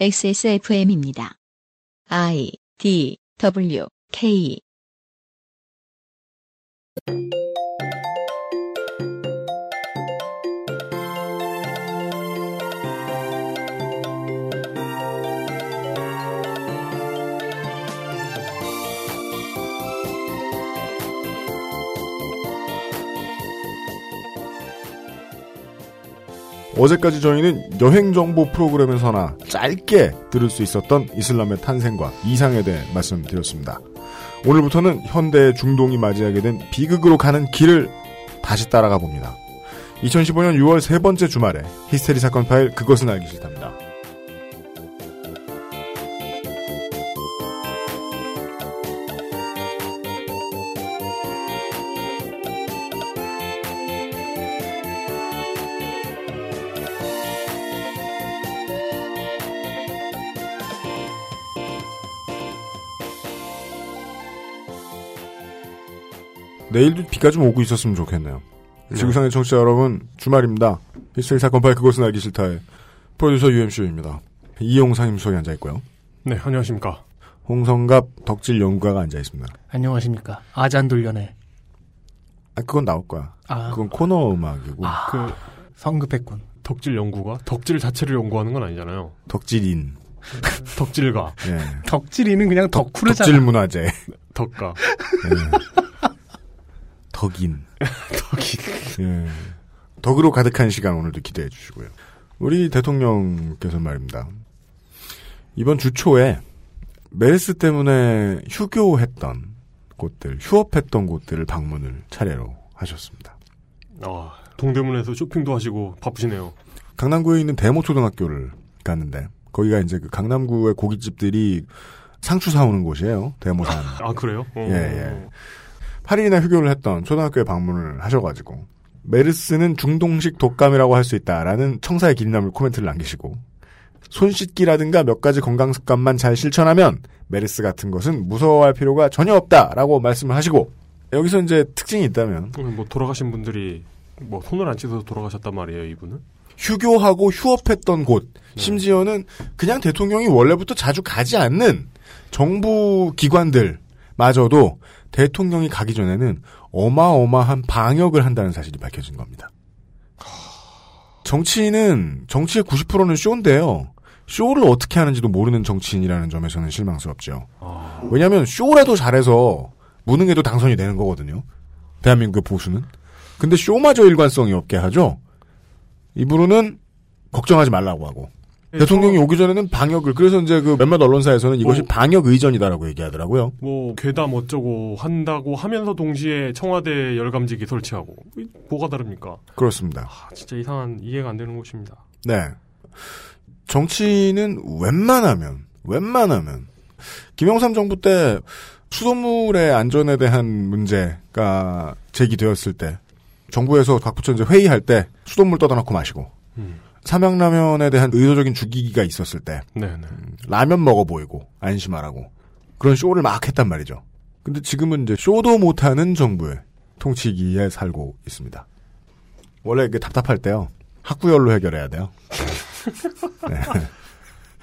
XSFM입니다. I D W K 어제까지 저희는 여행 정보 프로그램에서나 짧게 들을 수 있었던 이슬람의 탄생과 이상에 대해 말씀드렸습니다. 오늘부터는 현대의 중동이 맞이하게 된 비극으로 가는 길을 다시 따라가 봅니다. 2015년 6월 세 번째 주말에 히스테리 사건 파일 그것은 알기 싫답니다. 내일도 비가 좀 오고 있었으면 좋겠네요. 지구상의 청취자 여러분, 주말입니다. 히스테리 사건 파일 그것은 알기 싫다의 프로듀서 UMC입니다. 이용상 임소에 앉아 있고요. 네, 안녕하십니까. 홍성갑 덕질 연구가가 앉아 있습니다. 안녕하십니까. 아잔 돌려내. 아, 그건 나올 거야. 아, 그건 코너 음악이고, 그 성급했군. 덕질 연구가 덕질 자체를 연구하는 건 아니잖아요. 덕질인. 덕질가, 예. 덕질이는 그냥 덕후르잖아. 덕질 문화재. 덕가, 예. 덕인. 덕이. 예. 덕으로 가득한 시간 오늘도 기대해 주시고요. 우리 대통령께서 말입니다. 이번 주 초에 메르스 때문에 휴교했던 곳들, 휴업했던 곳들을 방문을 차례로 하셨습니다. 아, 동대문에서 쇼핑도 하시고 바쁘시네요. 강남구에 있는 대모초등학교를 갔는데 거기가 이제 그 강남구의 고깃집들이 상추 사오는 곳이에요. 대모산. 아, 그래요? 어. 예, 예. 8일이나 휴교를 했던 초등학교에 방문을 하셔가지고 메르스는 중동식 독감이라고 할 수 있다라는 청사의 기린남을 코멘트를 남기시고 손 씻기라든가 몇 가지 건강 습관만 잘 실천하면 메르스 같은 것은 무서워할 필요가 전혀 없다라고 말씀을 하시고 여기서 이제 특징이 있다면 어, 뭐 돌아가신 분들이 뭐 손을 안 씻어서 돌아가셨단 말이에요, 이분은? 휴교하고 휴업했던 곳 심지어는 그냥 대통령이 원래부터 자주 가지 않는 정부 기관들 마저도 대통령이 가기 전에는 어마어마한 방역을 한다는 사실이 밝혀진 겁니다. 정치인은 정치의 90%는 쇼인데요. 쇼를 어떻게 하는지도 모르는 정치인이라는 점에서는 실망스럽죠. 아, 왜냐하면 쇼라도 잘해서 무능해도 당선이 되는 거거든요. 대한민국의 보수는. 근데 쇼마저 일관성이 없게 하죠. 이분은 걱정하지 말라고 하고 대통령이 오기 전에는 방역을 그래서 이제 그 몇몇 언론사에서는 이것이 어. 방역 의전이다라고 얘기하더라고요. 뭐 괴담 어쩌고 한다고 하면서 동시에 청와대 열감지기 설치하고 이, 뭐가 다릅니까? 그렇습니다. 아, 진짜 이상한 이해가 안 되는 곳입니다. 네. 정치는 웬만하면 웬만하면 김영삼 정부 때 수돗물의 안전에 대한 문제가 제기되었을 때 정부에서 각 부처 이제 회의할 때 수돗물 떠다 놓고 마시고 음. 삼양라면에 대한 의도적인 주기기가 있었을 때 네네. 라면 먹어 보이고 안심하라고 그런 쇼를 막 했단 말이죠. 근데 지금은 이제 쇼도 못하는 정부의 통치기에 살고 있습니다. 원래 이게 답답할 때요 학구열로 해결해야 돼요. 네.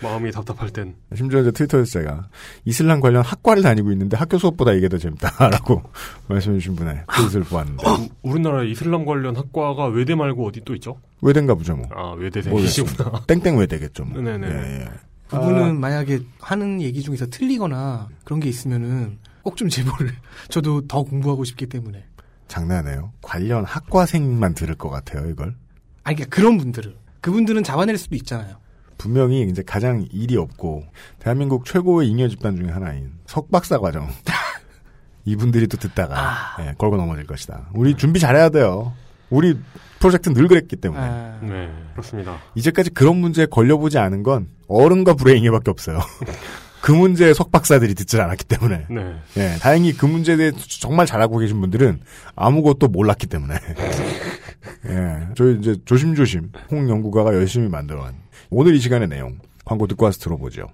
마음이 답답할 땐 심지어 이제 트위터에서 제가 이슬람 관련 학과를 다니고 있는데 학교 수업보다 이게 더 재밌다라고 말씀해 주신 분의 트윗을 보았는데 우- 우리나라 이슬람 관련 학과가 외대 말고 어디 또 있죠? 외대인가 보죠 뭐 아 외대생이시구나. 땡땡 외대겠죠 뭐. 네네. 예, 예. 그분은 만약에 하는 얘기 중에서 틀리거나 그런 게 있으면은 꼭 좀 제보를. 저도 더 공부하고 싶기 때문에. 장난해요. 관련 학과생만 들을 것 같아요 이걸. 아니, 그러니까 그런 분들은. 그분들은 잡아낼 수도 있잖아요. 분명히 이제 가장 일이 없고 대한민국 최고의 잉여 집단 중에 하나인 석박사 과정 이분들이 또 듣다가 예, 걸고 넘어질 것이다. 우리 준비 잘해야 돼요. 우리 프로젝트 늘 그랬기 때문에 아, 네 그렇습니다. 이제까지 그런 문제에 걸려보지 않은 건 어른과 불행이밖에 없어요. 그 문제에 석박사들이 듣질 않았기 때문에 네. 예, 다행히 그 문제에 대해 정말 잘하고 계신 분들은 아무것도 몰랐기 때문에 예, 저희 이제 조심조심 홍 연구가가 열심히 만들어간 오늘 이 시간의 내용 광고 듣고 와서 들어보죠.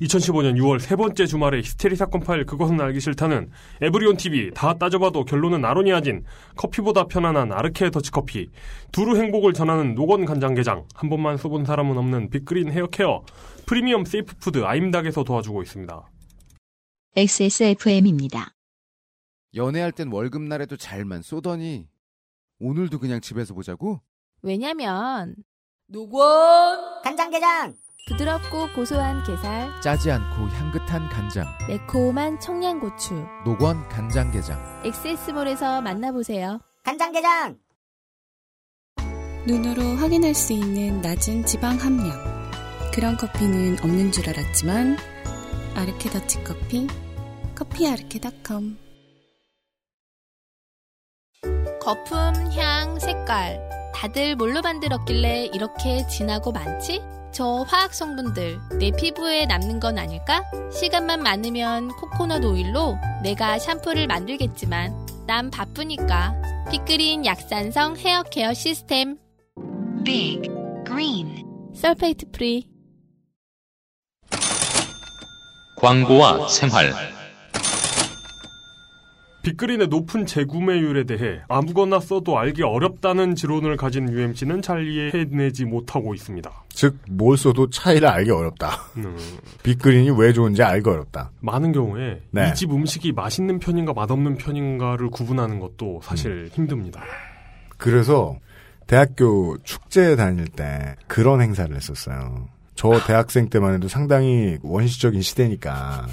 2015년 6월 세 번째 주말에 히스테리 사건 파일 그것은 알기 싫다는 에브리온 TV 다 따져봐도 결론은 아로니아진 커피보다 편안한 아르케 더치커피 두루 행복을 전하는 노건 간장게장 한 번만 써본 사람은 없는 빅그린 헤어케어 프리미엄 safe food 아임닭에서 도와주고 있습니다. XSFM입니다. 연애할 땐 월급날에도 잘만 쏘더니 오늘도 그냥 집에서 보자고? 왜냐면 노건. 간장게장. 부드럽고 고소한 게살. 짜지 않고 향긋한 간장. 매콤한 청양고추. 노건 간장게장. 엑세스몰에서 만나보세요. 간장게장. 눈으로 확인할 수 있는 낮은 지방 함량. 그런 커피는 없는 줄 알았지만 아르케 더치 커피, 커피아르케닷컴. 거품, 향, 색깔 다들 뭘로 만들었길래 이렇게 진하고 많지? 저 화학 성분들 내 피부에 남는 건 아닐까? 시간만 많으면 코코넛 오일로 내가 샴푸를 만들겠지만 난 바쁘니까 피크린 약산성 헤어 케어 시스템 Big Green sulfate free 광고와 생활 빅그린의 높은 재구매율에 대해 아무거나 써도 알기 어렵다는 지론을 가진 UMC는 잘 이해해내지 못하고 있습니다. 즉, 뭘 써도 차이를 알기 어렵다. 음, 빅그린이 왜 좋은지 알기 어렵다. 많은 경우에 네. 이집 음식이 맛있는 편인가 맛없는 편인가를 구분하는 것도 사실 힘듭니다. 그래서 대학교 축제 다닐 때 그런 행사를 했었어요. 저 대학생 때만 해도 상당히 원시적인 시대니까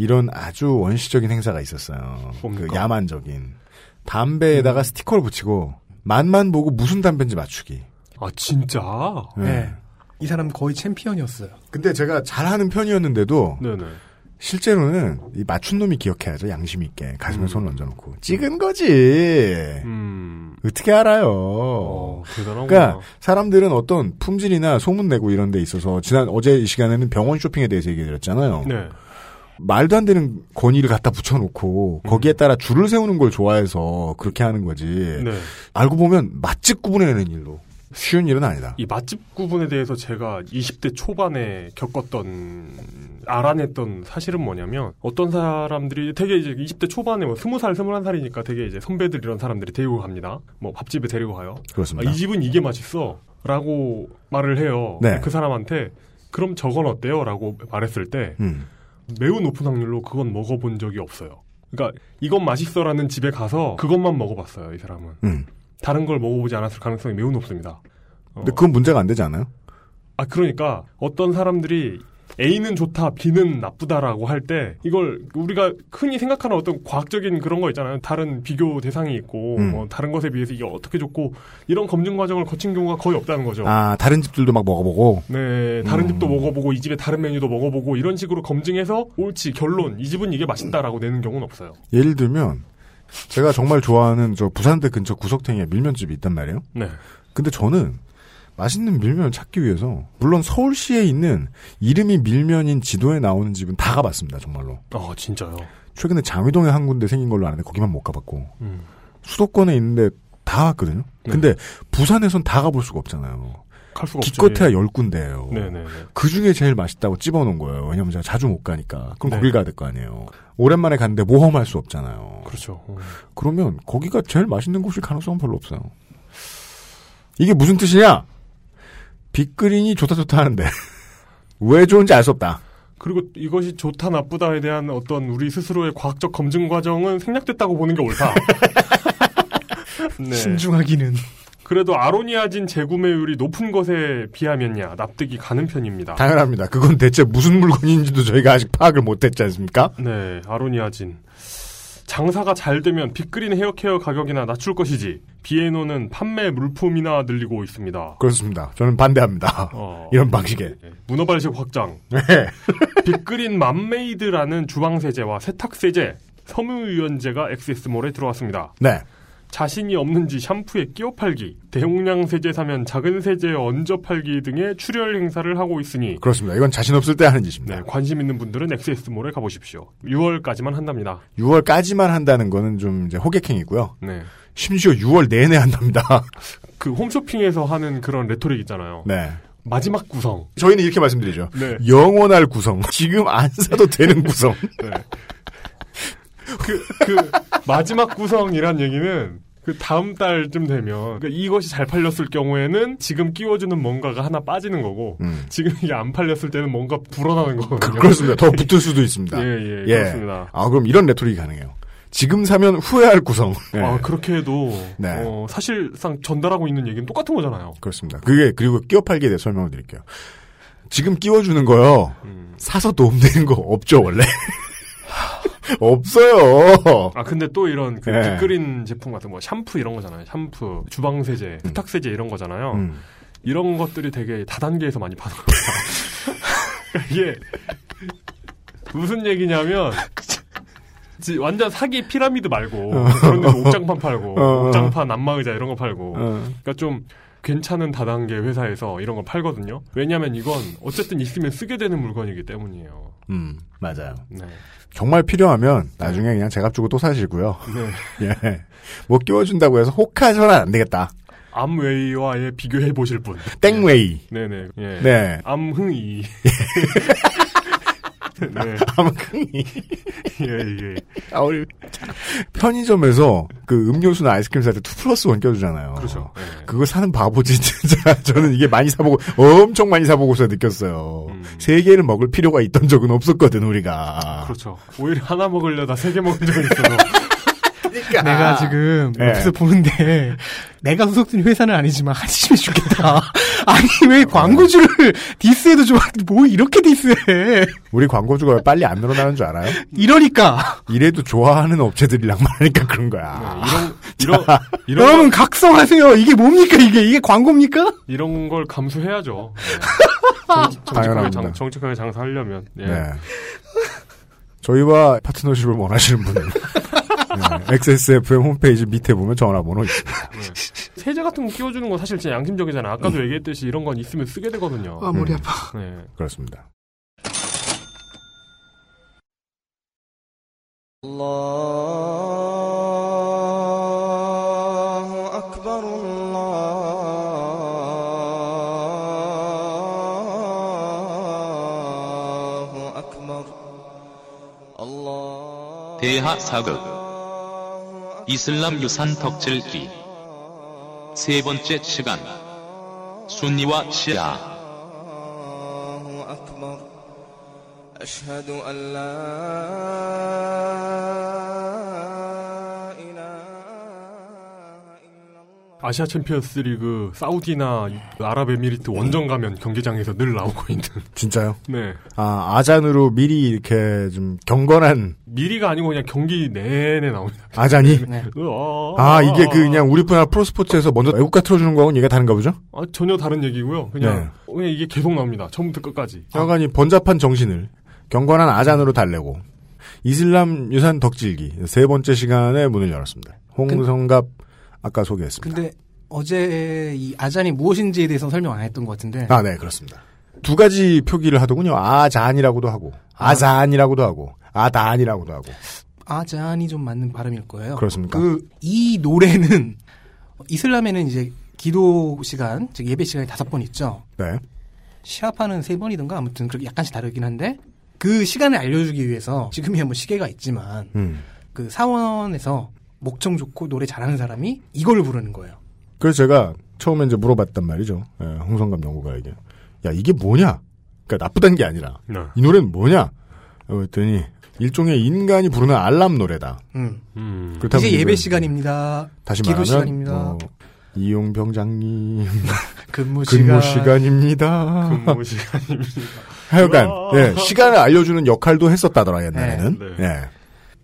이런 아주 원시적인 행사가 있었어요. 그 뭡니까? 야만적인 담배에다가 스티커를 붙이고 맛만 보고 무슨 담배인지 맞추기. 아 진짜? 네. 이 사람 거의 챔피언이었어요. 근데 제가 잘하는 편이었는데도 네네. 실제로는 이 맞춘 놈이 기억해야죠. 양심 있게 가슴에 음. 손을 얹어놓고 찍은 거지. 음. 어떻게 알아요? 어, 대단하구나. 그러니까 사람들은 어떤 품질이나 소문 내고 이런 데 있어서 지난 어제 이 시간에는 병원 쇼핑에 대해서 얘기 드렸잖아요. 네. 말도 안 되는 권위를 갖다 붙여놓고 음. 거기에 따라 줄을 세우는 걸 좋아해서 그렇게 하는 거지. 네. 알고 보면 맛집 구분해내는 일로 쉬운 일은 아니다. 이 맛집 구분에 대해서 제가 20대 초반에 겪었던 알아냈던 사실은 뭐냐면 어떤 사람들이 되게 이제 20대 초반에 뭐 20살, 21살이니까 되게 이제 선배들 이런 사람들이 데리고 갑니다. 뭐 밥집에 데리고 가요. 아, 그렇습니다. 이 집은 이게 맛있어. 라고 말을 해요. 네. 그 사람한테 그럼 저건 어때요? 라고 말했을 때 음. 매우 높은 확률로 그건 먹어본 적이 없어요. 그러니까 이건 맛있어라는 집에 가서 그것만 먹어봤어요. 이 사람은. 음. 다른 걸 먹어보지 않았을 가능성이 매우 높습니다. 어. 근데 그건 문제가 안 되지 않아요? 아 그러니까 어떤 사람들이 A는 좋다, B는 나쁘다라고 할 때 이걸 우리가 흔히 생각하는 어떤 과학적인 그런 거 있잖아요. 다른 비교 대상이 있고 음. 뭐 다른 것에 비해서 이게 어떻게 좋고 이런 검증 과정을 거친 경우가 거의 없다는 거죠. 아 다른 집들도 막 먹어보고 네, 다른 음. 집도 먹어보고 이 집의 다른 메뉴도 먹어보고 이런 식으로 검증해서 옳지 결론 이 집은 이게 맛있다라고 내는 경우는 없어요. 예를 들면 제가 정말 좋아하는 저 부산대 근처 구석탱이에 밀면집이 있단 말이에요. 네, 근데 저는 맛있는 밀면을 찾기 위해서 물론 서울시에 있는 이름이 밀면인 지도에 나오는 집은 다 가봤습니다 정말로 아 진짜요. 최근에 장위동에 한 군데 생긴 걸로 아는데 거기만 못 가봤고 음. 수도권에 있는데 다 갔거든요 네. 근데 부산에선 다 가볼 수가 없잖아요 갈 수가. 기껏해야 열 군데예요 네네네. 그 중에 제일 맛있다고 찝어놓은 거예요 왜냐면 제가 자주 못 가니까 그럼 네. 거길 가야 될 거 아니에요 오랜만에 갔는데 모험할 수 없잖아요 그렇죠. 음. 그러면 거기가 제일 맛있는 곳일 가능성은 별로 없어요 이게 무슨 뜻이냐 빅그린이 좋다 좋다 하는데 왜 좋은지 알 수 없다 그리고 이것이 좋다 나쁘다에 대한 어떤 우리 스스로의 과학적 검증 과정은 생략됐다고 보는 게 옳다. 네. 신중하기는 그래도 아로니아진 재구매율이 높은 것에 비하면야 납득이 가는 편입니다. 당연합니다. 그건 대체 무슨 물건인지도 저희가 아직 파악을 못했지 않습니까? 네, 아로니아진. 장사가 잘 되면 빅그린 헤어케어 가격이나 낮출 것이지 비에노는 판매 물품이나 늘리고 있습니다. 그렇습니다. 저는 반대합니다. 어, 이런 방식에. 네, 문어발식 확장. 네. 빅그린 맘메이드라는 주방세제와 세탁세제, 섬유유연제가 엑세스몰에 들어왔습니다. 네. 자신이 없는지 샴푸에 끼워 팔기, 대용량 세제 사면 작은 세제에 얹어 팔기 등의 출혈 행사를 하고 있으니 그렇습니다. 이건 자신 없을 때 하는 짓입니다. 네, 관심 있는 분들은 엑세스몰에 가보십시오. 6월까지만 한답니다. 6월까지만 한다는 거는 좀 이제 호객행위고요. 네. 심지어 6월 내내 한답니다. 그 홈쇼핑에서 하는 그런 rhetoric 있잖아요. 네. 마지막 구성. 저희는 이렇게 말씀드리죠. 네. 영원할 구성. 지금 안 사도 되는 구성. 네. 그, 그, 마지막 구성이란 얘기는 그 다음 달쯤 되면 그러니까 이것이 잘 팔렸을 경우에는 지금 끼워주는 뭔가가 하나 빠지는 거고 음. 지금 이게 안 팔렸을 때는 뭔가 불어나는 거거든요. 그렇습니다. 더 붙을 수도 있습니다. 예, 예, 그렇습니다. 아, 그럼 이런 레토릭이 가능해요. 지금 사면 후회할 구성. 예. 아, 그렇게 해도 네. 어, 사실상 전달하고 있는 얘기는 똑같은 거잖아요. 그렇습니다. 그게 그리고 끼워 팔기에 대해 설명을 드릴게요. 지금 끼워주는 거요. 음. 사서 도움되는 거 없죠 원래. 없어요. 아 근데 또 이런 그 예. 빅그린 제품 같은 거 샴푸 이런 거잖아요. 샴푸, 주방 세제, 세탁 세제 이런 거잖아요. 음. 이런 것들이 되게 다단계에서 많이 파는 거예요. 이게 무슨 얘기냐면 지- 완전 사기 피라미드 말고 그런 데서 옥장판 팔고 어. 옥장판 안마 의자 이런 거 팔고 어. 그러니까 좀 괜찮은 다단계 회사에서 이런 걸 팔거든요. 왜냐하면 이건 어쨌든 있으면 쓰게 되는 물건이기 때문이에요. 음, 맞아요. 네. 정말 필요하면 나중에 그냥 제값 주고 또 사시고요. 네. 예. 뭐 끼워준다고 해서 혹하셔는 안 되겠다. 암웨이와의 비교해 보실 분. 땡웨이. 네네. 예. 네. 암흥이. 네. 아무튼 예, 예. 아, 우리 편의점에서 그 음료수나 아이스크림 살때2 플러스 1 껴주잖아요. 그렇죠. 예. 그거 사는 바보지 진짜 저는 이게 많이 사보고 엄청 많이 사보고서 느꼈어요. 음. 세 개를 먹을 필요가 있던 적은 없었거든 우리가. 그렇죠. 오히려 하나 먹으려다 세 개 먹은 적이 있어서. 내가 지금 네. 옆에서 보는데 내가 소속된 회사는 아니지만 한심해 죽겠다. 아니 왜 광고주를 디스해도 좋아? 뭐 이렇게 디스해? 우리 광고주가 왜 빨리 안 늘어나는 줄 알아요? 이러니까 이래도 좋아하는 업체들이랑 말하니까 그런 거야. 네, 이런, 이런, 이런, 여러분 각성하세요. 이게 뭡니까 이게 이게 광고입니까? 이런 걸 감수해야죠. 네. 정, 정직하게. 장, 정직하게 장사하려면. 예. 네. 저희와 파트너십을 원하시는 분은 네, XSFM 홈페이지 밑에 보면 전화번호 있습니다. 세제 같은 거 끼워주는 건 사실 진짜 양심적이잖아요. 아까도 얘기했듯이 이런 건 있으면 쓰게 되거든요. 아 머리 아파. 네. 그렇습니다. الله أكبر الله أكبر الله 대하 사극 이슬람 유산 덕질기 세 번째 시간 순니와 시아 الله أكبر أشهد أن لا 아시아 챔피언스 리그 사우디나 아랍에미리트 원정 가면 경기장에서 늘 나오고 있는. 진짜요? 네. 아, 아잔으로 미리 이렇게 좀 경건한 미리가 아니고 그냥 경기 내내 나옵니다. 아잔이? 네. 으아, 아, 이게 그 그냥 우리 분야 프로스포츠에서 먼저 애국가 틀어주는 거하고는 얘기가 다른가 보죠? 아, 전혀 다른 얘기고요. 그냥, 네. 그냥 이게 계속 나옵니다. 처음부터 끝까지. 여간이 번잡한 정신을 경건한 아잔으로 달래고 이슬람 유산 덕질기 세 번째 시간에 문을 열었습니다. 홍성갑 아까 소개했습니다. 근데 어제 이 아잔이 무엇인지에 대해서 설명 안 했던 것 같은데. 아, 네, 그렇습니다. 두 가지 표기를 하더군요. 아잔이라고도 하고, 아잔이라고도 하고, 아단이라고도 하고. 아잔이 좀 맞는 발음일 거예요. 그렇습니까? 그 이 노래는 이슬람에는 이제 기도 시간, 즉 예배 시간이 다섯 번 있죠. 네. 시아파는 세 번이든가 아무튼 그렇게 약간씩 다르긴 한데 그 시간을 알려주기 위해서 지금이야 뭐 시계가 있지만 음. 그 사원에서 목청 좋고 노래 잘하는 사람이 이거를 부르는 거예요. 그래서 제가 처음에 이제 물어봤단 말이죠. 예, 홍성갑 연구가에게. 야, 이게 뭐냐? 그러니까 나쁘다는 게 아니라. 네. 이 노래는 뭐냐? 그랬더니 일종의 인간이 부르는 알람 노래다. 음. 음. 그렇다고 이제 예배 시간입니다. 다시 기도 말하면 시간입니다. 뭐, 이용 병장님 근무 시간. 근무 시간 입니다. 근무 시간입니다. 하여간. 예, 시간을 알려주는 역할도 했었다더라 옛날에는. 네, 예.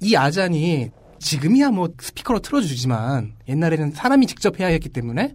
이 아잔이 지금이야 뭐 스피커로 틀어주지만 옛날에는 사람이 직접 해야 했기 때문에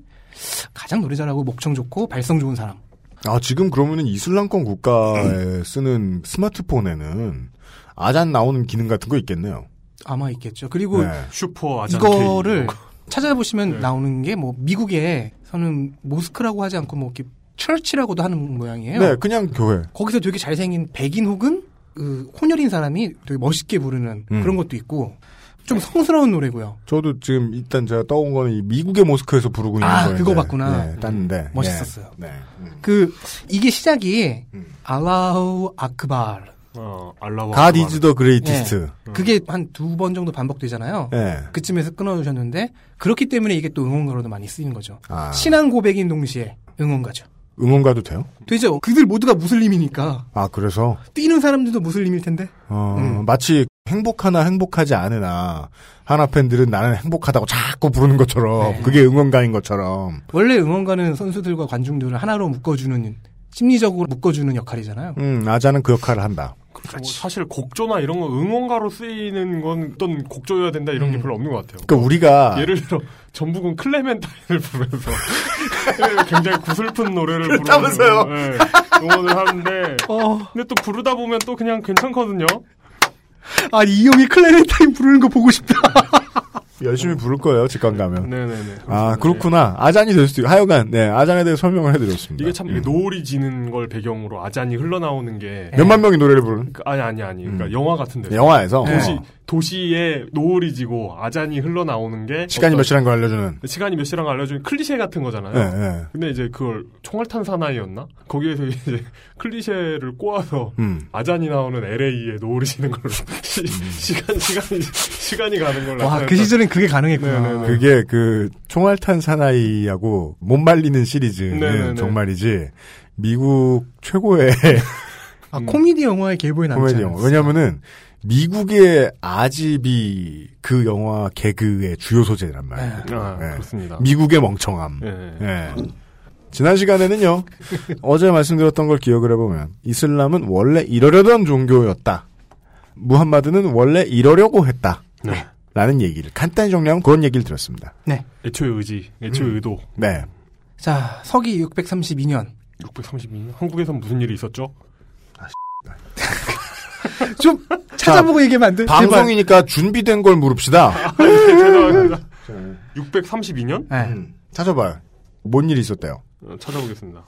가장 노래 잘하고 목청 좋고 발성 좋은 사람. 아 지금 그러면은 이슬람권 국가에 쓰는 스마트폰에는 아잔 나오는 기능 같은 거 있겠네요. 아마 있겠죠. 그리고 네. 슈퍼 아잔 이거를 거. 찾아보시면 네. 나오는 게 뭐 미국에서는 모스크라고 하지 않고 뭐 이렇게 철치라고도 하는 모양이에요. 네, 그냥 교회. 거기서 되게 잘생긴 백인 혹은 그 혼혈인 사람이 되게 멋있게 부르는 음. 그런 것도 있고 좀 성스러운 노래고요. 저도 지금 일단 제가 떠온 거는 이 미국의 모스크에서 부르고 있는 아, 거예요. 그거 봤구나. 네, 땄는데 멋있었어요. 예, 네. 음. 그 이게 시작이 음. 알라우 아크발. 어, 알라와. God is the greatest. 예. 그게 한 두 번 정도 반복되잖아요. 예. 그쯤에서 끊어주셨는데 그렇기 때문에 이게 또 응원가로도 많이 쓰이는 거죠. 아, 신앙 고백인 동시에 응원가죠. 응원가도 돼요? 되죠. 그들 모두가 무슬림이니까 아 그래서 뛰는 사람들도 무슬림일 텐데. 어, 음. 마치 행복하나 행복하지 않으나 하나 팬들은 나는 행복하다고 자꾸 부르는 것처럼 네. 그게 응원가인 것처럼 원래 응원가는 선수들과 관중들을 하나로 묶어주는 심리적으로 묶어주는 역할이잖아요. 음 아자는 그 역할을 한다. 뭐 사실 곡조나 이런 거 응원가로 쓰이는 건 어떤 곡조여야 된다 이런 게 음. 별로 없는 것 같아요. 그러니까 우리가 예를 들어 전북은 클레멘타인을 부르면서 굉장히 구슬픈 노래를? 부르면서 예, 응원을 하는데 어, 근데 또 부르다 보면 또 그냥 괜찮거든요. 아 이용이 클레멘타인 부르는 거 보고 싶다. 열심히 부를 거예요 직관 가면. 네네네. 아 그렇구나 아잔이 될 수도 있고 하여간 네 아잔에 대해 설명을 해드렸습니다. 이게 참 음. 노을이 지는 걸 배경으로 아잔이 흘러나오는 게 몇만 명이 노래를 부르는 그- 아니 아니 아니 그러니까 음. 영화 같은데 영화에서 도시 어. 도시에 노을이 지고 아잔이 흘러나오는 게 시간이 어떤- 몇시라는 걸 알려주는. 시간이 몇 시라는 걸 알려주는 클리셰 같은 거잖아요. 네, 네. 근데 이제 그걸 총알탄 사나이였나? 거기에서 이제 클리셰를 꼬아서 음. 아잔이 나오는 LA에 노을이 지는 걸로 시, 시간 시간이 시간이 가는 걸로 와. 그 시절엔 그게 가능했구나. 네네네. 그게 그 총알탄 사나이하고 못 말리는 시리즈는 네네네. 정말이지 미국 최고의 아 코미디 영화의 계보에 남지 코미디 않았어요. 영화. 왜냐면은 미국의 아집이 그 영화 개그의 주요 소재란 말이에요. 아, 네. 그렇습니다. 미국의 멍청함. 예. 예. 지난 시간에는요, 어제 말씀드렸던 걸 기억을 해보면, 이슬람은 원래 이러려던 종교였다. 무함마드는 원래 이러려고 했다. 네. 라는 얘기를 간단히 정리하면 그런 얘기를 드렸습니다. 애초의 의지, 애초의 음. 의도. 네. 자 서기 632년 632년 한국에선 무슨 일이 있었죠? 좀 찾아보고 얘기하면 안 돼? 방송이니까 준비된 걸 물읍시다. 죄송합니다. 632년? 네. 음, 찾아봐요. 뭔 일이 있었대요? 어, 찾아보겠습니다.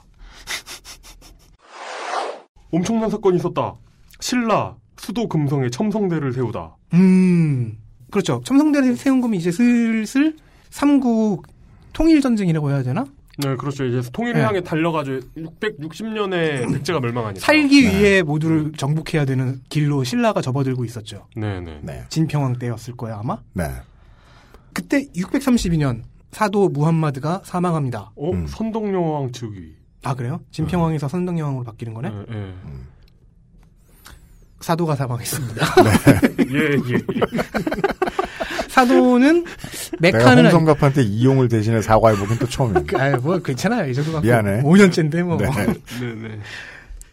엄청난 사건이 있었다. 신라 수도 금성에 첨성대를 세우다. 음 그렇죠. 첨성대를 세운 거면 이제 슬슬 삼국 통일 전쟁이라고 해야 되나? 네, 그렇죠. 이제 통일을 네. 향해 달려가지고 660년에 백제가 멸망하니까. 살기 네. 위해 모두를 정복해야 되는 길로 신라가 접어들고 있었죠. 네 네. 네. 진평왕 때였을 거예요 아마. 네. 그때 632년 사도 무함마드가 사망합니다. 어, 음. 선덕여왕 즉위. 아 그래요? 진평왕에서 선덕여왕으로 바뀌는 거네? 네, 예. 사도가 사망했습니다. 예, 예. 사도는 내가 메카는 아니... 홍성갑한테 이용을 대신해 사과해보긴 또 처음입니다. 아유 뭐 괜찮아요 이 정도 갖고 미안해. 5년째인데 뭐 네. 네 네.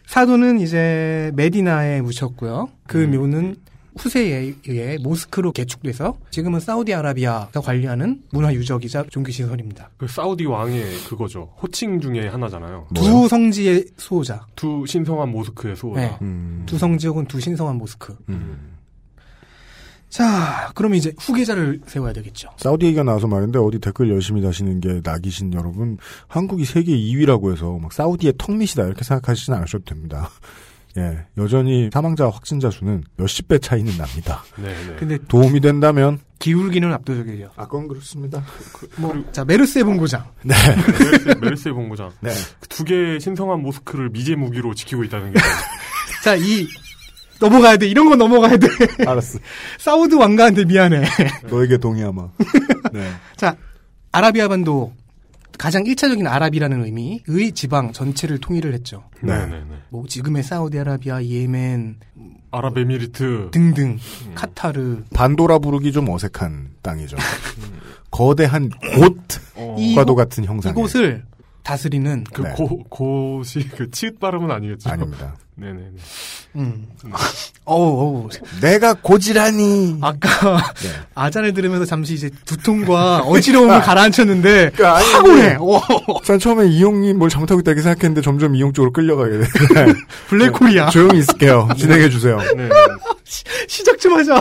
사도는 이제 메디나에 묻혔고요. 그 음. 묘는 후세에 의해 모스크로 개축돼서 지금은 사우디아라비아가 관리하는 문화유적이자 종교시설입니다. 그 사우디 왕의 그거죠. 호칭 중에 하나잖아요. 두 성지의 수호자. 두 신성한 모스크의 수호자. 네. 음. 두 성지 혹은 두 신성한 모스크. 음. 자, 그러면 이제 후계자를 세워야 되겠죠. 사우디 얘기가 나와서 말인데 어디 댓글 열심히 다시는 게 낙이신 여러분 한국이 세계 2위라고 해서 막 사우디의 턱밑이다 이렇게 생각하시진 않으셔도 됩니다. 예, 여전히 사망자 확진자 수는 몇십 배 차이는 납니다. 네 네. 근데 도움이 된다면 기울기는 압도적이죠. 아, 그건 그렇습니다. 뭐, 자, 메르스의 본고장. 네, 메르세, 메르세의 본부장. 네. 두 개의 신성한 모스크를 미제 무기로 지키고 있다는 게. 자, 이 넘어가야 돼. 이런 거 넘어가야 돼. 알았어. 사우드 왕가한테 미안해. 너에게 동의하마. 네. 자, 아라비아 반도 가장 1차적인 아랍이라는 의미의 지방 전체를 통일을 했죠. 네. 네네네. 뭐 지금의 사우디아라비아, 예멘 아랍에미리트. 등등 카타르 반도라 부르기 좀 어색한 땅이죠. 거대한 곳과도 어, 이- 같은 형상. 이곳을 다스리는 그 네. 고, 곳이 그 치읓 발음은 아니겠죠? 아닙니다. 네네네. 음. 어우, 어우. 내가 고지라니. 아까 네. 아잔을 들으면서 잠시 이제 두통과 어지러움을 가라앉혔는데 그러니까 아니, 확 오네. 오, 전 처음에 이용이 뭘 잘못하고 있다 이렇게 생각했는데 점점 이용 쪽으로 끌려가게 돼. 블랙홀이야. 조용히 있을게요. 진행해 주세요. 네. 시작 좀 하자.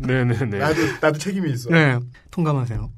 네네네. 나도 책임이 있어. 네, 통감하세요.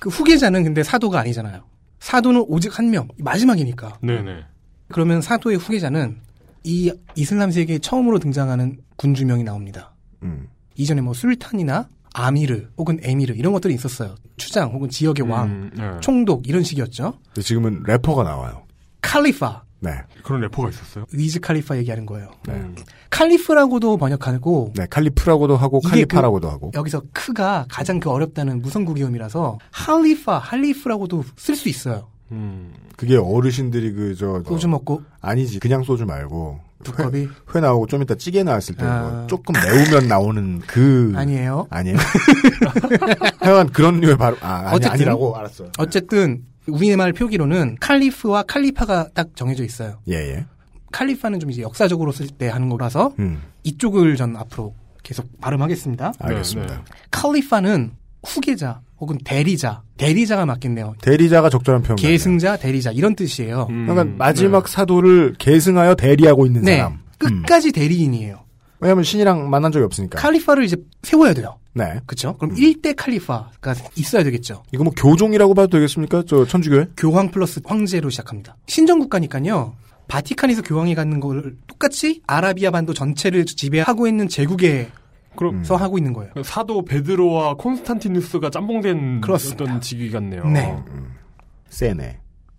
그 후계자는 근데 사도가 아니잖아요. 사도는 오직 한 명, 마지막이니까. 네네. 그러면 사도의 후계자는 이 이슬람 세계에 처음으로 등장하는 군주명이 나옵니다. 음. 이전에 뭐 술탄이나 아미르 혹은 에미르 이런 것들이 있었어요. 추장 혹은 지역의 왕, 음, 네. 총독 이런 식이었죠. 근데 지금은 래퍼가 나와요. 칼리파, 네. 그런 래퍼가 있었어요. 위즈 칼리파 얘기하는 거예요. 네. 음. 칼리프라고도 번역하고 네, 칼리프라고도 하고 칼리파라고도 하고. 여기서 크가 가장 그 어렵다는 무성국이음이라서 할리파, 할리프라고도 쓸 수 있어요. 음. 그게 어르신들이 그 저 소주 먹고 아니지 그냥 소주 말고 두 회, 컵이 회 나오고 좀 이따 찌개 나왔을 때 아. 뭐 조금 매우면 나오는 그 아니에요. 아니에요. 하여간 그런 류의 바로 아 아니, 어쨌든. 아니라고 알았어요. 어쨌든 우리말 표기로는 칼리프와 칼리파가 딱 정해져 있어요. 예예. 칼리파는 좀 이제 역사적으로 쓸 때 하는 거라서 음 이쪽을 전 앞으로 계속 발음하겠습니다. 알겠습니다. 네, 칼리파는 후계자 혹은 대리자, 대리자가 맞겠네요. 대리자가 적절한 표현. 계승자, 대리자 이런 뜻이에요. 음, 그러니까 마지막 네. 사도를 계승하여 대리하고 있는 네, 사람. 음. 끝까지 대리인이에요. 왜냐하면 신이랑 만난 적이 없으니까. 칼리파를 이제 세워야 돼요. 네. 그렇죠? 그럼 일 1대 칼리파가 있어야 되겠죠. 이거 뭐 교종이라고 봐도 되겠습니까? 저 천주교회? 교황 플러스 황제로 시작합니다. 신정국가니까요. 바티칸에서 교황이 갖는 거를 똑같이 아라비아 반도 전체를 지배하고 있는 제국에 서 그럼 음. 하고 있는 거예요. 사도 베드로와 콘스탄티누스가 짬뽕된 그렇습니다. 어떤 직위 같네요. 네. 세네.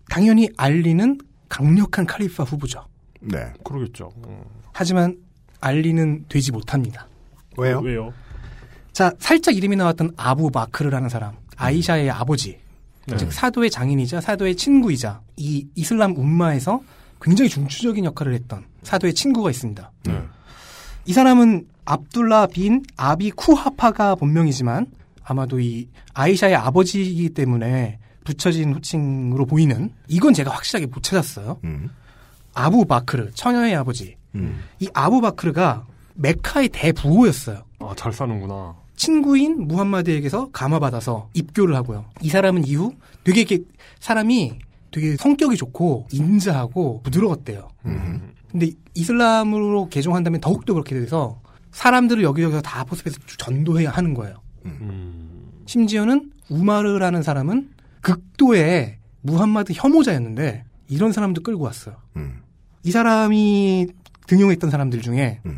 당연히 알리는 강력한 칼리파 후보죠. 네. 그러겠죠. 어. 하지만 알리는 되지 못합니다. 왜요? 왜요? 자, 살짝 이름이 나왔던 아부 마크르라는 사람, 아이샤의 아버지, 네. 즉 사도의 장인이자 사도의 친구이자 이 이슬람 운마에서 굉장히 중추적인 역할을 했던 사도의 친구가 있습니다. 네. 이 사람은 압둘라 빈 아비 쿠하파가 본명이지만 아마도 이 아이샤의 아버지이기 때문에 붙여진 호칭으로 보이는 이건 제가 확실하게 못 찾았어요. 음. 아부 바크르 처녀의 아버지. 음. 이 아부 바크르가 메카의 대부호였어요. 아, 잘 사는구나. 친구인 무함마드에게서 감화받아서 입교를 하고요. 이 사람은 이후 되게 이렇게 사람이 되게 성격이 좋고 인자하고 부드러웠대요. 음. 근데 이슬람으로 개종한다면 더욱더 그렇게 돼서 사람들을 여기저기서 다 포섭해서 전도해야 하는 거예요. 음. 심지어는 우마르라는 사람은 극도의 무함마드 혐오자였는데 이런 사람도 끌고 왔어요. 음. 이 사람이 등용했던 사람들 중에 음.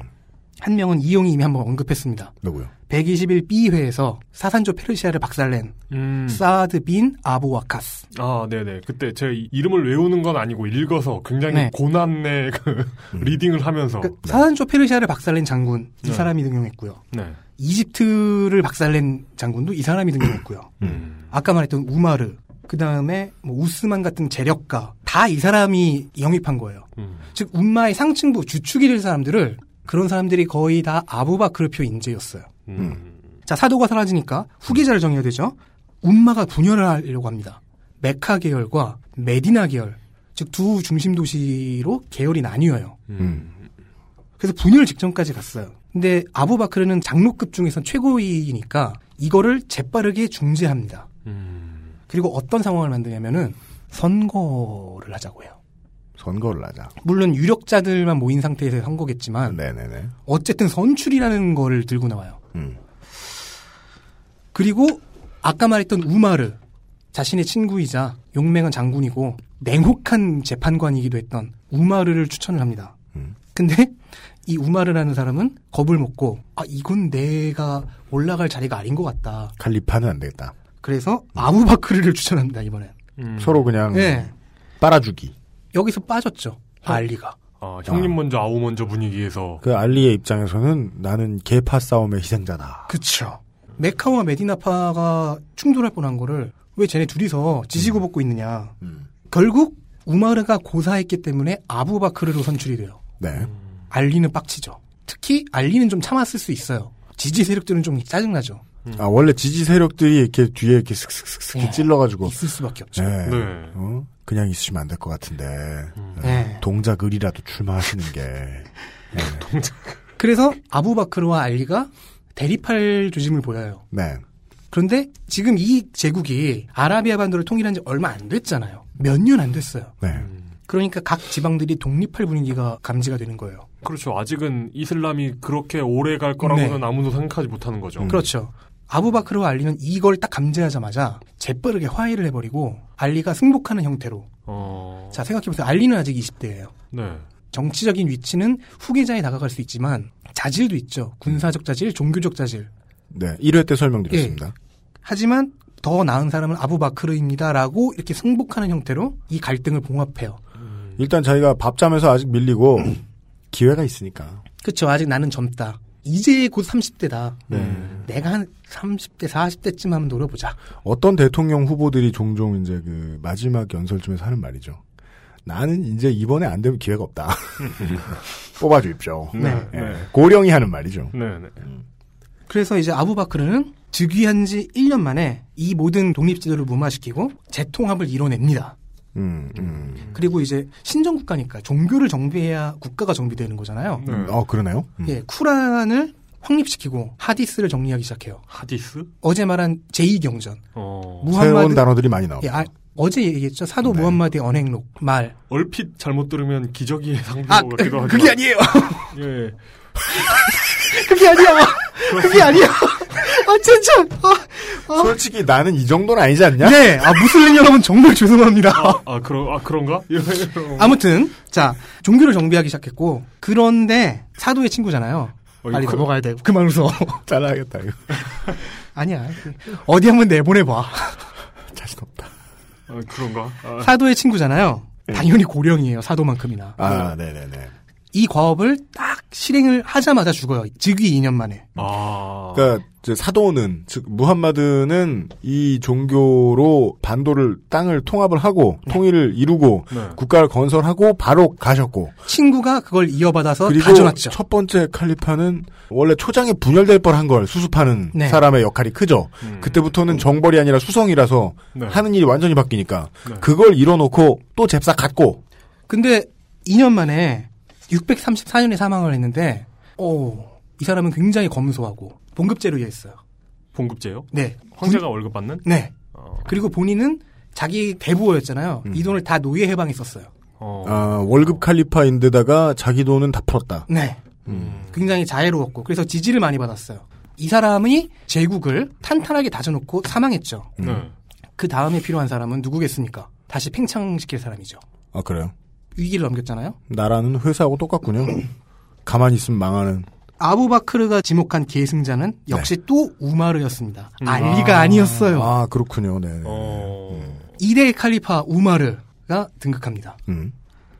한 명은 이용이 이미 한번 언급했습니다. 누구요? 121B회에서 사산조 페르시아를 박살낸 음. 사드 빈 아부 와카스. 아, 네네. 그때 제 이- 이름을 외우는 건 아니고 읽어서 굉장히 네. 고난의 그 reading을 하면서. 그 사산조 페르시아를 박살낸 장군 이 네. 사람이 등용했고요. 네. 이집트를 박살낸 장군도 이 사람이 등용했고요. 음. 아까 말했던 우마르, 그 다음에 뭐 우스만 같은 재력가 다 이 사람이 영입한 거예요. 음. 즉 움마의 상층부 주축이 될 사람들을 그런 사람들이 거의 다 아부바크르표 인재였어요. 음. 자 사도가 사라지니까 후계자를 정해야 되죠. 운마가 분열을 하려고 합니다. 메카 계열과 메디나 계열, 즉 두 중심 도시로 계열이 나뉘어요. 음. 그래서 분열 직전까지 갔어요. 근데 아부바크르는 장로급 중에선 최고위니까 이거를 재빠르게 중재합니다. 음. 그리고 어떤 상황을 만드냐면은 선거를 하자고 해요. 선거를 하자. 물론 유력자들만 모인 상태에서 선거겠지만 네네네. 어쨌든 선출이라는 거를 들고 나와요. 음. 그리고 아까 말했던 우마르 자신의 친구이자 용맹한 장군이고 냉혹한 재판관이기도 했던 우마르를 추천을 합니다. 음. 근데 이 우마르라는 사람은 겁을 먹고 아 이건 내가 올라갈 자리가 아닌 것 같다. 칼리파는 안 되겠다. 그래서 아부바크르를 추천합니다 이번엔. 음. 서로 그냥 네. 빨아주기. 여기서 빠졌죠. 알리가. 아, 형님 먼저 아우 먼저 분위기에서. 그 알리의 입장에서는 나는 계파 싸움의 희생자다. 그쵸. 메카와 메디나파가 충돌할 뻔한 거를 왜 쟤네 둘이서 지지고 볶고 있느냐. 음. 결국 우마르가 고사했기 때문에 아부바크르로 선출이 돼요. 네. 알리는 빡치죠. 특히 알리는 좀 참았을 수 있어요. 지지 세력들은 좀 짜증나죠. 아 원래 지지 세력들이 이렇게 뒤에 이렇게 슥슥슥슥 예. 찔러가지고 있을 수밖에 없죠. 네. 네. 어? 그냥 있으시면 안 될 것 같은데 네. 네. 동작 을이라도 출마하시는 게 그래서 아부바크르와 알리가 대립할 조짐을 보여요. 네. 그런데 지금 이 제국이 아라비아 반도를 통일한 지 얼마 안 됐잖아요. 몇 년 안 됐어요. 네. 그러니까 각 지방들이 독립할 분위기가 감지가 되는 거예요. 그렇죠. 아직은 이슬람이 그렇게 오래 갈 거라고는 네. 아무도 생각하지 못하는 거죠. 음. 그렇죠. 아부바크르와 알리는 이걸 딱 감지하자마자 재빠르게 화해를 해버리고 알리가 승복하는 형태로. 어. 자 생각해보세요. 알리는 아직 20대예요. 네. 정치적인 위치는 후계자에 다가갈 수 있지만 자질도 있죠. 군사적 자질, 종교적 자질. 네, 1회 때 설명드렸습니다. 하지만 더 나은 사람은 아부바크르입니다라고 이렇게 승복하는 형태로 이 갈등을 봉합해요. 일단 자기가 밥잠에서 아직 밀리고 기회가 있으니까. 그쵸 아직 나는 젊다. 이제 곧 30대다. 네. 내가 한 30대 40대쯤 하면 노려보자. 어떤 대통령 후보들이 종종 이제 그 마지막 연설쯤에서 하는 말이죠. 나는 이제 이번에 안 되면 기회가 없다. 뽑아주십시오. 네. 예, 고령이 하는 말이죠. 네, 네. 그래서 이제 아부바크르는 즉위한 지 1년 만에 이 모든 독립지도를 무마시키고 재통합을 이뤄냅니다. 음, 음. 그리고 이제 신정 국가니까 종교를 정비해야 국가가 정비되는 거잖아요. 네. 어, 그러나요? 음. 예, 쿠란을 확립시키고 하디스를 정리하기 시작해요. 하디스? 어제 말한 제2경전. 어. 새로운 단어들이 많이 나옵니다. 예, 아, 어제 얘기했죠. 사도 네. 무함마드의 언행록 말. 얼핏 잘못 들으면 기저귀의 상징 아, 것 같기도 하죠. 그게 아니에요. 예. 그게 아니야. 그게 아니야. 아, 진짜. 아, 솔직히 나는 이 정도는 아니지 않냐? 네. 아, 무슬림 여러분 정말 죄송합니다. 아, 아, 그런, 아, 그런가? 아무튼 자 종교를 정비하기 시작했고 그런데 사도의 친구잖아요. 어, 빨리 이거- 넘어가야 돼. 그만 웃어. 잘라야겠다, 이거. 아니야. 어디 한번 내보내봐. 자신 없다. 아, 그런가? 아, 사도의 친구잖아요. 당연히 고령이에요. 사도만큼이나. 아, 네 네네. 이 과업을 딱 실행을 하자마자 죽어요. 즉위 2년 만에. 아. 그러니까 이제 사도는 즉 무함마드는 이 종교로 반도를 땅을 통합을 하고 통일을 이루고 네. 국가를 건설하고 바로 가셨고 친구가 그걸 이어받아서 가져놨죠. 첫 번째 칼리파는 원래 초장에 분열될 뻔한 걸 수습하는 네. 사람의 역할이 크죠. 음. 그때부터는 정벌이 아니라 수성이라서 네. 하는 일이 완전히 바뀌니까 네. 그걸 이뤄놓고 또 잽싸 갔고 근데 2년 만에 634년에 사망을 했는데 오, 이 사람은 굉장히 검소하고 봉급제로 일했어요. 봉급제요? 네. 황제가 월급 받는? 네. 어. 그리고 본인은 자기 대부호였잖아요. 음. 이 돈을 다 노예 해방에 썼어요. 어. 아, 월급 칼리파인데다가 자기 돈은 다 풀었다. 네. 음. 굉장히 자애로웠고 그래서 지지를 많이 받았어요. 이 사람이 제국을 탄탄하게 다져놓고 사망했죠. 음. 네. 그 다음에 필요한 사람은 누구겠습니까? 다시 팽창시킬 사람이죠. 아 그래요? 위기를 넘겼잖아요. 나라는 회사하고 똑같군요. 가만히 있으면 망하는. 아부바크르가 지목한 계승자는 역시 또 우마르였습니다. 음. 알리가 아. 아니었어요. 아 그렇군요. 네. 어. 이대 칼리파 우마르가 등극합니다. 음.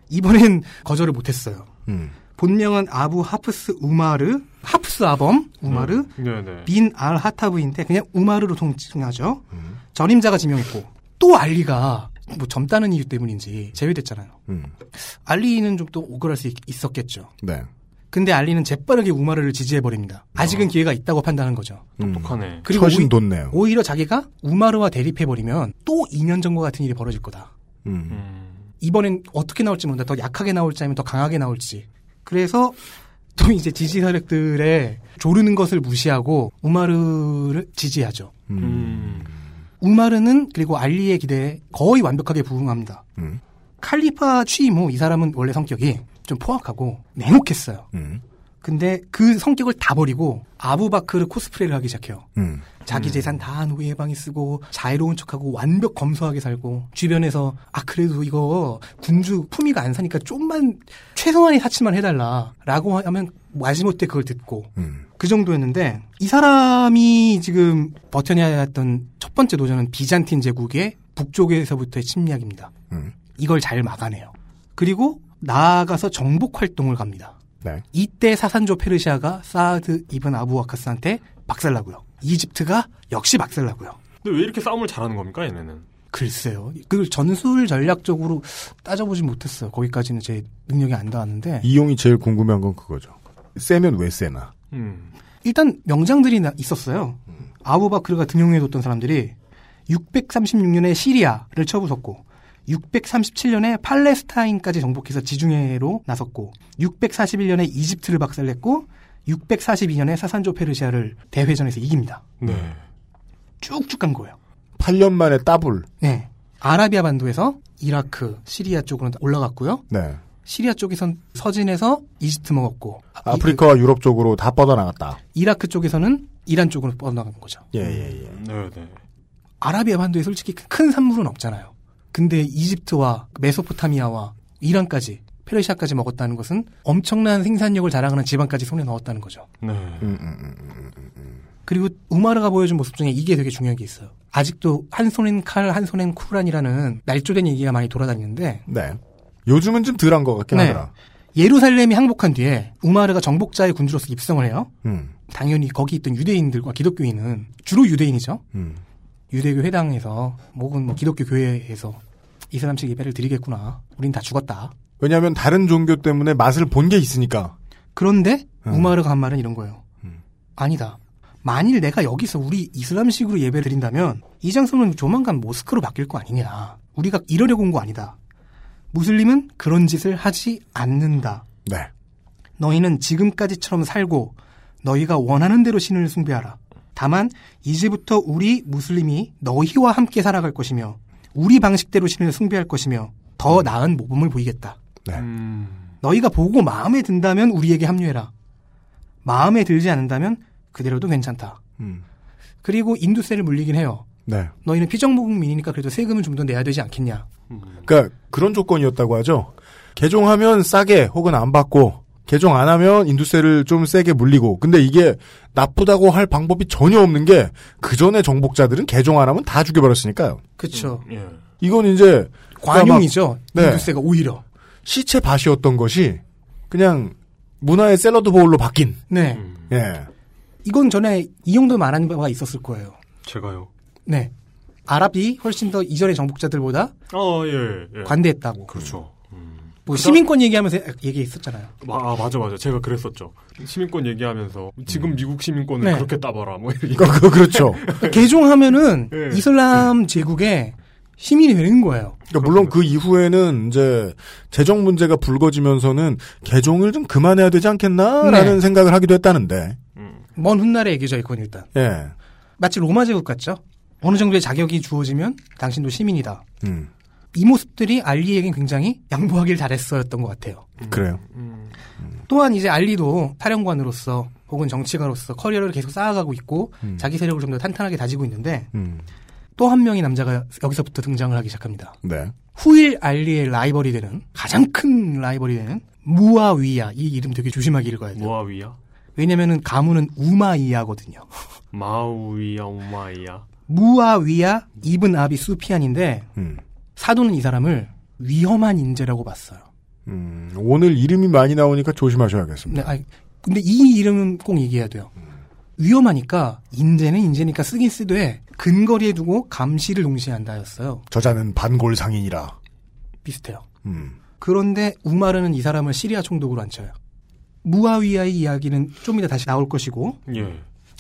이번엔 거절을 못했어요. 음. 본명은 아부 하프스 우마르, 하프스 아범 우마르, 네네. 빈알 하타브인데 그냥 우마르로 통칭하죠. 음. 전임자가 지명했고 또 알리가 뭐 젊다는 이유 때문인지 제외됐잖아요. 음. 알리는 좀 또 오그랄 수 있, 있었겠죠. 네. 근데 알리는 재빠르게 우마르를 지지해 버립니다. 아직은 기회가 있다고 판단한 거죠. 음. 똑똑하네. 그리고 처신 오히, 돋네요. 오히려 자기가 우마르와 대립해 버리면 또 2년 전과 같은 일이 벌어질 거다. 음. 음. 이번엔 어떻게 나올지 모른다. 더 약하게 나올지 아니면 더 강하게 나올지. 그래서 또 이제 지지 세력들의 조르는 것을 무시하고 우마르를 지지하죠. 음. 음. 우마르는 그리고 알리의 기대에 거의 완벽하게 부응합니다. 음. 칼리파 취임 후 이 사람은 원래 성격이 좀 포악하고 냉혹했어요. 음. 근데 그 성격을 다 버리고 아부바크르 코스프레를 하기 시작해요. 음. 자기 재산 다 노예 해방에 쓰고 자유로운 척하고 완벽 검소하게 살고 주변에서 아 그래도 이거 군주 품위가 안 사니까 좀만 최소한의 사치만 해달라라고 하면 마지못해 그걸 듣고 음. 그 정도였는데 이 사람이 지금 버텨내야 했던 첫 번째 도전은 비잔틴 제국의 북쪽에서부터의 침략입니다. 음. 이걸 잘 막아내요. 그리고 나아가서 정복 활동을 갑니다. 네. 이때 사산조 페르시아가 사드 이븐 아부와카스한테 박살나고요. 이집트가 역시 박살나고요. 근데 왜 이렇게 싸움을 잘하는 겁니까, 얘네는? 글쎄요. 그 전술 전략적으로 따져보진 못했어요. 거기까지는 제 능력이 안 닿았는데 이용이 제일 궁금한 건 그거죠. 세면 왜 세나? 음. 일단 명장들이 나- 있었어요. 아부바크르가 등용해뒀던 사람들이 636년에 시리아를 쳐부쉈고 637년에 팔레스타인까지 정복해서 지중해로 나섰고 641년에 이집트를 박살냈고 642년에 사산조 페르시아를 대회전에서 이깁니다. 네. 쭉쭉 간 거예요. 8년 만에 따블. 네. 아라비아 반도에서 이라크, 시리아 쪽으로 올라갔고요. 네. 시리아 쪽에선 서진에서 이집트 먹었고 아, 아프리카와 유럽 쪽으로 다 뻗어나갔다. 이, 이라크 쪽에서는 이란 쪽으로 뻗어나간 거죠. 예, 예, 예. 네 네. 아라비아 반도에 솔직히 큰 산물은 없잖아요. 근데 이집트와 메소포타미아와 이란까지 페르시아까지 먹었다는 것은 엄청난 생산력을 자랑하는 지방까지 손에 넣었다는 거죠. 네. 음, 음, 음. 그리고 우마르가 보여준 모습 중에 이게 되게 중요한 게 있어요. 아직도 한 손엔 칼, 한 손엔 쿠란이라는 날조된 얘기가 많이 돌아다니는데 네. 요즘은 좀 덜한 것 같긴 네. 하더라. 예루살렘이 항복한 뒤에 우마르가 정복자의 군주로서 입성을 해요. 음, 당연히 거기 있던 유대인들과 기독교인은 주로 유대인이죠. 음. 유대교 회당에서 혹은 뭐 기독교 교회에서 이슬람 측 예배를 드리겠구나. 우린 다 죽었다. 왜냐하면 다른 종교 때문에 맛을 본 게 있으니까. 그런데 음. 우마르가 한 말은 이런 거예요. 음. 아니다. 만일 내가 여기서 우리 이슬람식으로 예배 드린다면 이 장소는 조만간 모스크로 바뀔 거 아니냐. 우리가 이러려고 온 거 아니다. 무슬림은 그런 짓을 하지 않는다. 네. 너희는 지금까지처럼 살고 너희가 원하는 대로 신을 숭배하라. 다만 이제부터 우리 무슬림이 너희와 함께 살아갈 것이며 우리 방식대로 신을 숭배할 것이며 더 나은 모범을 보이겠다. 네. 음. 너희가 보고 마음에 든다면 우리에게 합류해라. 마음에 들지 않는다면 그대로도 괜찮다. 음. 그리고 인두세를 물리긴 해요. 네. 너희는 피정복민이니까 그래도 세금을 좀더 내야 되지 않겠냐. 그러니까 그런 조건이었다고 하죠. 개종하면 싸게 혹은 안 받고 개종 안 하면 인두세를 좀 세게 물리고 근데 이게 나쁘다고 할 방법이 전혀 없는 게 그 전에 정복자들은 개종 안 하면 다 죽여버렸으니까요. 그쵸. 예. 이건 이제 관용이죠. 네. 인두세가 오히려. 시체 밭이었던 것이 그냥 문화의 샐러드 보울로 바뀐. 네. 음. 예. 이건 전에 이 정도 말한 바가 있었을 거예요. 제가요. 네. 아랍이 훨씬 더 이전의 정복자들보다 아, 예, 예. 관대했다고. 그렇죠. 음. 뭐 그다- 시민권 얘기하면서 얘기했었잖아요. 마- 아, 맞아, 맞아. 제가 그랬었죠. 시민권 얘기하면서 지금 미국 시민권을 네. 그렇게 따봐라. 뭐 이렇게. 그, 그, 그렇죠. 개종하면은 네. 이슬람 제국의 시민이 되는 거예요. 그러니까 물론 그 이후에는 이제 재정 문제가 불거지면서는 개종을 좀 그만해야 되지 않겠나라는 네. 생각을 하기도 했다는데. 음. 먼 훗날의 얘기죠, 이건 일단. 예. 마치 로마 제국 같죠? 어느 정도의 자격이 주어지면 당신도 시민이다. 음. 이 모습들이 알리에겐 굉장히 양보하길 잘했어였던 것 같아요. 그래요. 음. 또한 이제 알리도 사령관으로서 혹은 정치가로서 커리어를 계속 쌓아가고 있고 음. 자기 세력을 좀 더 탄탄하게 다지고 있는데 음. 또 한 명의 남자가 여기서부터 등장을 하기 시작합니다. 네. 후일 알리의 라이벌이 되는 가장 큰 라이벌이 되는 무아위야 이 이름 되게 조심하게 읽어야 돼요. 모아위야? 왜냐면은 가문은 우마이야거든요. 마우이야, 오마이야. 무아위야 이븐 아비 수피안인데 음. 사도는 이 사람을 위험한 인재라고 봤어요. 음. 오늘 이름이 많이 나오니까 조심하셔야겠습니다. 네, 아니, 근데 이 이름은 꼭 얘기해야 돼요. 위험하니까 인재는 인재니까 쓰긴 쓰되 근거리에 두고 감시를 동시에 한다였어요. 저자는 반골 상인이라. 비슷해요. 음. 그런데 우마르는 이 사람을 시리아 총독으로 앉혀요. 무아위야의 이야기는 좀 이따 다시 나올 것이고 예.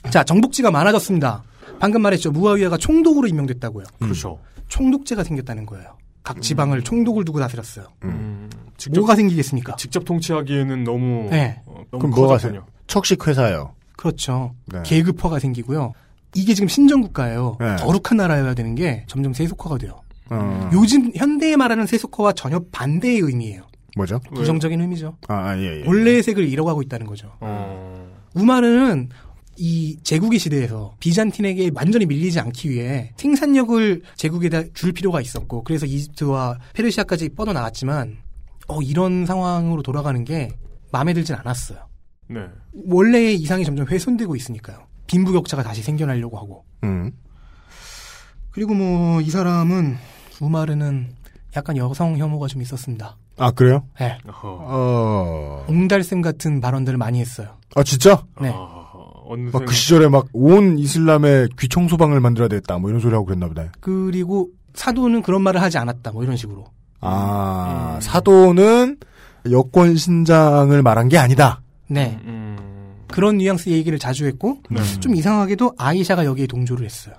자 정복지가 많아졌습니다. 방금 말했죠. 무아위야가 총독으로 임명됐다고요. 그렇죠. 총독제가 생겼다는 거예요. 각 지방을 총독을 두고 다스렸어요. 음. 직접, 뭐가 생기겠습니까? 직접 통치하기에는 너무, 네. 어, 너무 그럼 뭐가 커졌군요. 척식 회사요. 그렇죠. 네. 계급화가 생기고요. 이게 지금 신정국가예요. 네. 거룩한 나라여야 되는 게 점점 세속화가 돼요. 어. 요즘 현대에 말하는 세속화와 전혀 반대의 의미예요. 뭐죠? 왜? 부정적인 의미죠. 아, 아, 예, 예. 본래의 색을 잃어가고 있다는 거죠. 어. 우마르는 이 제국의 시대에서 비잔틴에게 완전히 밀리지 않기 위해 생산력을 제국에다 줄 필요가 있었고 그래서 이집트와 페르시아까지 뻗어나갔지만 어, 이런 상황으로 돌아가는 게 마음에 들진 않았어요. 네. 원래의 이상이 점점 훼손되고 있으니까요. 빈부격차가 다시 생겨나려고 하고. 음. 그리고 뭐 이 사람은 우마르는 약간 여성 혐오가 좀 있었습니다. 아, 그래요? 네. 어허. 어. 옹달샘 같은 발언들을 많이 했어요. 아, 진짜? 네. 아, 어느 막그 시절에 막 온 이슬람의 귀청소방을 만들어야 되겠다. 뭐 이런 소리 하고 그랬나 보다. 그리고 사도는 그런 말을 하지 않았다. 뭐 이런 식으로. 아, 음. 사도는 여권 신장을 말한 게 아니다. 네. 음. 그런 뉘앙스 얘기를 자주 했고 네. 좀 이상하게도 아이샤가 여기에 동조를 했어요.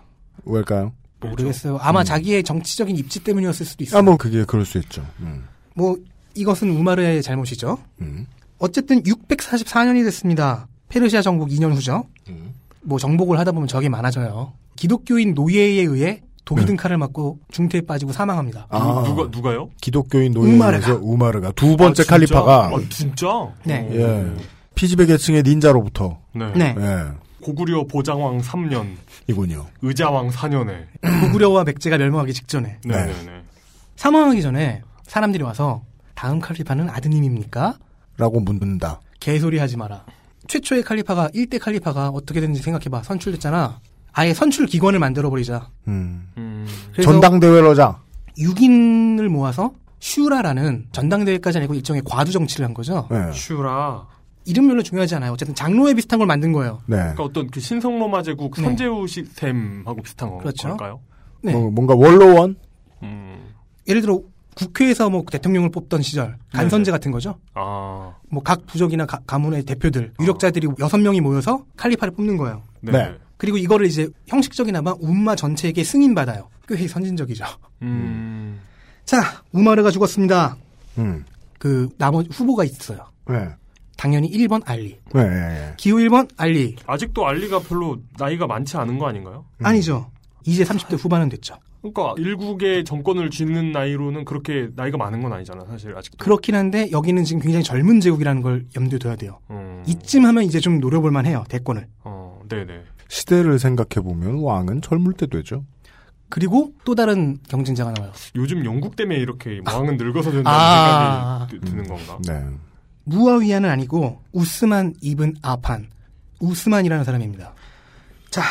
왜일까요? 모르겠어요. 아마 음. 자기의 정치적인 입지 때문이었을 수도 있어요. 아, 뭐 그게 그럴 수 있죠. 음. 뭐 이것은 우마르의 잘못이죠. 음. 어쨌든 644년이 됐습니다. 페르시아 정복 2년 후죠. 음. 뭐 정복을 하다 보면 적이 많아져요. 기독교인 노예에 의해 독이 네. 든 칼을 맞고 중태에 빠지고 사망합니다. 아, 누가 누가요? 기독교인 우마르가. 노예에서 우마르가 두 번째 아, 진짜? 칼리파가 아, 진짜? 네. 어. 예. 피지배 계층의 닌자로부터 네. 네. 예. 고구려 보장왕 3년, 이군요. 의자왕 4년에. 고구려와 백제가 멸망하기 직전에 네, 네. 네, 네. 사망하기 전에 사람들이 와서 다음 칼리파는 아드님입니까? 라고 묻는다. 개소리 하지 마라. 최초의 칼리파가 1대 칼리파가 어떻게 됐는지 생각해봐. 선출됐잖아. 아예 선출 기관을 만들어버리자. 음. 음. 전당대회를 하자. 6인을 모아서 슈라라는 전당대회까지 아니고 일종의 과두 정치를 한 거죠. 네. 슈라. 이름 별로 중요하지 않아요. 어쨌든 장로회 비슷한 걸 만든 거예요. 네. 그러니까 어떤 그 신성로마 제국 네. 선제우 시스템하고 비슷한 건 그렇죠. 걸까요? 네. 뭐, 뭔가 원로원? 음. 예를 들어 국회에서 뭐 대통령을 뽑던 시절 간선제 같은 거죠. 아. 뭐각 부족이나 가, 가문의 대표들 유력자들이 여섯 명이 모여서 칼리파를 뽑는 거예요. 네. 네. 그리고 이거를 이제 형식적이나마 um마 전체에게 승인받아요. 꽤 선진적이죠. 음. 자, 우마르가 죽었습니다. 음. 그 나머지 후보가 있어요. 네. 당연히 1번 알리. 네, 네. 기호 1번 알리. 아직도 알리가 별로 나이가 많지 않은 거 아닌가요? 아니죠. 이제 30대 후반은 됐죠. 그러니까 일국의 정권을 쥐는 나이로는 그렇게 나이가 많은 건 아니잖아, 사실 아직도. 그렇긴 한데 여기는 지금 굉장히 젊은 제국이라는 걸 염두에 둬야 돼요. 음. 이쯤 하면 이제 좀 노려볼 만해요. 대권을. 어, 네네. 시대를 생각해 보면 왕은 젊을 때 되죠. 그리고 또 다른 경쟁자가 나와요. 요즘 영국 때문에 이렇게 왕은 늙어서 된다는 아. 생각이 드- 드는 건가? 네. 무아위아는 아니고 우스만 이븐 아판. 우스만이라는 사람입니다. 자,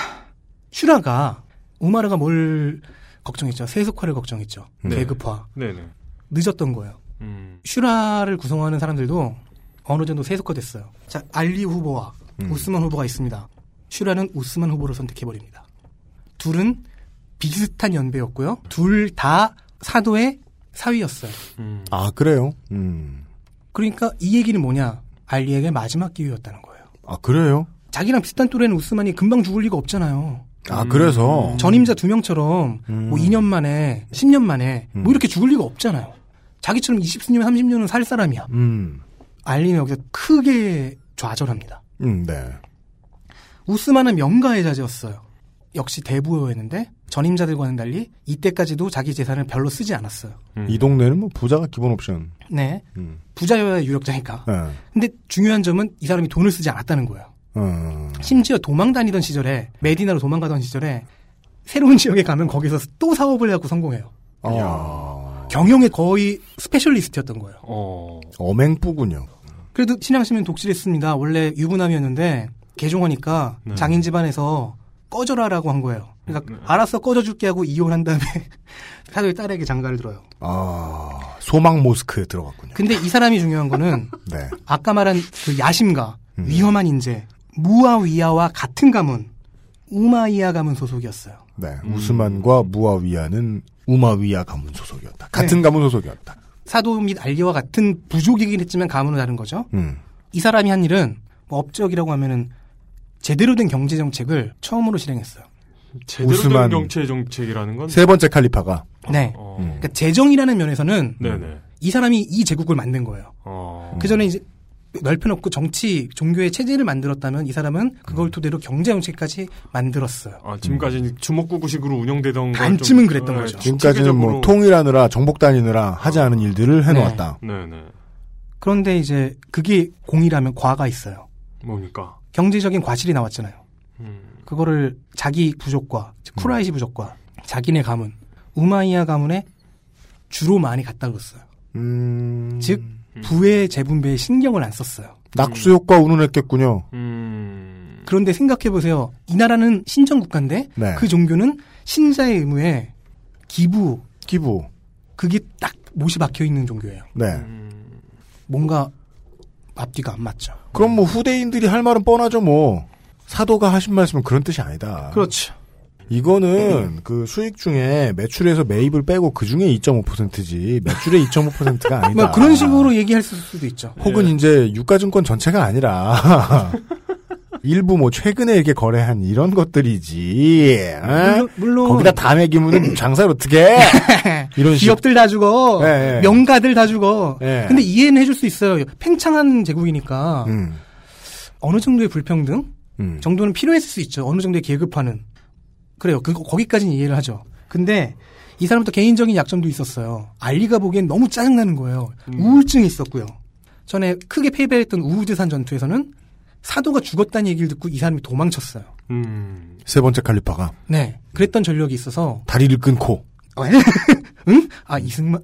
슈라가 우마르가 뭘 걱정했죠? 세속화를 걱정했죠. 네. 계급화. 네네. 늦었던 거예요. 음. 슈라를 구성하는 사람들도 어느 정도 세속화됐어요. 자, 알리 후보와 음. 우스만 후보가 있습니다. 슈라는 우스만 후보를 선택해버립니다. 둘은 비슷한 연배였고요. 둘 다 사도의 사위였어요. 음. 아, 그래요? 음. 그러니까 이 얘기는 뭐냐? 알리에게 마지막 기회였다는 거예요. 아, 그래요? 자기랑 비슷한 또래는 우스만이 금방 죽을 리가 없잖아요. 아, 그래서. 전임자 두 명처럼 음. 뭐 2년 만에, 10년 만에 음. 뭐 이렇게 죽을 리가 없잖아요. 자기처럼 20년, 30년은 살 사람이야. 음. 알리는 여기서 크게 좌절합니다. 음, 네. 우스만은 명가의 자제였어요. 역시 대부호였는데 전임자들과는 달리 이때까지도 자기 재산을 별로 쓰지 않았어요. 음. 이 동네는 뭐 부자가 기본 옵션. 네. 음. 부자여야 유력자니까. 네. 근데 중요한 점은 이 사람이 돈을 쓰지 않았다는 거예요. 어. 심지어 도망 다니던 시절에 메디나로 도망가던 시절에 새로운 지역에 가면 거기서 또 사업을 해갖고 성공해요. 아. 경영의 거의 specialist였던 거예요. 어. 어맹부군요. 그래도 신앙심은 독실했습니다. 원래 유부남이었는데 개종하니까 네. 장인 집안에서 꺼져라라고 한 거예요. 그러니까 네. 알았어 꺼져줄게 하고 이혼한 다음에 사도의 딸에게 장가를 들어요. 아. 소망 모스크에 들어갔군요. 근데 이 사람이 중요한 거는 네. 아까 말한 그 야심가, 음. 위험한 인재, 무아위아와 같은 가문, 우마이야 가문 소속이었어요. 네. 음. 우스만과 무아위아는 우마위아 가문 소속이었다. 같은 가문 소속이었다. 사도 및 알리와 같은 부족이긴 했지만 가문은 다른 거죠. 음. 이 사람이 한 일은 뭐 업적이라고 하면은 제대로 된 경제 정책을 처음으로 실행했어요. 제대로 우스만. 된 정치 정책이라는 건. 세 번째 칼리파가. 네. 어. 음. 그러니까 재정이라는 면에서는 네네. 이 사람이 이 제국을 만든 거예요. 어. 그 전에 이제 넓혀놓고 정치, 종교의 체제를 만들었다면 이 사람은 그걸 토대로 경제 정책까지 만들었어요. 아, 지금까지 주먹구구식으로 운영되던 건 반쯤은 좀, 그랬던 네, 거죠. 지금까지는 뭐 체계적으로- 통일하느라 정복 다니느라 하지 않은 일들을 해놓았다. 네 네. 그런데 이제 그게 공이라면 과가 있어요. 뭡니까? 경제적인 과실이 나왔잖아요. 음. 그거를 자기 부족과 즉 쿠라이시 부족과 자기네 가문 우마이야 가문에 주로 많이 갖다 줬어요. 음. 즉 부의 재분배에 신경을 안 썼어요. 낙수 효과 운운했겠군요. 음. 그런데 생각해 보세요. 이 나라는 신정 국가인데 네. 그 종교는 신자의 의무에 기부 기부. 그게 딱 못이 박혀 있는 종교예요. 네. 음. 뭔가 앞뒤가 안 맞죠. 그럼 뭐 후대인들이 할 말은 뻔하죠 뭐. 사도가 하신 말씀은 그런 뜻이 아니다. 그렇죠. 이거는 그 수익 중에 매출에서 매입을 빼고 그 중에 2.5%지 매출의 2.5%가 아니다. 뭐 그런 식으로 얘기할 수도 있죠. 혹은 이제 유가증권 전체가 아니라 일부 뭐 최근에 이렇게 거래한 이런 것들이지. 어? 물론, 물론 거기다 다 매기면 장사를 어떻게 해? 이런 식. 기업들 다 죽어. 예, 예. 명가들 다 죽어. 예. 근데 이해는 해줄 수 있어요. 팽창한 제국이니까 음, 어느 정도의 불평등 음. 정도는 필요했을 수 있죠. 어느 정도의 계급화는. 그래요. 그 거기까지는 이해를 하죠. 근데 이 사람도 개인적인 약점도 있었어요. 알리가 보기엔 너무 짜증나는 거예요. 우울증이 있었고요. 전에 크게 패배했던 우후드산 전투에서는 사도가 죽었다는 얘기를 듣고 이 사람이 도망쳤어요. 음. 세 번째 칼리파가 네. 그랬던 전력이 있어서 다리를 끊고 응? 아 이승만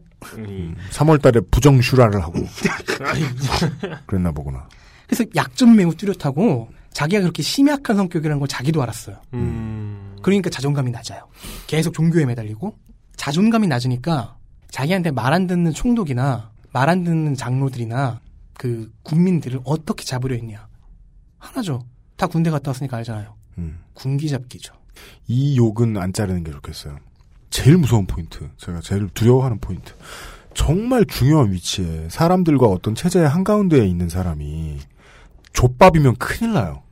3월 달에 부정 슈라를 하고 그랬나 보구나. 그래서 약점 매우 뚜렷하고 자기가 그렇게 심약한 성격이라는 걸 자기도 알았어요. 음. 그러니까 자존감이 낮아요. 계속 종교에 매달리고 자존감이 낮으니까 자기한테 말 안 듣는 총독이나 말 안 듣는 장로들이나 그 국민들을 어떻게 잡으려 했냐. 하나죠. 다 군대 갔다 왔으니까 알잖아요. 음. 군기 잡기죠. 이 욕은 안 자르는 게 좋겠어요. 제일 무서운 포인트. 제가 제일 두려워하는 포인트. 정말 중요한 위치에 사람들과 어떤 체제의 한가운데에 있는 사람이 족밥이면 큰일 나요.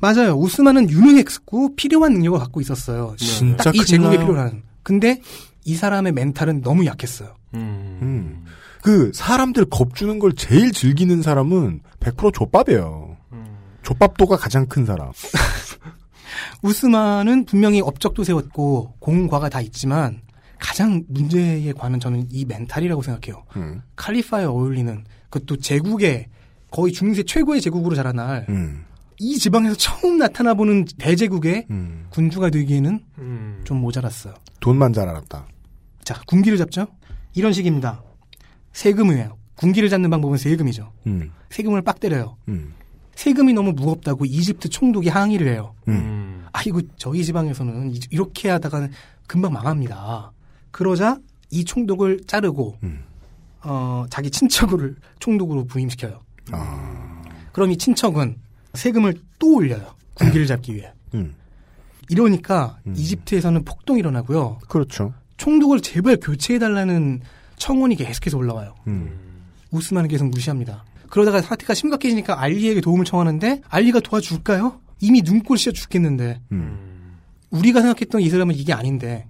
맞아요. 우스만은 유능했고 필요한 능력을 갖고 있었어요. 진짜 딱이 제국에. 필요한. 근데 이 사람의 멘탈은 너무 약했어요. 음. 그 사람들 겁주는 걸 제일 즐기는 사람은 100% 족밥이에요. 족밥도가 가장 큰 사람. 우스만은 분명히 업적도 세웠고 공과가 다 있지만 가장 문제에 관한 저는 이 멘탈이라고 생각해요. 음. 칼리파에 어울리는 그것도 제국의 거의 중세 최고의 제국으로 자라날 음. 이 지방에서 처음 나타나 보는 대제국의 음. 군주가 되기에는 음. 좀 모자랐어요. 돈만 잘 알았다. 자, 군기를 잡죠? 이런 식입니다. 세금이에요. 군기를 잡는 방법은 세금이죠. 음. 세금을 빡 때려요. 음. 세금이 너무 무겁다고 이집트 총독이 항의를 해요. 음. 아이고 저희 지방에서는 이- 이렇게 하다가는 금방 망합니다. 그러자 이 총독을 자르고 음. 어, 자기 친척을 총독으로 부임시켜요. 아. 그럼 이 친척은 세금을 또 올려요. 군기를 잡기 위해. 음. 이러니까 이집트에서는 폭동이 일어나고요. 그렇죠. 총독을 제발 교체해달라는 청원이 계속해서 올라와요. 음. 우스만은 계속 무시합니다. 그러다가 사태가 심각해지니까 알리에게 도움을 청하는데 알리가 도와줄까요? 이미 눈꼴 씌어 죽겠는데 음. 우리가 생각했던 이슬람은 이게 아닌데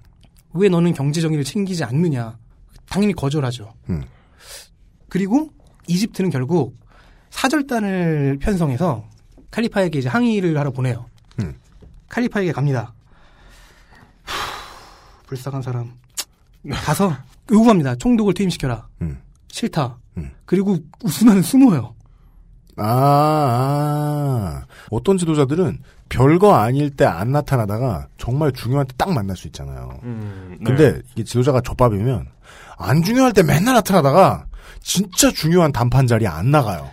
왜 너는 경제 정의를 챙기지 않느냐? 당연히 거절하죠. 음. 그리고 이집트는 결국 사절단을 편성해서 칼리파에게 이제 항의를 하러 보내요. 음. 칼리파에게 갑니다. 후, 불쌍한 사람. 가서 요구합니다. 총독을 퇴임시켜라. 음. 싫다. 음. 그리고 우스만은 숨어요. 아, 아. 어떤 지도자들은 별거 아닐 때 안 나타나다가 정말 중요한 때 딱 만날 수 있잖아요. 음, 네. 근데 이게 지도자가 족밥이면 안 중요할 때 맨날 나타나다가 진짜 중요한 단판 자리에 안 나가요.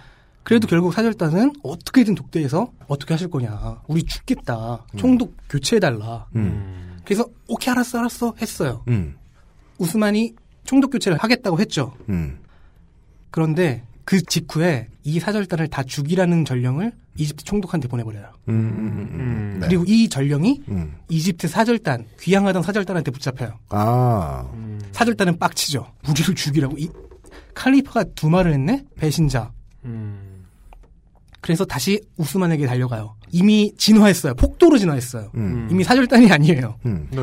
그래도 결국 사절단은 어떻게든 독대해서 어떻게 하실 거냐. 우리 죽겠다. 총독 교체해달라. 음. 그래서 오케이 알았어 알았어 했어요. 음. 우스만이 총독 교체를 하겠다고 했죠. 음. 그런데 그 직후에 이 사절단을 다 죽이라는 전령을 이집트 총독한테 보내버려요. 음, 음, 음. 네. 그리고 이 전령이 음. 이집트 사절단 귀향하던 사절단한테 붙잡혀요. 아. 사절단은 빡치죠. 우리를 죽이라고 이 칼리파가 두 말을 했네. 배신자. 음. 그래서 다시 우스만에게 달려가요. 이미 진화했어요. 폭도로 진화했어요. 음. 이미 사절단이 아니에요. 음. 네.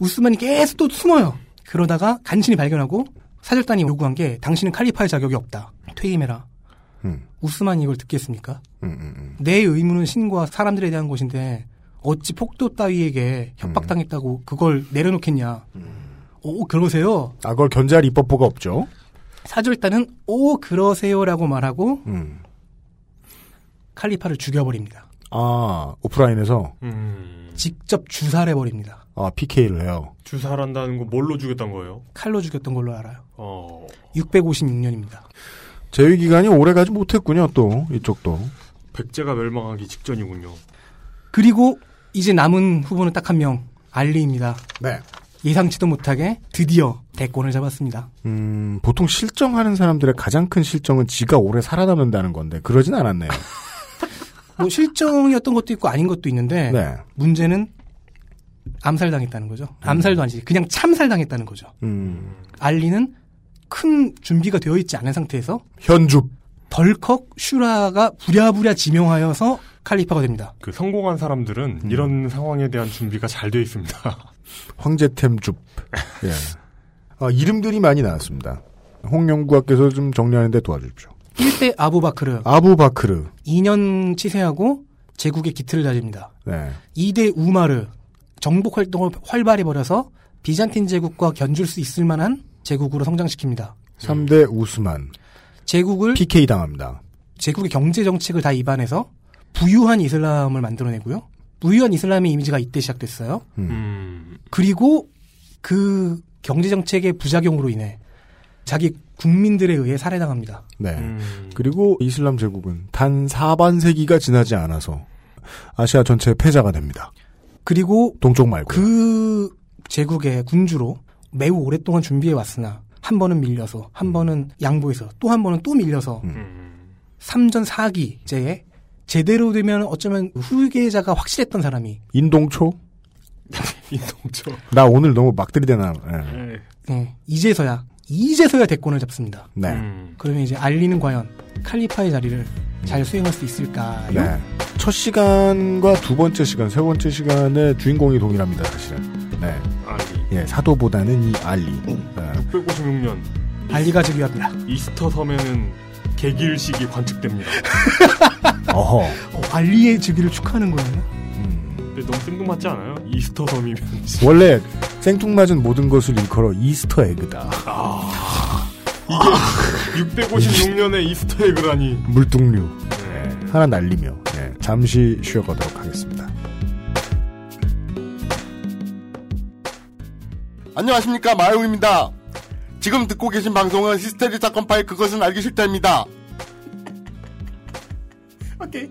우스만이 계속 또 숨어요. 그러다가 간신히 발견하고 사절단이 요구한 게 당신은 칼리파의 자격이 없다. 퇴임해라. 음. 우스만이 이걸 듣겠습니까? 음, 음, 음. 내 의무는 신과 사람들에 대한 것인데 어찌 폭도 따위에게 협박당했다고 그걸 내려놓겠냐. 오 그러세요. 아, 그걸 견제할 입법부가 없죠. 사절단은 오 그러세요라고 말하고 음. 칼리파를 죽여버립니다. 아, 오프라인에서 음. 직접 주사를 해버립니다. 아, PK를 해요. 주사를 한다는 거 뭘로 죽였던 거예요? 칼로 죽였던 걸로 알아요. 어. 656년입니다. 재위 기간이 오래 가지 못했군요, 또 이쪽도. 백제가 멸망하기 직전이군요. 그리고 이제 남은 후보는 딱 한 명. 알리입니다. 네. 예상치도 못하게 드디어 대권을 잡았습니다. 음, 보통 실정하는 사람들의 가장 큰 실정은 지가 오래 살아남는다는 건데 그러진 않았네요. 뭐 실정이었던 것도 있고 아닌 것도 있는데 네. 문제는 암살당했다는 거죠. 암살도 아니지. 그냥 참살당했다는 거죠. 음, 알리는 큰 준비가 되어 있지 않은 상태에서 현줍. 덜컥 슈라가 부랴부랴 지명하여서 칼리파가 됩니다. 그 성공한 사람들은 이런 상황에 대한 준비가 잘 되어 있습니다. 황제템줍. 예. 아, 이름들이 많이 나왔습니다. 홍영구학께서 좀 정리하는데 도와주십시오. 1대 아부바크르 아부바크르. 2년 치세하고 제국의 기틀을 다집니다. 네. 2대 우마르 정복 활동을 활발히 벌여서 비잔틴 제국과 견줄 수 있을 만한 제국으로 성장시킵니다. 3대 우스만. 제국을 PK 당합니다. 제국의 경제 정책을 다 입안해서 부유한 이슬람을 만들어내고요. 부유한 이슬람의 이미지가 이때 시작됐어요. 음. 그리고 그 경제 정책의 부작용으로 인해 자기 국민들에 의해 살해당합니다. 네. 음. 그리고 이슬람 제국은 단 4반세기가 지나지 않아서 아시아 전체의 패자가 됩니다. 그리고 동쪽 말고. 그 제국의 군주로 매우 오랫동안 준비해 왔으나 한 번은 밀려서 한 번은 양보해서 또 한 번은 또 밀려서 음. 삼전 4기제에 제대로 되면 어쩌면 후계자가 확실했던 사람이 인동초? 인동초. 나 오늘 너무 막 들이대나. 예. 네. 예, 이제서야 이제서야 대권을 잡습니다. 네. 음. 그러면 이제 알리는 과연 칼리파의 자리를 잘 수행할 수 있을까요? 네. 첫 시간과 두 번째 시간, 세 번째 시간의 주인공이 동일합니다, 사실은. 네. 알리. 예, 사도보다는 이 알리. 음. 네. 656년 알리가 즉위합니다. 이스터 섬에는 개기일식이 관측됩니다. 어허. 어, 알리의 즉위를 축하하는 거예요? 음. 근데 너무 뜬금맞지 않아요? 이스터 섬이면. 원래 생뚱맞은 모든 것을 일컬어 Easter egg다. 이게 656년에 Easter egg라니. 물뚱류. 네. 하나 날리며 예, 잠시 쉬어가도록 하겠습니다. 안녕하십니까 마용입니다. 지금 듣고 계신 방송은 히스테리 사건 파일 그것은 알기 싫다입니다. 오케이.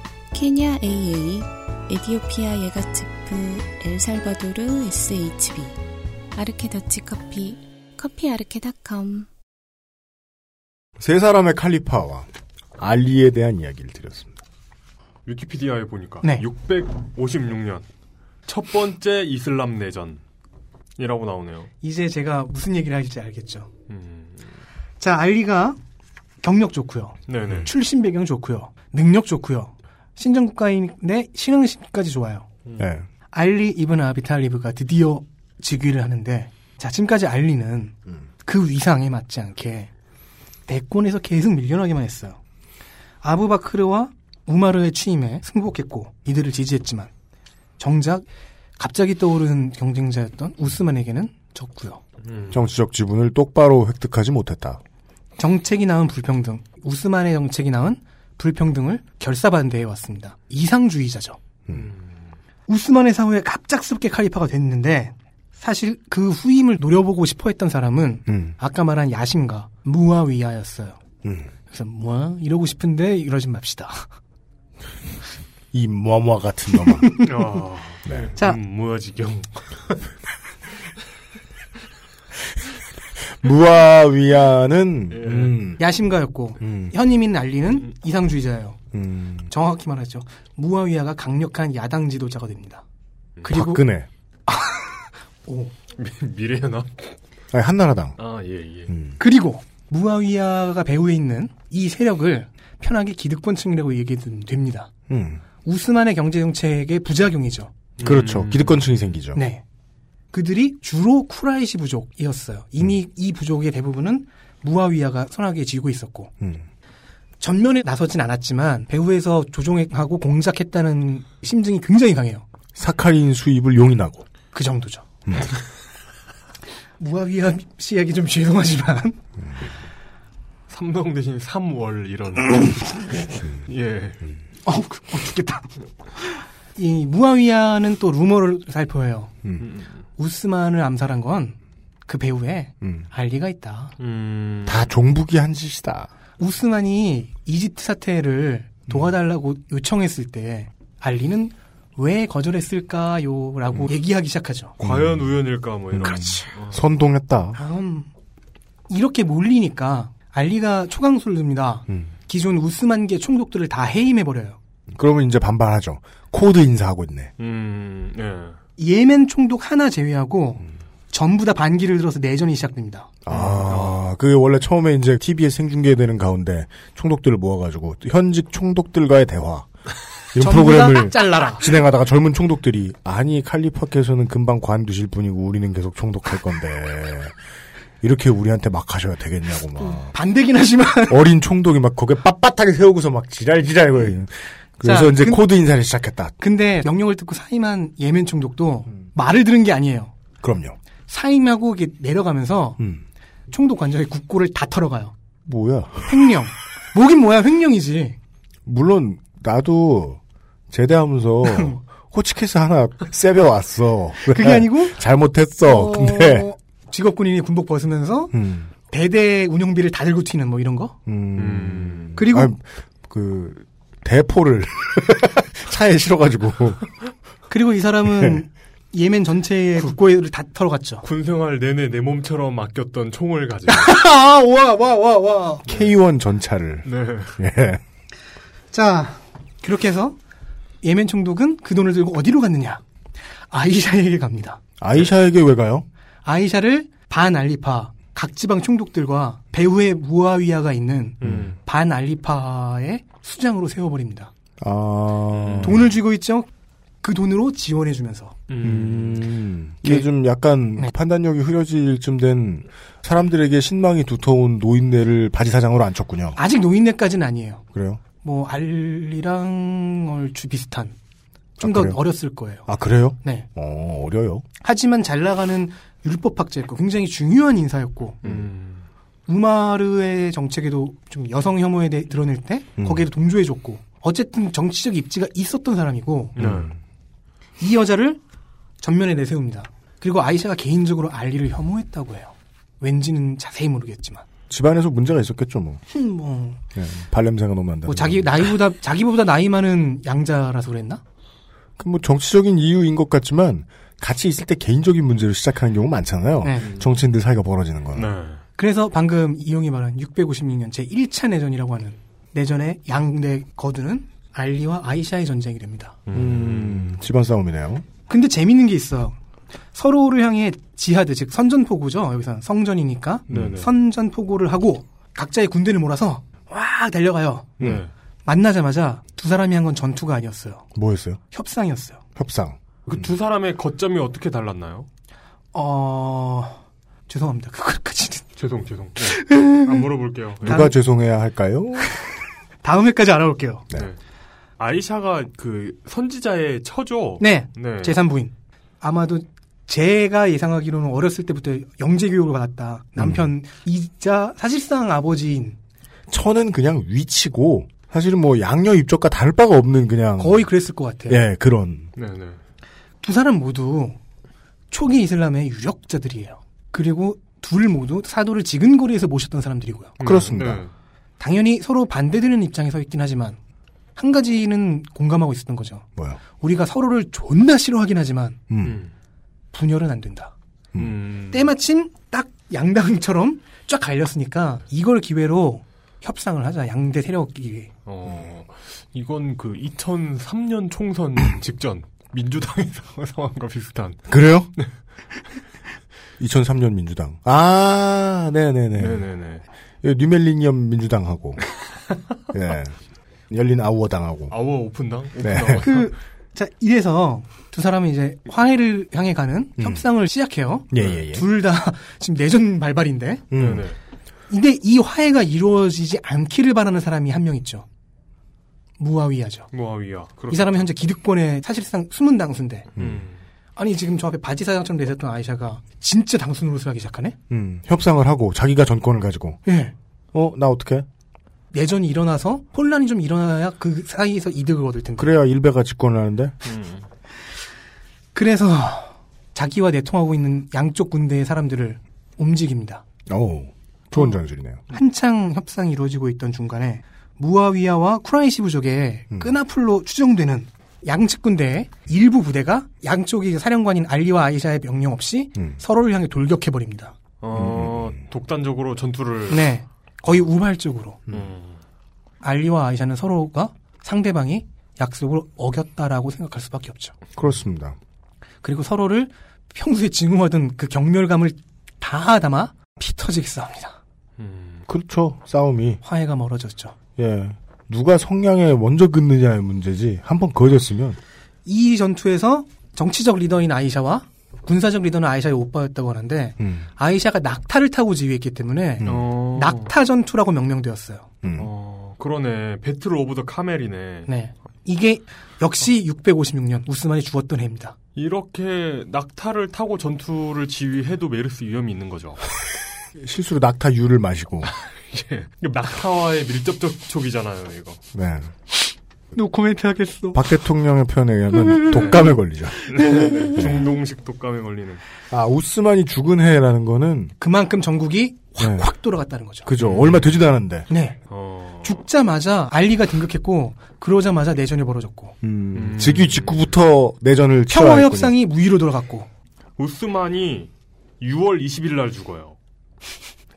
케냐 AA, 에디오피아 예가츠프, 엘살바도르 SHB, 아르케 더치 커피, 커피 아르케닷컴. 세 사람의 칼리파와 알리에 대한 이야기를 드렸습니다. 위키피디아에 보니까 네. 656년 첫 번째 이슬람 내전이라고 나오네요. 이제 제가 무슨 얘기를 할지 알겠죠. 음. 자, 알리가 경력 좋고요. 네네. 출신 배경 좋고요. 능력 좋고요. 신정국가인데 신흥심까지 좋아요. 네. 알리 이브н 아비탈리브가 드디어 즉위를 하는데 자 지금까지 알리는 그 위상에 맞지 않게 대권에서 계속 밀려나기만 했어요. 아부바크르와 우마르의 취임에 승복했고 이들을 지지했지만 정작 갑자기 떠오르는 경쟁자였던 우스만에게는 졌고요. 음. 정치적 지분을 똑바로 획득하지 못했다. 정책이 낳은 불평등, 우스만의 정책이 낳은 불평등을 결사반대해 왔습니다. 이상주의자죠. 우스만의 사후에 갑작스럽게 칼리파가 됐는데 사실 그 후임을 노려보고 싶어 했던 사람은 음. 아까 말한 야심가 무아위야였어요. 음. 그래서 뭐 이러고 싶은데 이러지 맙시다. 이 뭐뭐 같은 놈아. 아, 네. 자. 음, 무아지경. 무아위아는 예. 음, 야심가였고 음, 현임인 알리는 이상주의자예요. 음, 정확히 말하죠. 무아위야가 강력한 야당 지도자가 됩니다. 그리고 박근혜, 오, 미- 미래연합? 아니, 한나라당. 아, 예, 예. 음, 그리고 무아위야가 배후에 있는 이 세력을 편하게 기득권층이라고 얘기해도 됩니다. 음. 우스만의 경제정책의 부작용이죠. 그렇죠. 음. 기득권층이 생기죠. 네. 그들이 주로 쿠라이시 부족이었어요. 이미 이 부족의 대부분은 무아위야가 선하게 지고 있었고 음. 전면에 나서진 않았지만 배후에서 조종하고 공작했다는 심증이 굉장히 강해요. 사카린 수입을 용인하고. 그 정도죠. 무아위야 씨에게 좀 죄송하지만 삼성 대신 삼월 이런. 예. 어우, 그- 어, 죽겠다. 이 무아위야는 또 루머를 살펴요. 음. 우스만을 암살한 건 그 배후에 음. 알리가 있다. 음. 다 종북이 한 짓이다. 우스만이 이집트 사태를 도와달라고 요청했을 때 알리는 왜 거절했을까요? 라고 얘기하기 시작하죠. 과연 우연일까, 뭐 이런. 그렇지. 어. 선동했다. 다음 이렇게 몰리니까 알리가 초강수를 듭니다. 음. 기존 우스만계 총독들을 다 해임해 버려요. 그러면 이제 반발하죠. 코드 인사하고 있네. 음, 예. 예멘 총독 하나 제외하고 전부 다 반기를 들어서 내전이 시작됩니다. 아, 그 원래 처음에 이제 TV에 생중계되는 가운데 총독들을 모아가지고 현직 총독들과의 대화. 이런 프로그램을 다 잘라라. 진행하다가 젊은 총독들이 아니 칼리파께서는 금방 관두실 분이고 우리는 계속 총독할 건데 이렇게 우리한테 막 하셔야 되겠냐고 막 반대긴 하지만 어린 총독이 막 거기에 빳빳하게 세우고서 막 지랄지랄 거리는 그래서 자, 이제 근- 코드 인사를 시작했다. 근데 명령을 듣고 사임한 예멘 총독도 음. 말을 들은 게 아니에요. 그럼요. 사임하고 이게 내려가면서 음. 총독 관저에 국고를 다 털어가요. 뭐야? 횡령. 뭐긴 뭐야 횡령이지. 물론 나도 제대하면서 호치키스 하나 세벼 왔어. 그게 아니고 잘못했어. 근데 어, 직업 군인이 군복 벗으면서 음. 배대 운영비를 다 들고 튀는 뭐 이런 거. 음. 그리고 아, 그 대포를 차에 실어가지고 그리고 이 사람은 예 멘 전체의 국고를 다 털어갔죠. 군생활 내내 내 몸처럼 아꼈던 총을 가지고. 아, 와, 와, 와, 와. K1 전차를 네. 예. 자, 그렇게 해서 예멘 총독은 그 돈을 들고 어디로 갔느냐? 아이샤에게 갑니다. 아이샤에게 왜 가요? 아이샤를 반 알리파 각 지방 총독들과 배후에 무아위아가 있는 음. 반 알리파의 수장으로 세워버립니다. 아 돈을 쥐고 있죠. 그 돈으로 지원해주면서 음. 이게 네. 좀 약간 네. 판단력이 흐려질 쯤 된 사람들에게 신망이 두터운 노인네를 바지 사장으로 앉혔군요. 아직 노인네까지는 아니에요. 그래요? 뭐 알리랑 얼추 비슷한 좀더 그래요? 어렸을 거예요. 아 그래요? 네. 어 어려요. 하지만 잘 나가는 율법학자였고 굉장히 중요한 인사였고 음. 우마르의 정책에도 좀 여성 혐오에 대해 드러낼 때 음. 거기에도 동조해줬고 어쨌든 정치적 입지가 있었던 사람이고 네. 이 여자를 전면에 내세웁니다. 그리고 아이샤가 개인적으로 알리를 혐오했다고 해요. 왠지는 자세히 모르겠지만 집안에서 문제가 있었겠죠 뭐. 흠, 뭐, 예, 발냄새가 너무 난다. 뭐 자기 나이보다 자기보다 나이 많은 양자라서 그랬나? 그 뭐 정치적인 이유인 것 같지만 같이 있을 때 개인적인 문제로 시작하는 경우 많잖아요. 네. 정치인들 사이가 벌어지는 건. 네. 그래서 방금 이용이 말한 656년 제 1차 내전이라고 하는 내전의 양대 거두는 알리와 아이샤의 전쟁이 됩니다. 음, 집안 싸움이네요. 근데 재밌는 게 있어요. 서로를 향해 지하드 즉 선전포고죠. 여기서 성전이니까 네네. 선전포고를 하고 각자의 군대를 몰아서 와 달려가요. 네. 만나자마자 두 사람이 한 건 전투가 아니었어요. 뭐였어요? 협상이었어요. 협상. 그두 사람의 거점이 어떻게 달랐나요? 어 죄송합니다. 그걸까지는 죄송, 죄송. 네. 안 물어볼게요. 네. 누가 죄송해야 할까요? 다음 회까지 알아볼게요. 네. 네. 아이샤가 그 선지자의 처죠. 네, 네. 제3부인. 아마도 제가 예상하기로는 어렸을 때부터 영재 교육을 받았다. 남편 이자 사실상 아버지인 처는 그냥 위치고 사실은 뭐 양녀 입적과 다를 바가 없는 그냥 거의 그랬을 것 같아요. 예 그런 네, 네. 두 사람 모두 초기 이슬람의 유력자들이에요. 그리고 둘 모두 사도를 지근 거리에서 모셨던 사람들이고요. 그렇습니다. 네. 당연히 서로 반대되는 입장에 서 있긴 하지만 한 가지는 공감하고 있었던 거죠. 뭐요? 우리가 서로를 존나 싫어하긴 하지만 음. 음. 분열은 안 된다. 음. 때마침 딱 양당처럼 쫙 갈렸으니까 이걸 기회로 협상을 하자 양대 세력이 어, 이건 그 2003년 총선 직전 민주당에서 상황과 비슷한. 그래요? 2003년 민주당. 아, 네네네. 네네네. 예, 뉴멜리니엄 민주당하고, 예, 열린 아우어당하고. 아워 오픈당? 네. 오픈당. 그, 자, 이래서 두 사람은 이제 화해를 향해 가는 음. 협상을 시작해요. 예, 예, 예. 둘 다 지금 내전 발발인데. 음. 네네. 근데 이 화해가 이루어지지 않기를 바라는 사람이 한 명 있죠. 무아위야죠. 모아위야. 이 사람은 현재 기득권의 사실상 숨은 당수인데. 음. 아니, 지금 저 앞에 바지 사장처럼 내셨던 아이샤가 진짜 당수 노릇을 하기 시작하네? 음, 협상을 하고 자기가 전권을 가지고, 예. 어, 나 어떻게? 내전이 일어나서 혼란이 좀 일어나야 그 사이에서 이득을 얻을 텐데. 그래야 일베가 집권을 하는데, 음. 그래서 자기와 내통하고 있는 양쪽 군대의 사람들을 움직입니다. 오, 좋은 전술이네요. 한창 협상이 이루어지고 있던 중간에 무아위아와 쿠라이시 부족의 음. 끈앞으로 추정되는 양측 군대의 일부 부대가 양쪽이 사령관인 알리와 아이샤의 명령 없이 음. 서로를 향해 돌격해 버립니다. 어, 독단적으로 전투를. 네. 거의 우발적으로. 음. 알리와 아이샤는 서로가 상대방이 약속을 어겼다라고 생각할 수밖에 없죠. 그렇습니다. 그리고 서로를 평소에 증오하던 그 경멸감을 다 담아 피 터지게 싸웁니다. 음. 그렇죠, 싸움이. 화해가 멀어졌죠. 예. 누가 성냥에 먼저 긋느냐의 문제지. 한번 그어졌으면 이 전투에서 정치적 리더인 아이샤와 군사적 리더는 아이샤의 오빠였다고 하는데 음. 아이샤가 낙타를 타고 지휘했기 때문에 어. 낙타 전투라고 명명되었어요. 음. 어, 그러네. Battle of the Camel이네. 네. 이게 역시 656년 우스만이 죽었던 해입니다. 이렇게 낙타를 타고 전투를 지휘해도 메르스 위험이 있는 거죠. 실수로 낙타 유를 마시고. 예. 이게 낙타와의 밀접 접촉이잖아요, 이거. 네. 노코멘트 하겠어. 박 대통령의 표현에 의하면 독감에 걸리죠. 중동식 독감에 걸리는. 아, 우스만이 죽은 해라는 거는 그만큼 전국이 네. 확 돌아갔다는 거죠. 그죠. 얼마 되지도 않았는데. 네. 어. 죽자마자 알리가 등극했고 그러자마자 내전이 벌어졌고 음, 즉위 직후부터 내전을 평화. 협상이 무위로 돌아갔고 우스만이 6월 20일 날 죽어요.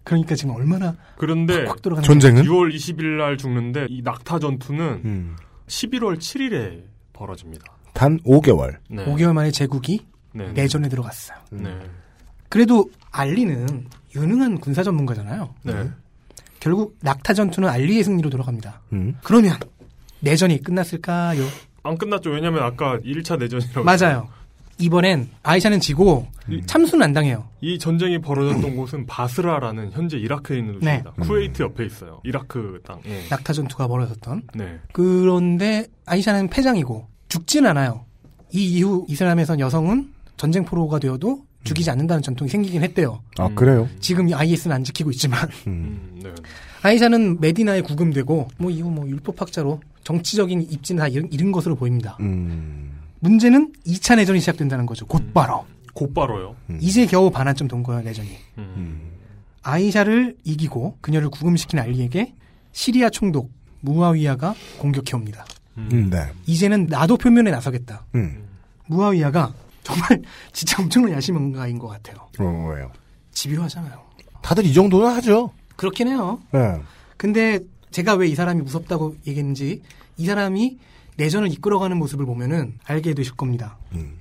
그러니까 지금 얼마나 그런데 확 돌아가는 전쟁은? 6월 20일 날 죽는데 이 낙타 전투는 음, 11월 7일에 벌어집니다. 단 5개월. 네. 5개월 만에 제국이 네. 내전에 들어갔어요. 네. 그래도 알리는 유능한 군사 전문가잖아요. 네. 결국 낙타 전투는 알리의 승리로 돌아갑니다. 음. 그러면 내전이 끝났을까요? 안 끝났죠. 왜냐면 아까 1차 내전이라고. 맞아요. 이번엔 아이샤는 지고 음. 참수는 안 당해요. 이 전쟁이 벌어졌던 곳은 바스라라는 현재 이라크에 있는 네. 도시입니다. 쿠웨이트 옆에 있어요. 이라크 땅. 예. 낙타 전투가 벌어졌던. 네. 그런데 아이샤는 패장이고 죽진 않아요. 이 이후 이슬람에선 여성은 전쟁 포로가 되어도 죽이지 않는다는 전통이 생기긴 했대요. 아, 그래요? 지금 IS는 안 지키고 있지만 음. 음, 네. 아이샤는 메디나에 구금되고 뭐 이후 뭐 율법 학자로 정치적인 입지는 다 잃은, 잃은 것으로 보입니다. 음. 문제는 2차 내전이 시작된다는 거죠. 곧바로. 곧바로요. 이제 겨우 반환점 돈 거예요, 내전이. 음. 아이샤를 이기고 그녀를 구금시킨 알리에게 시리아 총독 무아위야가 공격해 옵니다. 음, 네. 이제는 나도 표면에 나서겠다. 음. 무아위야가 정말 진짜 엄청난 야심인가인 것 같아요. 어, 왜요? 집요하잖아요. 다들 이 정도는 하죠. 그렇긴 해요. 네. 근데 제가 왜 이 사람이 무섭다고 얘기했는지 이 사람이 내전을 이끌어가는 모습을 보면은 알게 되실 겁니다. 음.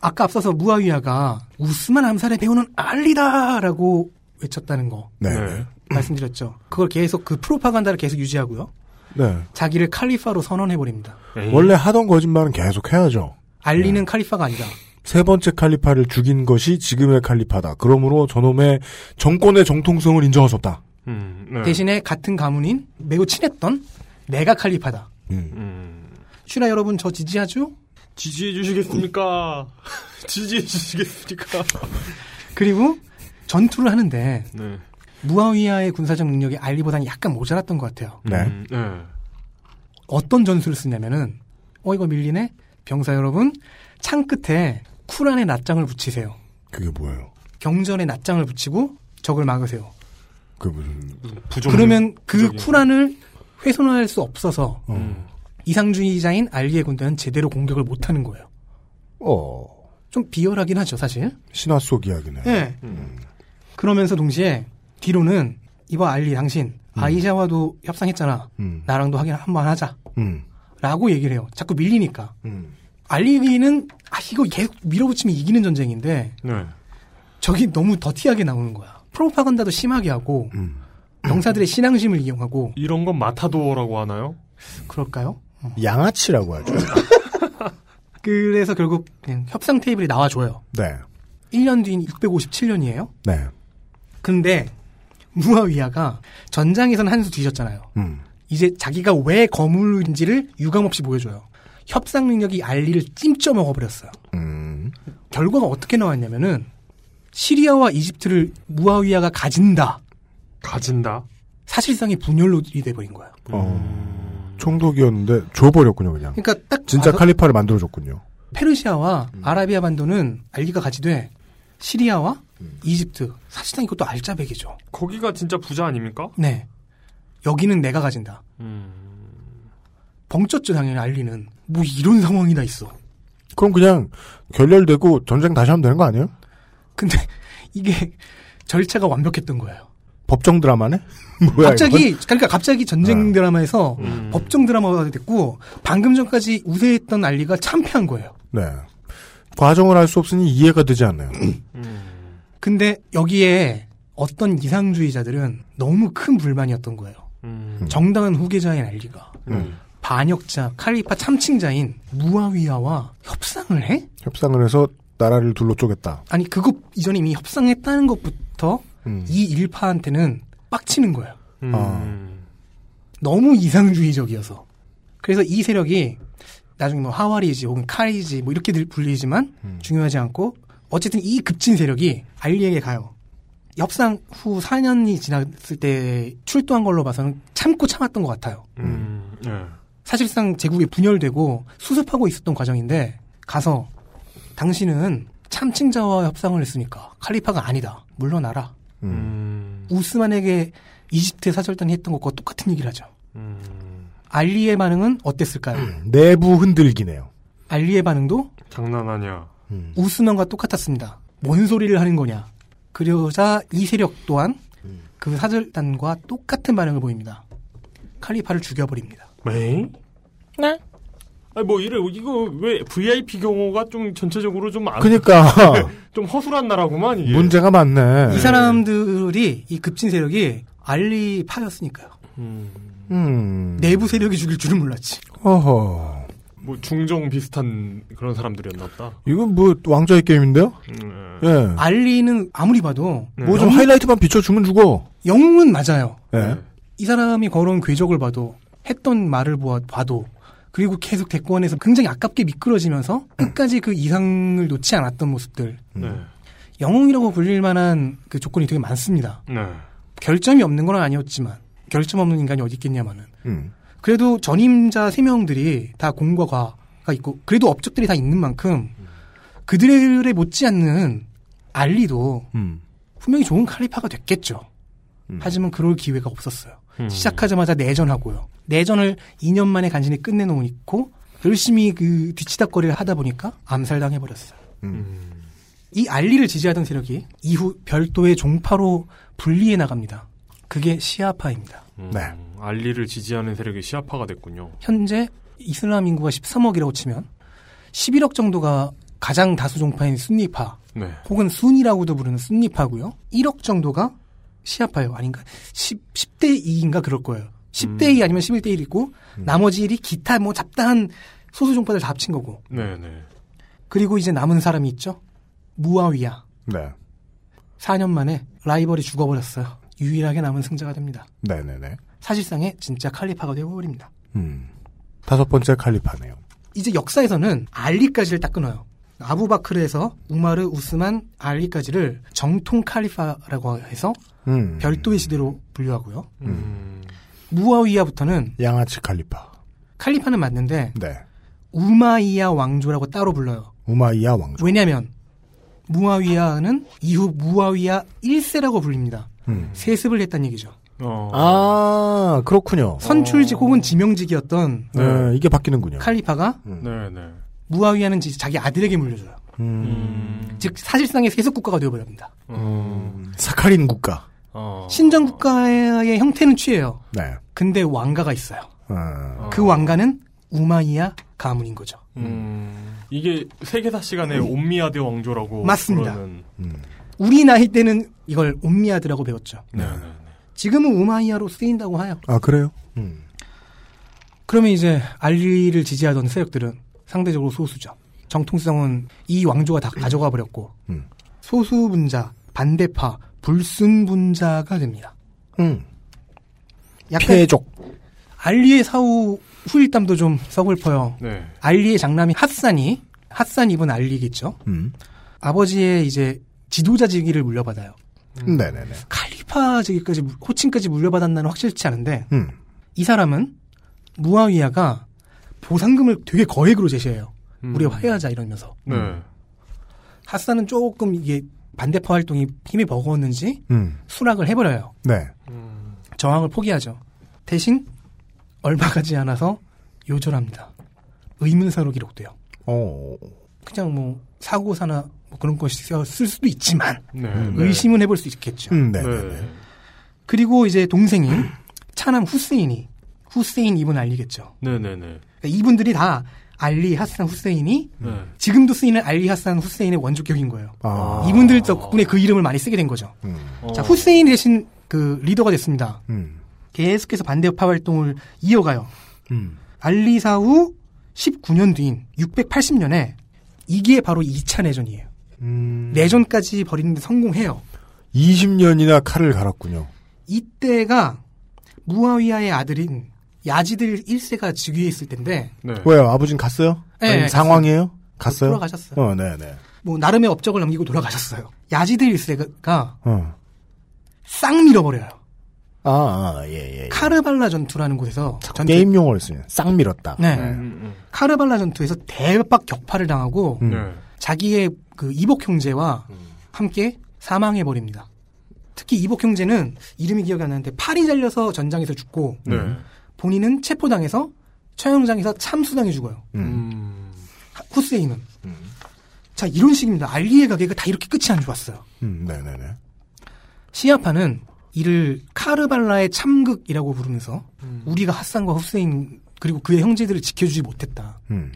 아까 앞서서 무아위야가 우스만 암살의 배우는 알리다라고 외쳤다는 거 네. 네. 말씀드렸죠. 그걸 계속 그 프로파간다를 계속 유지하고요. 네. 자기를 칼리파로 선언해 버립니다. 원래 하던 거짓말은 계속 해야죠. 알리는 칼리파가 아니다. 세 번째 칼리파를 죽인 것이 지금의 칼리파다. 그러므로 저놈의 정권의 정통성을 인정할 수 없다. 음, 네. 대신에 같은 가문인 매우 친했던 내가 칼리파다. 음. 음. 슈라 여러분 저 지지하죠? 지지해 주시겠습니까? 지지해 주시겠습니까? 그리고 전투를 하는데 네. 무아위야의 군사적 능력이 알리보다는 약간 모자랐던 것 같아요. 네. 음, 네. 어떤 전술을 쓰냐면은 어 이거 밀리네 병사 여러분 창 끝에 쿨안에 낫장을 붙이세요. 그게 뭐예요? 경전에 낫장을 붙이고 적을 막으세요. 그 무슨 부정. 그러면 그 부정이- 쿨안을 훼손할 수 없어서 음. 이상주의자인 알리의 군대는 제대로 공격을 못하는 거예요. 어 좀 비열하긴 하죠, 사실. 신화 속 이야기네. 네. 그러면서 동시에 뒤로는 이봐 알리 당신 아이샤와도 협상했잖아. 음. 나랑도 하긴 한번 하자. 음. 라고 얘기를 해요. 자꾸 밀리니까. 음. 알리는 아 이거 계속 밀어붙이면 이기는 전쟁인데 네. 저기 너무 더티하게 나오는 거야. 프로파간다도 심하게 하고 음. 병사들의 신앙심을 이용하고 이런 건 마타도어라고 하나요? 그럴까요? 양아치라고 하죠. 그래서 결국 그냥 협상 테이블이 나와줘요. 네. 1년 뒤인 657년이에요. 네. 근데 무아위야가 전장에선 한 수 뒤졌잖아요. 음. 이제 자기가 왜 거물인지를 유감없이 보여줘요. 협상 능력이 알리를 찜쪄 먹어버렸어요. 음. 결과가 어떻게 나왔냐면은 시리아와 이집트를 무아위야가 가진다. 가진다. 사실상의 분열로 돼버린 거야. 어. 총독이었는데 줘버렸군요, 그냥. 그러니까 딱 진짜 봐서 칼리파를 만들어줬군요. 페르시아와 아라비아 반도는 알리가 가지되 시리아와 음. 이집트 사실상 이것도 알짜배기죠. 거기가 진짜 부자 아닙니까? 네. 여기는 내가 가진다. 음. 벙쪘죠 당연히 알리는. 뭐 이런 상황이 다 있어. 그럼 그냥 결렬되고 전쟁 다시 하면 되는 거 아니에요? 근데 이게 절차가 완벽했던 거예요. 법정 드라마네? 뭐야, 갑자기 이건? 그러니까 갑자기 전쟁 네. 드라마에서 음. 법정 드라마가 됐고 방금 전까지 우세했던 알리가 참패한 거예요. 네. 과정을 알 수 없으니 이해가 되지 않아요. 음. 근데 여기에 어떤 이상주의자들은 너무 큰 불만이었던 거예요. 음. 정당한 후계자인 알리가 음. 반역자 칼리파 참칭자인 무아위아와 협상을 해? 협상을 해서 나라를 둘로 쪼갰다. 아니 그거 이전에 이미 협상했다는 것부터 음. 이 일파한테는 빡치는 거예요. 음. 아. 너무 이상주의적이어서. 그래서 이 세력이 나중에 뭐 하와리지 혹은 카리지 뭐 이렇게 들- 불리지만 음. 중요하지 않고 어쨌든 이 급진 세력이 알리에게 가요. 협상 후 4년이 지났을 때 출두한 걸로 봐서는 참고 참았던 것 같아요. 음. 예. 사실상 제국이 분열되고 수습하고 있었던 과정인데 가서 당신은 참칭자와 협상을 했으니까 칼리파가 아니다. 물러나라. 음. 우스만에게 이집트 사절단이 했던 것과 똑같은 얘기를 하죠. 음. 알리의 반응은 어땠을까요? 내부 흔들기네요. 알리의 반응도 장난 아니야. 음. 우스만과 똑같았습니다. 뭔 소리를 하는 거냐. 그러자 이 세력 또한 그 사절단과 똑같은 반응을 보입니다. 칼리파를 죽여버립니다. 네? 네. 아니 뭐 이래 이거 왜 VIP 경호가 좀 전체적으로 좀 안, 그니까 좀 허술한 나라구만 이게. 문제가 많네. 이 사람들이 이 급진 세력이 알리 파였으니까요. 음. 음. 내부 세력이 죽일 줄은 몰랐지. 어허. 뭐 중정 비슷한 그런 사람들이었나 보다. 이건 뭐 왕좌의 게임인데요? 음. 예. 알리는 아무리 봐도 뭐좀 하이라이트만 비춰주면 죽어. 영웅은 맞아요. 예. 이 사람이 걸어온 궤적을 봐도 했던 말을 보아- 봐도 그리고 계속 대권에서 굉장히 아깝게 미끄러지면서 끝까지 그 이상을 놓지 않았던 모습들. 네. 영웅이라고 불릴 만한 그 조건이 되게 많습니다. 네. 결점이 없는 건 아니었지만 결점 없는 인간이 어디 있겠냐마는. 음. 그래도 전임자 세 명들이 다 공과 과가 있고 그래도 업적들이 다 있는 만큼 그들의 못지않는 알리도 음. 분명히 좋은 칼리파가 됐겠죠. 음. 하지만 그럴 기회가 없었어요. 음. 시작하자마자 내전하고요. 내전을 2년 만에 간신히 끝내놓고 열심히 그 뒤치다거리를 하다 보니까 암살당해버렸어요. 음. 이 알리를 지지하던 세력이 이후 별도의 종파로 분리해 나갑니다. 그게 시아파입니다. 음. 네. 알리를 지지하는 세력이 시아파가 됐군요. 현재 이슬람 인구가 13억이라고 치면 11억 정도가 가장 다수 종파인 순니파 네. 혹은 순이라고도 부르는 순니파고요. 1억 정도가 시아파예요. 아닌가? 10, 10대 2인가 그럴 거예요. 10대 2 아니면 11대 1이고 나머지 1이 기타 뭐 잡다한 소수 종파들 다 합친 거고. 네, 네. 그리고 이제 남은 사람이 있죠. 무아위야. 네. 4년 만에 라이벌이 죽어버렸어요. 유일하게 남은 승자가 됩니다. 네 네 네. 사실상의 진짜 칼리파가 되어버립니다. 음. 다섯 번째 칼리파네요. 이제 역사에서는 알리까지를 딱 끊어요. 아부바크르에서 우마르, 우스만, 알리까지를 정통 칼리파라고 해서 음. 별도의 시대로 분류하고요. 음. 무아위야부터는 양아치 칼리파. 칼리파는 맞는데 네. 우마이야 왕조라고 따로 불러요. 우마이야 왕조. 왜냐하면 무아위야는 이후 무아위야 1세라고 불립니다. 음. 세습을 했다는 얘기죠. 어. 아, 그렇군요. 선출직 혹은 지명직이었던 네, 이게 바뀌는군요. 칼리파가 네, 네. 무아위야는 이제 자기 아들에게 물려줘요. 음. 즉 사실상의 세습 국가가 되어버립니다. 음. 사카린 국가. 어. 신정 국가의 형태는 취해요. 네. 근데 왕가가 있어요. 어. 그 왕가는 우마이야 가문인 거죠. 음. 이게 세계사 시간에 옴미아드 왕조라고 맞습니다. 부르는 우리 나이 때는 이걸 옴미아드라고 배웠죠. 네, 네. 지금은 우마이야로 쓰인다고 해요. 아, 그래요? 음. 그러면 이제 알리를 지지하던 세력들은 상대적으로 소수죠. 정통성은 이 왕조가 다 가져가 버렸고 음. 소수 분자, 반대파, 불순 분자가 됩니다. 음. 약간 피해족. 알리의 사후 후일담도 좀 서글퍼요. 네. 알리의 장남이 핫산이 핫산 입은 알리겠죠. 음. 아버지의 이제 지도자 직위를 물려받아요. 네네네. 칼리파 직위까지 물- 호칭까지 물려받았나는 확실치 않은데 음. 이 사람은 무아위야가 보상금을 되게 거액으로 제시해요. 음. 우리 화해하자 이러면서 네. 핫산은 조금 이게 반대파 활동이 힘이 버거웠는지 음. 수락을 해버려요. 네. 음. 저항을 포기하죠. 대신 얼마 가지 않아서 요절합니다. 의문사로 기록돼요. 어. 그냥 뭐 사고사나 뭐 그런 것이 쓸 수도 있지만 네. 음. 네. 의심은 해볼 수 있겠죠. 음, 네. 네. 그리고 이제 동생이 차남 후세인이 후세인 이분 알리겠죠. 네, 네, 네. 그러니까 이분들이 다 알리 하산 후세인이 네. 지금도 쓰이는 알리 하산 후세인의 원조격인 거예요. 아. 이분들 덕분에 그 이름을 많이 쓰게 된 거죠. 음. 어. 자 후세인 대신 그 리더가 됐습니다. 음. 계속해서 반대파 활동을 이어가요. 음. 알리 사 후 19년 뒤인 680년에 이게 바로 2차 내전이에요. 음. 내전까지 벌이는데 성공해요. 20년이나 칼을 갈았군요. 이때가 무아위아의 아들인 야지들 1세가 즉위에 있을 텐데 네. 왜요? 아버진 갔어요? 네. 상황이에요? 갔어요? 돌아가셨어요. 어, 네, 네. 뭐 나름의 업적을 남기고 돌아가셨어요. 야지들 1세가 어. 싹 밀어버려요. 아, 아, 예, 예. 카르발라 전투라는 곳에서 전투- 게임 용어를 쓰면 싹 밀었다. 네. 음, 카르발라 전투에서 대박 격파를 당하고 음. 네. 자기의 그 이복 형제와 함께 사망해 버립니다. 특히 이복 형제는 이름이 기억이 안 나는데 팔이 잘려서 전장에서 죽고 네. 본인은 체포당해서 처형장에서 참수당해 죽어요. 음. 하- 후세인은. 자 이런 식입니다. 알리의 가게가 다 이렇게 끝이 안 좋았어요. 음, 네네네. 시아파는 이를 카르발라의 참극이라고 부르면서 음. 우리가 핫산과 후세인 그리고 그의 형제들을 지켜주지 못했다. 음.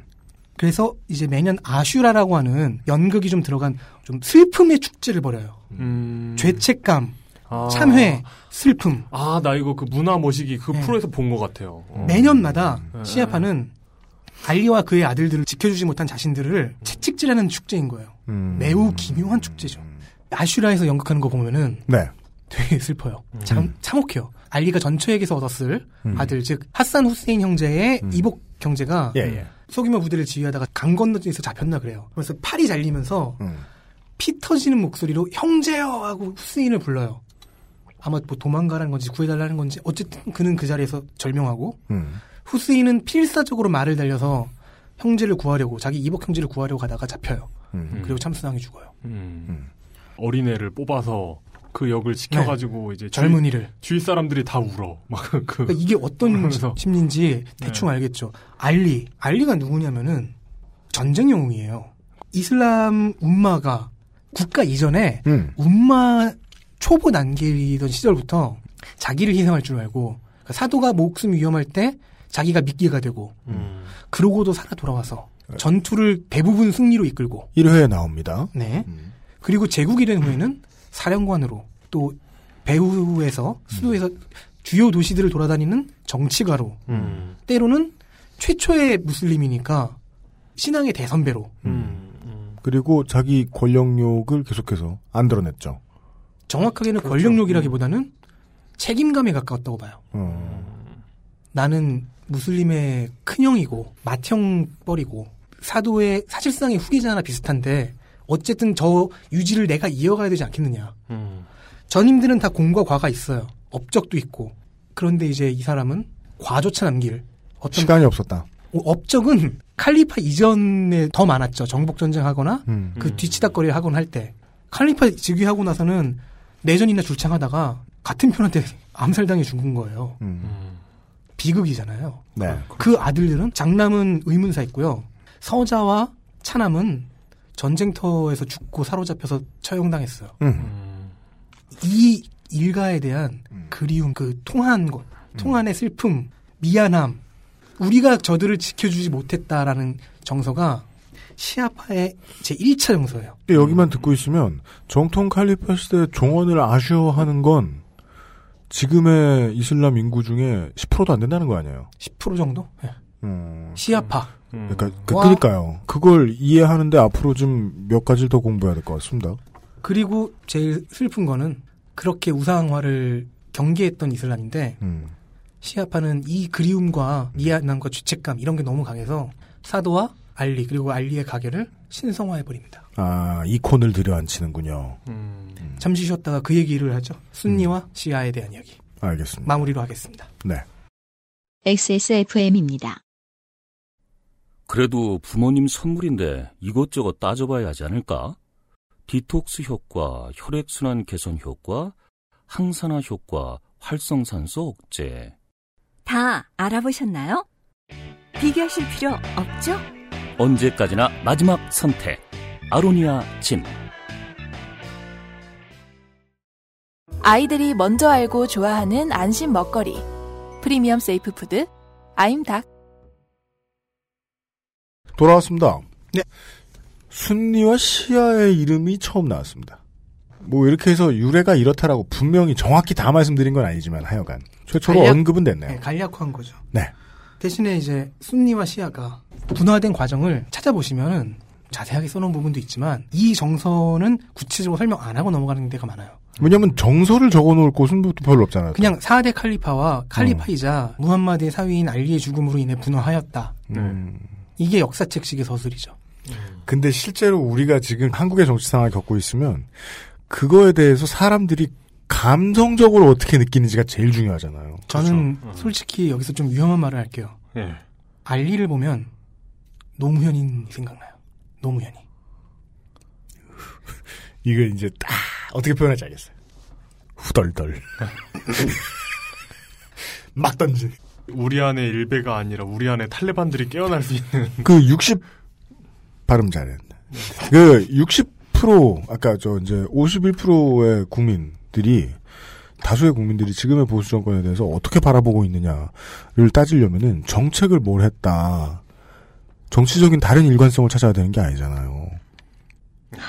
그래서 이제 매년 아슈라라고 하는 연극이 좀 들어간 좀 슬픔의 축제를 벌여요. 음. 죄책감, 아. 참회, 슬픔. 아, 나 이거 그 문화 모시기 그 네. 프로에서 본 것 같아요. 어. 매년마다 네. 시아파는 알리와 그의 아들들을 지켜주지 못한 자신들을 채찍질하는 축제인 거예요. 음. 매우 기묘한 축제죠. 아슈라에서 연극하는 거 보면은 네. 되게 슬퍼요. 참, 참혹해요. 알리가 전처에게서 얻었을 음. 아들, 즉 핫산 후세인 형제의 음. 이복 형제가 예, 예. 소규모 부대를 지휘하다가 강 건너에서 잡혔나 그래요. 그래서 팔이 잘리면서 음. 피 터지는 목소리로 형제여 하고 후세인을 불러요. 아마 뭐 도망가라는 건지 구해달라는 건지 어쨌든 그는 그 자리에서 절명하고 음. 후세인은 필사적으로 말을 달려서 형제를 구하려고 자기 이복 형제를 구하려고 가다가 잡혀요. 음. 그리고 참수당해 죽어요. 음. 음. 어린애를 뽑아서 그 역을 지켜가지고 이제 주위- 네. 젊은이를. 주위 사람들이 다 울어. 막 그. 그러니까 이게 어떤 그러면서. 심리인지 대충 알겠죠. 알리, 알리가 누구냐면은 전쟁 영웅이에요. 이슬람 움마가 국가 이전에 음. 움마 초보 단계이던 시절부터 자기를 희생할 줄 알고 그러니까 사도가 목숨 위험할 때 자기가 미끼가 되고 음. 그러고도 살아 돌아와서 전투를 대부분 승리로 이끌고 1회에 나옵니다. 네. 음. 그리고 제국이 된 후에는 사령관으로 또 배후에서 수도에서 주요 도시들을 돌아다니는 정치가로 음. 때로는 최초의 무슬림이니까 신앙의 대선배로 음. 음. 그리고 자기 권력욕을 계속해서 안 드러냈죠. 정확하게는 그렇죠. 권력욕이라기보다는 책임감에 가까웠다고 봐요. 어. 나는 무슬림의 큰형이고 맏형뻘이고 사도의 사실상의 후계자나 비슷한데 어쨌든 저 유지를 내가 이어가야 되지 않겠느냐. 음. 전임들은 다 공과 과가 있어요. 업적도 있고. 그런데 이제 이 사람은 과조차 남길 어떤 시간이 없었다. 어, 업적은 칼리파 이전에 더 많았죠. 정복 전쟁하거나 음. 그 뒤치다거리를 하거나 할 때. 칼리파 즉위하고 나서는 내전이나 줄창하다가 같은 편한테 암살당해 죽은 거예요. 음. 음. 비극이잖아요. 네. 그 아들들은 장남은 의문사 있고요. 서자와 차남은 전쟁터에서 죽고 사로잡혀서 처형당했어요. 음. 음. 이 일가에 대한 음. 그리움, 그 통한 것, 통한의 슬픔, 미안함, 우리가 저들을 지켜주지 못했다라는 정서가 시아파의 제 1차 정서예요. 근데 여기만 듣고 있으면 정통 칼리파 시대 종언을 아쉬워하는 건 지금의 이슬람 인구 중에 10%도 안 된다는 거 아니에요? 10% 정도? 예. 음. 시아파. 음. 그러니까 그, 와. 그니까요. 그걸 이해하는데 앞으로 좀 몇 가지를 더 공부해야 될 것 같습니다. 그리고 제일 슬픈 거는 그렇게 우상화를 경계했던 이슬람인데 음. 시아파는 이 그리움과 미안함과 죄책감 이런 게 너무 강해서 사도와 알리 그리고 알리의 가게를 신성화해 버립니다. 아, 이콘을 들여앉히는군요. 음. 잠시 쉬었다가 그 얘기를 하죠. 순니와 시아에 대한 이야기 알겠습니다. 마무리로 하겠습니다. 네. XSFM입니다. 그래도 부모님 선물인데 이것저것 따져봐야 하지 않을까? 디톡스 효과, 혈액순환 개선 효과, 항산화 효과, 활성산소 억제. 다 알아보셨나요? 비교하실 필요 없죠? 언제까지나 마지막 선택. 아로니아 진. 아이들이 먼저 알고 좋아하는 안심 먹거리. 프리미엄 safe food 아임닭. 돌아왔습니다. 네. 순니와 시아의 이름이 처음 나왔습니다. 뭐 이렇게 해서 유래가 이렇다라고 분명히 정확히 다 말씀드린 건 아니지만 하여간 최초로 간략- 언급은 됐네요. 네, 간략화한 거죠. 네. 대신에 이제 순니와 시아가 분화된 과정을 찾아보시면은 자세하게 써놓은 부분도 있지만 이 정서는 구체적으로 설명 안 하고 넘어가는 데가 많아요. 왜냐면 정서를 적어놓을 곳은 별로 없잖아요. 그냥 4대 칼리파와 칼리파이자 음. 무함마드의 사위인 알리의 죽음으로 인해 분화하였다. 음. 이게 역사책식의 서술이죠. 근데 실제로 우리가 지금 한국의 정치 상황을 겪고 있으면 그거에 대해서 사람들이 감성적으로 어떻게 느끼는지가 제일 중요하잖아요. 저는 그렇죠. 솔직히 여기서 좀 위험한 말을 할게요. 예. 알리를 보면 노무현이 생각나요. 노무현이. 이걸 이제 딱 어떻게 표현할지 알겠어요. 후덜덜. 막 던지. 우리 안에 일베가 아니라 우리 안에 탈레반들이 깨어날 수 있는 그 60, 발음 잘했네. 그 60% 아까 저 이제 51%의 국민들이 다수의 국민들이 지금의 보수 정권에 대해서 어떻게 바라보고 있느냐를 따지려면은 정책을 뭘 했다. 정치적인 다른 일관성을 찾아야 되는 게 아니잖아요.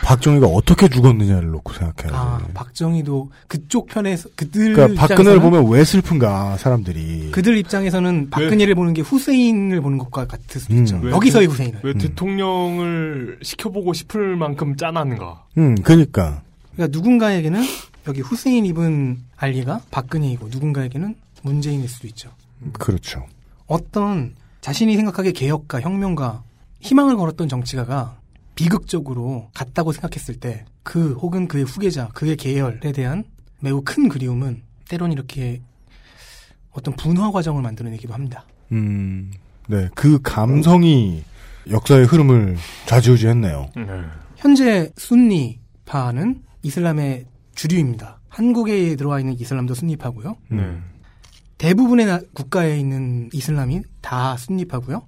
박정희가 어떻게 죽었느냐를 놓고 생각해야 아, 돼. 박정희도 그쪽 편에서 그들 그러니까 박근혜를 보면 왜 슬픈가 사람들이. 그들 입장에서는 박근혜를 보는 게 후세인을 보는 것과 같을 수도 음. 있죠. 왜 여기서의 대- 후세인은. 왜 대통령을 시켜보고 싶을 만큼 짠한가? 음, 그러니까. 그러니까 누군가에게는 여기 후세인 입은 알리가 박근혜이고 누군가에게는 문재인일 수도 있죠. 그렇죠. 어떤 자신이 생각하기에 개혁가, 혁명가, 희망을 걸었던 정치가가 비극적으로 갔다고 생각했을 때 그 혹은 그의 후계자, 그의 계열에 대한 매우 큰 그리움은 때론 이렇게 어떤 분화 과정을 만들어내기도 합니다. 음, 네. 그 감성이 역사의 흐름을 좌지우지했네요. 현재 순니파는 이슬람의 주류입니다. 한국에 들어와 있는 이슬람도 순니파고요. 음. 대부분의 나- 국가에 있는 이슬람이 다 순니파고요.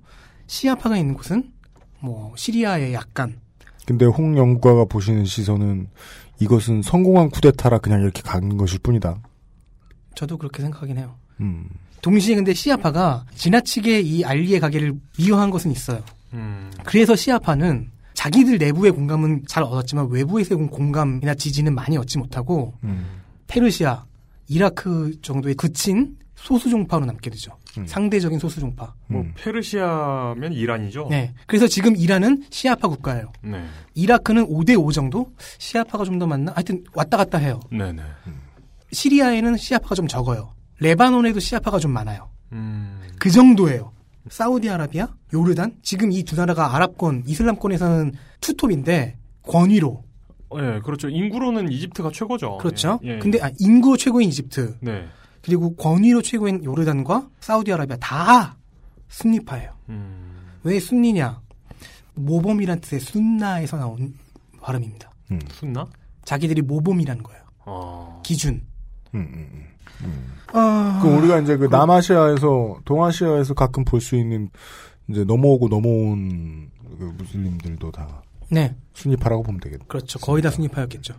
시아파가 있는 곳은 뭐 시리아의 약간 근데 홍영과가 보시는 시선은 이것은 성공한 쿠데타라 그냥 이렇게 간 것일 뿐이다. 저도 그렇게 생각하긴 해요. 음. 동시에 근데 시아파가 지나치게 이 알리의 가게를 미화한 것은 있어요. 음. 그래서 시아파는 자기들 내부의 공감은 잘 얻었지만 외부에서의 공감이나 지지는 많이 얻지 못하고 음. 페르시아, 이라크 정도에 그친 소수 종파로 남게 되죠. 상대적인 소수 종파. 뭐 페르시아면 이란이죠. 네. 그래서 지금 이란은 시아파 국가예요. 네. 이라크는 5대 5 정도? 시아파가 좀 더 많나? 하여튼 왔다 갔다 해요. 네 네. 시리아에는 시아파가 좀 적어요. 레바논에도 시아파가 좀 많아요. 음. 그 정도예요. 사우디아라비아, 요르단, 지금 이 두 나라가 아랍권, 이슬람권에서는 투톱인데 권위로 예, 그렇죠. 인구로는 이집트가 최고죠. 그렇죠. 예, 예. 근데 아, 인구 최고인 이집트, 네. 그리고 권위로 최고인 요르단과 사우디아라비아 다 순니파예요. 음. 왜 순니냐? 모범이란 뜻의 순나에서 나온 발음입니다. 순나? 음. 자기들이 모범이라는 거예요. 어. 기준. 음, 아... 그 우리가 이제 그 남아시아에서 동아시아에서 가끔 볼 수 있는 이제 넘어오고 넘어온 그 무슬림들도 다 네. 순위파라고 보면 되겠네. 그렇죠. 거의 다 순위파였겠죠.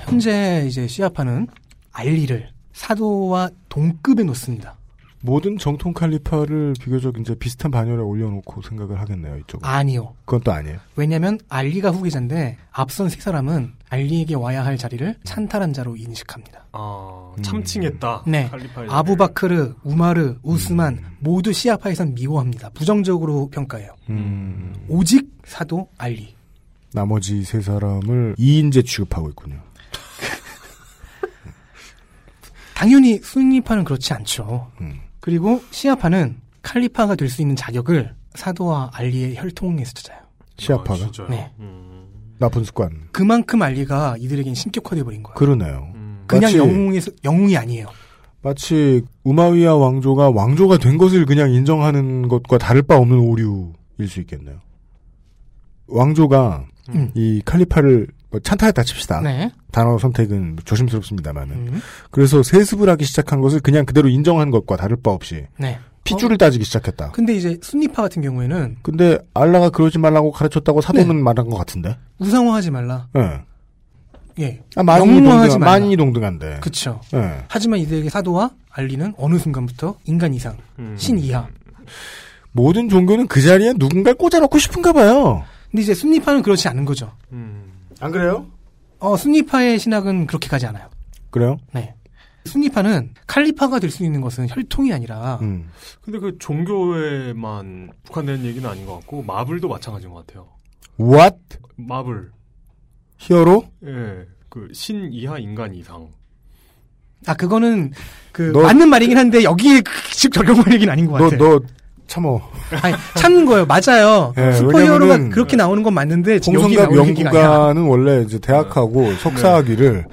현재 이제 시아파는 알리를 사도와 동급에 놓습니다. 모든 정통 칼리파를 비교적 이제 비슷한 반열에 올려놓고 생각을 하겠네요 이쪽. 아니요. 그건 또 아니에요. 왜냐하면 알리가 후계자인데 앞선 세 사람은 알리에게 와야 할 자리를 찬탈한 자로 인식합니다. 아, 참칭했다. 네. 칼리파에 아부바크르, 우마르, 우스만 모두 시아파에선 미워합니다. 부정적으로 평가해요. 음, 오직 사도 알리. 나머지 세 사람을 이인제 취급하고 있군요. 당연히 순니파는 그렇지 않죠. 음. 그리고 시아파는 칼리파가 될 수 있는 자격을 사도와 알리의 혈통에서 찾아요. 시아파가 네. 나쁜 습관. 그만큼 알리가 이들에겐 신격화돼 버린 거예요. 그러네요. 그냥 마치- 영웅에서 영웅이 아니에요. 마치 우마위야 왕조가 왕조가 된 것을 그냥 인정하는 것과 다를 바 없는 오류일 수 있겠네요. 왕조가 음. 이 칼리파를 뭐 찬탈했다 칩시다. 네. 단어 선택은 조심스럽습니다만은. 음. 그래서 세습을 하기 시작한 것을 그냥 그대로 인정한 것과 다를 바 없이 네. 핏줄을 따지기 시작했다. 근데 이제 순니파 같은 경우에는 근데 알라가 그러지 말라고 가르쳤다고 사도는 말한 것 같은데. 우상화하지 말라. 예. 예. 아, 많이 영웅화하지 동등, 말라. 많이 동등한데. 그쵸. 예. 하지만 이들에게 사도와 알리는 어느 순간부터 인간 이상, 음. 신 이하. 모든 종교는 그 자리에 누군가를 꽂아놓고 싶은가 봐요. 근데 이제 순니파는 그렇지 않은 거죠. 안 그래요? 어, 순니파의 신학은 그렇게 가지 않아요. 그래요? 네. 순니파는 칼리파가 될 수 있는 것은 혈통이 아니라 음. 근데 그 종교에만 국한된 얘기는 아닌 것 같고 마블도 마찬가지인 것 같아요. What? 마블. 히어로? 예. 그 신 이하 인간 이상. 아 그거는 그 너- 맞는 말이긴 한데 여기에 그 즉 적용할 얘기는 아닌 것 너, 같아. 너, 참어. 아니, 참는 거예요. 맞아요. 예, 슈퍼히어로가 그렇게 나오는 건 맞는데 홍성갑. 연구가는 원래 이제 대학하고 석사학위를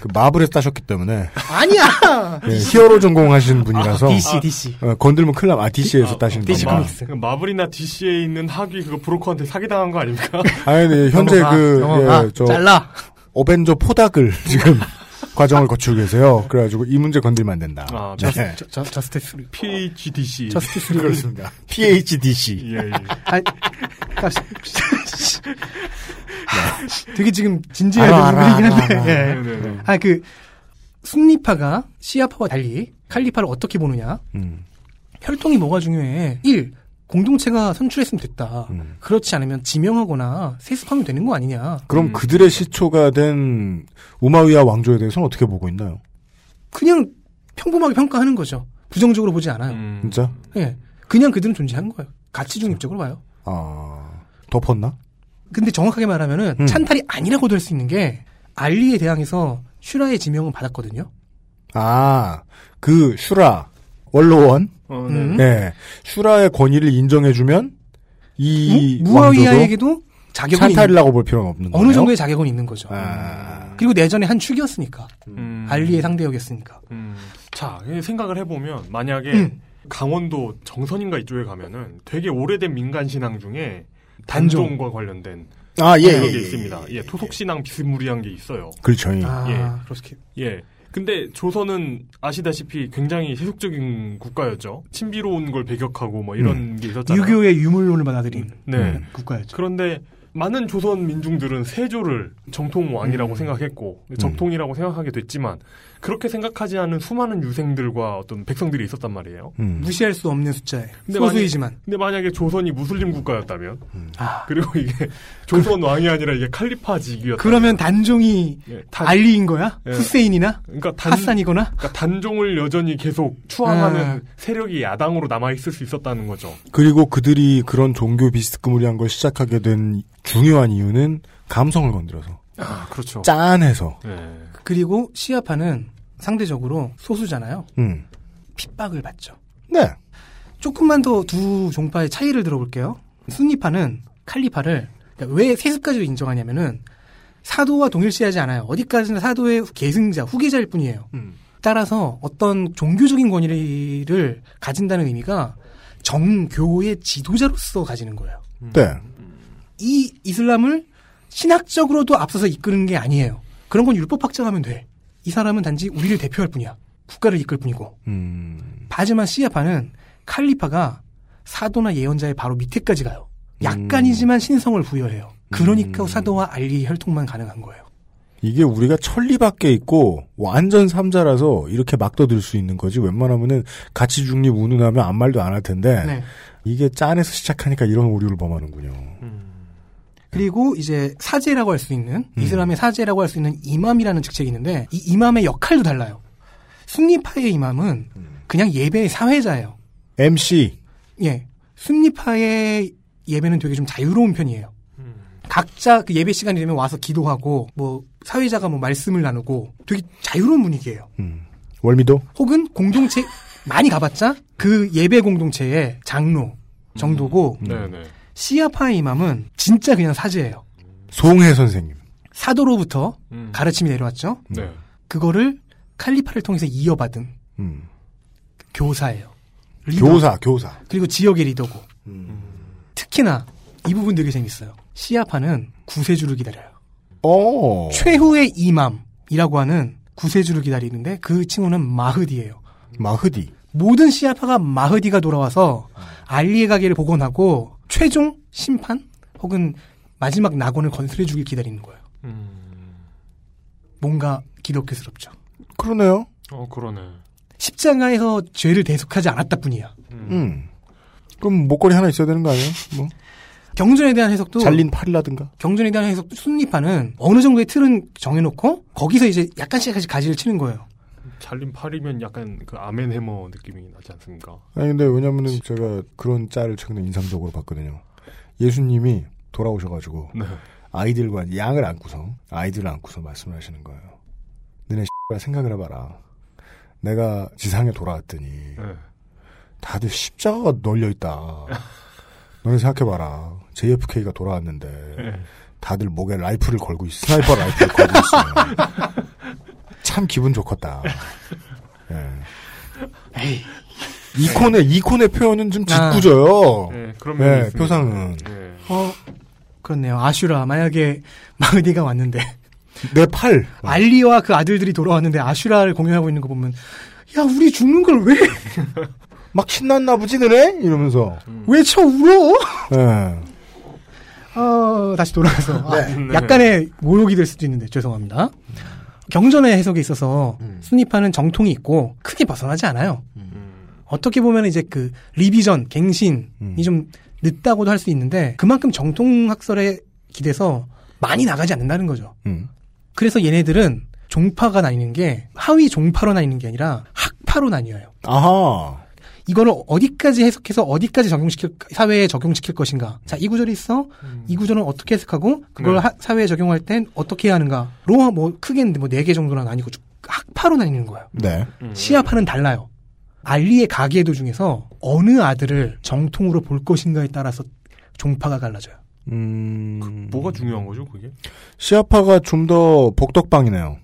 그 마블에서 따셨기 때문에 아니야. 예, 히어로 전공하신 분이라서 아, DC, DC. 어, 건들면 큰일 나. 아, DC에서 따신 DC 분이라. 코믹스. 그 마블이나 DC에 있는 학위 그거 브로커한테 사기당한 거 아닙니까? 아니, 네, 현재 그. 예, 저, 잘라. 어벤져 포닥을 지금 과정을 거치고 계세요. 그래가지고 이 문제 건들면 안 된다. 아, 네. 저, 저, 저스티스 리그. PHDC. 저스티스 리그. 그렇습니다. PHDC. 예, 예. 아니, 그러니까 되게 지금 진지해야 알아, 되는 알아, 얘기긴 알아, 한데. 알아. 예. 네네네. 아, 그, 순리파가 시아파와 달리 칼리파를 어떻게 보느냐. 음. 혈통이 뭐가 중요해. 1. 공동체가 선출했으면 됐다. 음. 그렇지 않으면 지명하거나 세습하면 되는 거 아니냐. 그럼 음. 그들의 시초가 된 우마위아 왕조에 대해서는 어떻게 보고 있나요? 그냥 평범하게 평가하는 거죠. 부정적으로 보지 않아요. 음. 진짜? 예. 그냥 그들은 존재하는 거예요. 가치 중립적으로 봐요. 아, 덮었나? 근데 정확하게 말하면은 음. 찬탈이 아니라고도 할 수 있는 게 알리에 대항해서 슈라의 지명은 받았거든요. 아, 그 슈라 원로원, 어, 음. 네, 슈라의 권위를 인정해주면 이 무- 무아위아에게도 자격은 있는, 찬탈이라고 볼 필요는 없는 거예요. 어느 정도의 자격은 있는 거죠. 아, 그리고 내전의 한 축이었으니까. 음. 알리의 상대역이었으니까. 음. 자, 생각을 해보면 만약에 음. 강원도 정선인가 이쪽에 가면은 되게 오래된 민간 신앙 중에 단종. 단종과 관련된 아, 예, 그런 예, 게 예, 있습니다. 예, 토속 신앙 비스무리한 게 있어요. 그렇죠. 예. 아, 예. 그렇게. 예. 근데 조선은 아시다시피 굉장히 세속적인 국가였죠. 친비로운 걸 배격하고 뭐 이런 게 있었잖아요. 유교의 유물론을 받아들인 네. 음. 국가였죠. 그런데 많은 조선 민중들은 세조를 정통 왕이라고 음. 생각했고 정통이라고 생각하게 됐지만 그렇게 생각하지 않은 수많은 유생들과 어떤 백성들이 있었단 말이에요. 음. 무시할 수 없는 숫자에 근데 소수이지만 근데 만약에 조선이 무슬림 국가였다면 아, 그리고 이게 조선 왕이 아니라 이게 칼리파직이었다. 그러면 단종이 예, 단- 알리인 거야? 예. 후세인이나 그러니까 단, 하산이거나? 그러니까 단종을 여전히 계속 추앙하는 아. 세력이 야당으로 남아 있을 수 있었다는 거죠. 그리고 그들이 그런 종교 비스무리한 걸 시작하게 된 중요한 이유는 감성을 건드려서 아, 그렇죠. 짠해서 네. 그리고 시아파는 상대적으로 소수잖아요. 음. 핍박을 받죠. 네. 조금만 더 두 종파의 차이를 들어볼게요. 순니파는 칼리파를 그러니까 왜 세습까지도 인정하냐면은 사도와 동일시하지 않아요. 어디까지나 사도의 계승자, 후계자일 뿐이에요. 음. 따라서 어떤 종교적인 권위를 가진다는 의미가 정교의 지도자로서 가지는 거예요. 네. 이 이슬람을 신학적으로도 앞서서 이끄는 게 아니에요. 그런 건 율법 확정하면 돼. 이 사람은 단지 우리를 대표할 뿐이야. 국가를 이끌 뿐이고. 음. 바즈만 시아파는 칼리파가 사도나 예언자의 바로 밑에까지 가요. 약간이지만 신성을 부여해요. 그러니까 사도와 알리의 혈통만 가능한 거예요. 이게 우리가 천리 밖에 있고 완전 삼자라서 이렇게 막 떠들 수 있는 거지 웬만하면은 가치 중립 운운하면 아무 말도 안 할 텐데 네. 이게 짠에서 시작하니까 이런 오류를 범하는군요. 그리고 이제 사제라고 할 수 있는 음. 이슬람의 사제라고 할 수 있는 이맘이라는 직책이 있는데 이 이맘의 역할도 달라요. 순니파의 이맘은 그냥 예배의 사회자예요. MC 예. 순니파의 예배는 되게 좀 자유로운 편이에요. 각자 그 예배 시간이 되면 와서 기도하고 뭐 사회자가 뭐 말씀을 나누고 되게 자유로운 분위기예요. 음. 월미도 혹은 공동체 많이 가봤자 그 예배 공동체의 장로 정도고 네네. 시아파의 이맘은 진짜 그냥 사제예요. 송해 선생님. 사도로부터 음. 가르침이 내려왔죠. 네. 그거를 칼리파를 통해서 이어받은 음. 교사예요. 리더. 교사 교사. 그리고 지역의 리더고. 음. 특히나 이 부분 되게 재밌어요. 시아파는 구세주를 기다려요. 어. 최후의 이맘이라고 하는 구세주를 기다리는데 그 칭호는 마흐디예요. 마흐디. 모든 시아파가 마흐디가 돌아와서 알리의 가게를 복원하고 최종 심판 혹은 마지막 낙원을 건설해 주길 기다리는 거예요. 뭔가 기독교스럽죠. 그러네요. 어, 그러네. 십자가에서 죄를 대속하지 않았다 뿐이야. 음. 그럼 목걸이 하나 있어야 되는 거 아니에요? 뭐 경전에 대한 해석도 잘린 팔이라든가. 경전에 대한 해석 순리파는 어느 정도의 틀은 정해놓고 거기서 이제 약간씩 약간씩 가지를 치는 거예요. 잘린 팔이면 약간 그 아멘 해머 느낌이 나지 않습니까? 아니 근데 왜냐면은 제가 그런 짤을 최근에 인상적으로 봤거든요. 예수님이 돌아오셔가지고 네. 아이들과 양을 안고서 아이들을 안고서 말씀을 하시는 거예요. 너네 생각을 해봐라. 내가 지상에 돌아왔더니 네. 다들 십자가가 널려 있다. 너네 생각해봐라. JFK가 돌아왔는데 네. 다들 목에 라이플을 걸고 있, sniper rifle을 걸고 있어요. 참 기분 좋겠다. 예. 이콘의 이콘의 표현은 좀 아. 짓궂어요. 네, 그런 있습니다. 표상은 네. 어, 그렇네요. 아슈라. 만약에 마흐디가 왔는데. 내 팔. 알리와 그 아들들이 돌아왔는데 아슈라를 공연하고 있는 거 보면, 야, 우리 죽는 걸 왜, 막 신났나 보지 너네? 이러면서 왜쳐 울어? 예. 어, 다시 돌아가서. 아, 네. 약간의 모욕이 될 수도 있는데, 죄송합니다. 경전의 해석에 있어서 순위파는 정통이 있고 크게 벗어나지 않아요. 어떻게 보면 이제 그 리비전, 갱신이 좀 늦다고도 할 수 있는데 그만큼 정통 학설에 기대서 많이 나가지 않는다는 거죠. 음. 그래서 얘네들은 종파가 나뉘는 게 하위 종파로 나뉘는 게 아니라 학파로 나뉘어요. 아하. 이거를 어디까지 해석해서 어디까지 적용시킬 사회에 적용시킬 것인가. 자, 이 구절이 있어. 이 구절은 어떻게 해석하고 그걸 네. 하- 사회에 적용할 땐 어떻게 해야 하는가로 뭐 크게 뭐네 개 정도나 나뉘고 쭉 학파로 나뉘는 거예요. 네. 시아파는 달라요. 알리의 가계도 중에서 어느 아들을 정통으로 볼 것인가에 따라서 종파가 갈라져요. 음. 뭐가 중요한 거죠, 그게? 시아파가 좀 더 복덕방이네요.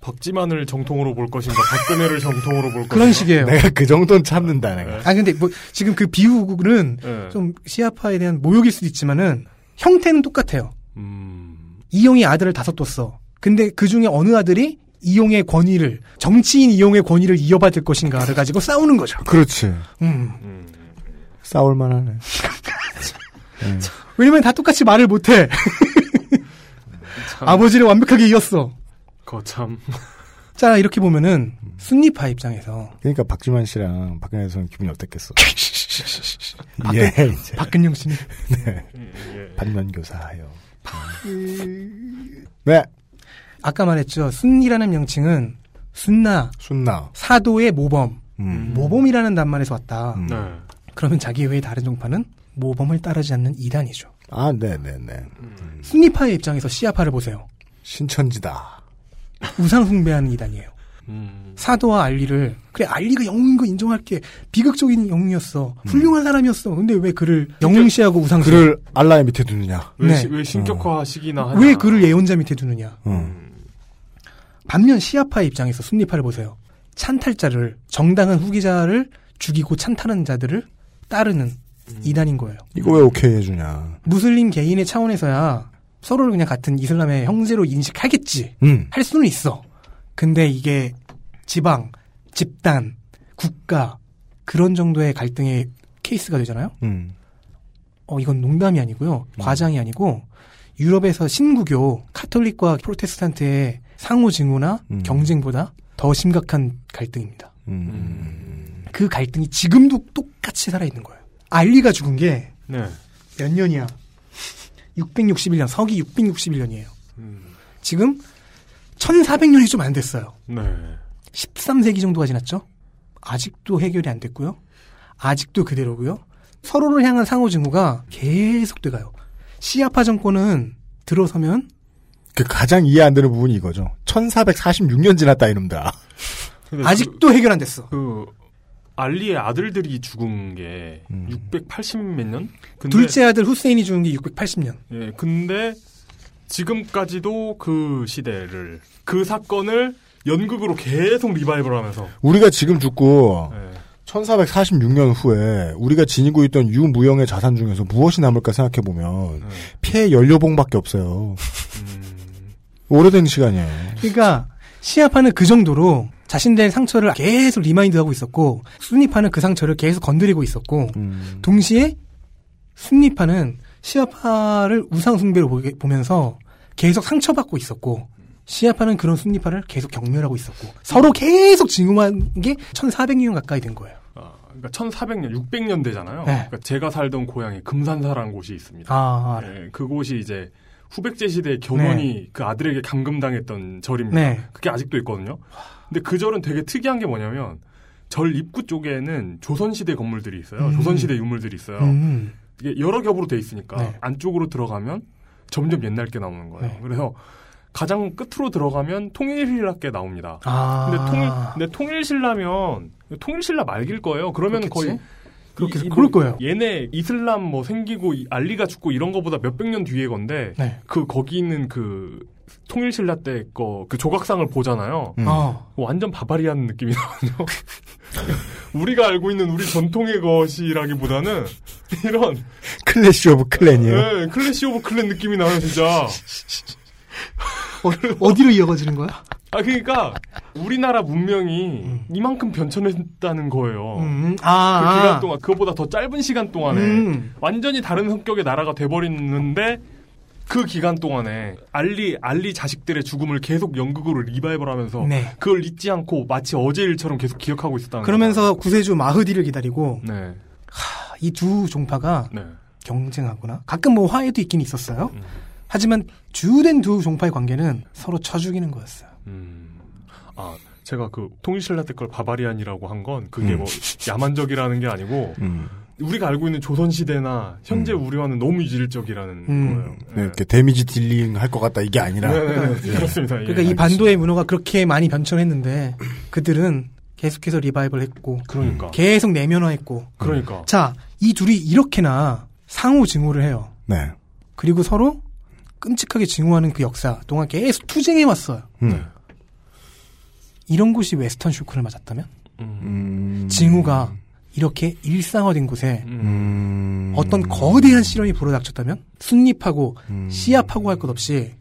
박지만을 정통으로 볼 것인가, 박근혜를 정통으로 볼 것인가. 그런 식이에요. 내가 그 정도는 참는다 내가. 아 근데 뭐 지금 그 비유는 네. 좀 시아파에 대한 모욕일 수도 있지만은 형태는 똑같아요. 음. 이용이 아들을 다섯 뒀어. 근데 그 중에 어느 아들이 이용의 권위를 정치인 이용의 권위를 이어받을 것인가를 가지고 싸우는 거죠. 그렇지. 음. 싸울 만하네. 왜냐면 다 똑같이 말을 못해. 아버지를 완벽하게 이었어. 거참. 자 이렇게 보면은 순리파 입장에서 그러니까 박지만 씨랑 박근혜 대통령 기분이 어땠겠어. 박근- 예, 이제. 박근영 씨는 네. 반면 교사하여. 네. 아까 말했죠. 순리라는 명칭은 순나, 순나, 사도의 모범, 음. 모범이라는 단말에서 왔다. 네. 그러면 자기 외의 다른 종파는 모범을 따르지 않는 이단이죠. 아, 네, 네, 네. 순리파의 입장에서 시아파를 보세요. 신천지다. 우상 숭배하는 이단이에요. 음. 사도와 알리를 그래 알리가 영웅인 거 인정할게 비극적인 영웅이었어 음. 훌륭한 사람이었어 근데 왜 그를 영웅시하고 우상숭 그를 알라의 밑에 두느냐. 왜, 네. 시- 왜 신격화식이나 하냐. 왜 그를 예언자 밑에 두느냐 음. 반면 시아파의 입장에서 순리파를 보세요 찬탈자를 정당한 후기자를 죽이고 찬탈하는 자들을 따르는 이단인 거예요 이거 왜 오케이 해주냐. 무슬림 개인의 차원에서야 서로를 그냥 같은 이슬람의 형제로 인식하겠지 음. 할 수는 있어 근데 이게 지방 집단 국가 그런 정도의 갈등의 케이스가 되잖아요 음. 어, 이건 농담이 아니고요. 과장이 아니고 유럽에서 신구교, 카톨릭과 프로테스탄트의 상호 증오나 음. 경쟁보다 더 심각한 갈등입니다. 음. 그 갈등이 지금도 똑같이 살아있는 거예요. 알리가 죽은 게몇 네. 년이야? 661년, 서기 661년이에요. 음. 지금 1400년이 좀 안 됐어요. 네. 13세기 정도가 지났죠? 아직도 해결이 안 됐고요. 아직도 그대로고요. 서로를 향한 상호증오가 계속 돼가요. 시아파 정권은 들어서면 그 가장 이해 안 되는 부분이 이거죠. 1446년 지났다 이놈들아. 아직도 해결 안 됐어. 그, 그 알리의 아들들이 죽은 게 680몇 년? 근데, 둘째 아들 후세인이 죽은 게 680년. 예, 근데 지금까지도 그 시대를 그 사건을 연극으로 계속 리바이벌 하면서 우리가 지금 죽고 예. 1446년 후에 우리가 지니고 있던 유무형의 자산 중에서 무엇이 남을까 생각해 보면 네. 폐연료봉밖에 없어요. 음. 오래된 시간이에요. 그러니까 시아파는 그 정도로 자신들의 상처를 계속 remind하고 있었고 순니파는 그 상처를 계속 건드리고 있었고 음. 동시에 순니파는 시아파를 우상 숭배로 보게- 보면서 계속 상처받고 있었고 시아파는 그런 순리파를 계속 경멸하고 있었고 서로 계속 증오한 게 1400년 가까이 된 거예요. 아, 그러니까 1400년, 600년 되잖아요. 네. 그러니까 제가 살던 고향에 금산사라는 곳이 있습니다. 아, 예, 그곳이 이제 후백제 시대 견훤이 네. 그 아들에게 감금당했던 절입니다. 네. 그게 아직도 있거든요. 근데 그 절은 되게 특이한 게 뭐냐면 절 입구 쪽에는 조선시대 건물들이 있어요. 음. 조선시대 유물들이 있어요. 음. 이게 여러 겹으로 돼 있으니까 네. 안쪽으로 들어가면 점점 옛날 게 나오는 거예요. 네. 그래서 가장 끝으로 들어가면 통일신라께 나옵니다. 아. 근데 통일 근데 통일신라면 통일신라 말길 거예요. 그러면 그렇겠지? 거의 그렇게 이- 이 그럴 뭐 거예요. 얘네 이슬람 뭐 생기고 이 알리가 죽고 이런 거보다 몇백 년 뒤에 건데 네. 그 거기 있는 그 통일신라 때 거 그 조각상을 보잖아요. 음. 어. 완전 바바리안 느낌이 나거든요. 우리가 알고 있는 우리 전통의 것이라기보다는 이런 Clash of Clans이에요. 네, Clash of Clans 느낌이 나요, 진짜. 어, 디로 이어가지는 거야? 아, 그러니까 우리나라 문명이 이만큼 변천했다는 거예요. 음. 그 아. 기간 아. 동안 그것보다 더 짧은 시간 동안에 음. 완전히 다른 성격의 나라가 돼버리는데 그 기간 동안에 알리 알리 자식들의 죽음을 계속 연극으로 리바이벌하면서 네. 그걸 잊지 않고 마치 어제 일처럼 계속 기억하고 있었다는 그러면서 구세주 마흐디를 기다리고. 네. 이 두 종파가 네. 경쟁하거나 가끔 뭐 화해도 있긴 있었어요. 하지만 주된 두 종파의 관계는 서로 쳐 죽이는 거였어요. 음. 아, 제가 그 통일신라 때 걸 barbarian이라고 한 건 그게 음. 뭐 야만적이라는 게 아니고 음. 우리가 알고 있는 조선시대나 현재 우리와는 너무 이질적이라는 음. 거예요. 네, 이렇게 damage dealing 할 것 같다 이게 아니라. 네, 네, 네. 예. 그렇습니다. 예. 그러니까 이 반도의 문화가 그렇게 많이 변천했는데 그들은 계속해서 리바이벌 했고 그러니까. 계속 내면화했고 그러니까. 자, 이 둘이 이렇게나 상호 증오를 해요. 네. 그리고 서로 끔찍하게 증오하는 그 역사 동안 계속 투쟁해 왔어요. 음. 이런 곳이 웨스턴 쇼크를 맞았다면 음. 징후가 이렇게 일상화된 곳에 음. 어떤 거대한 실현이 불어닥쳤다면 순립하고 음. 시합하고 할 것 없이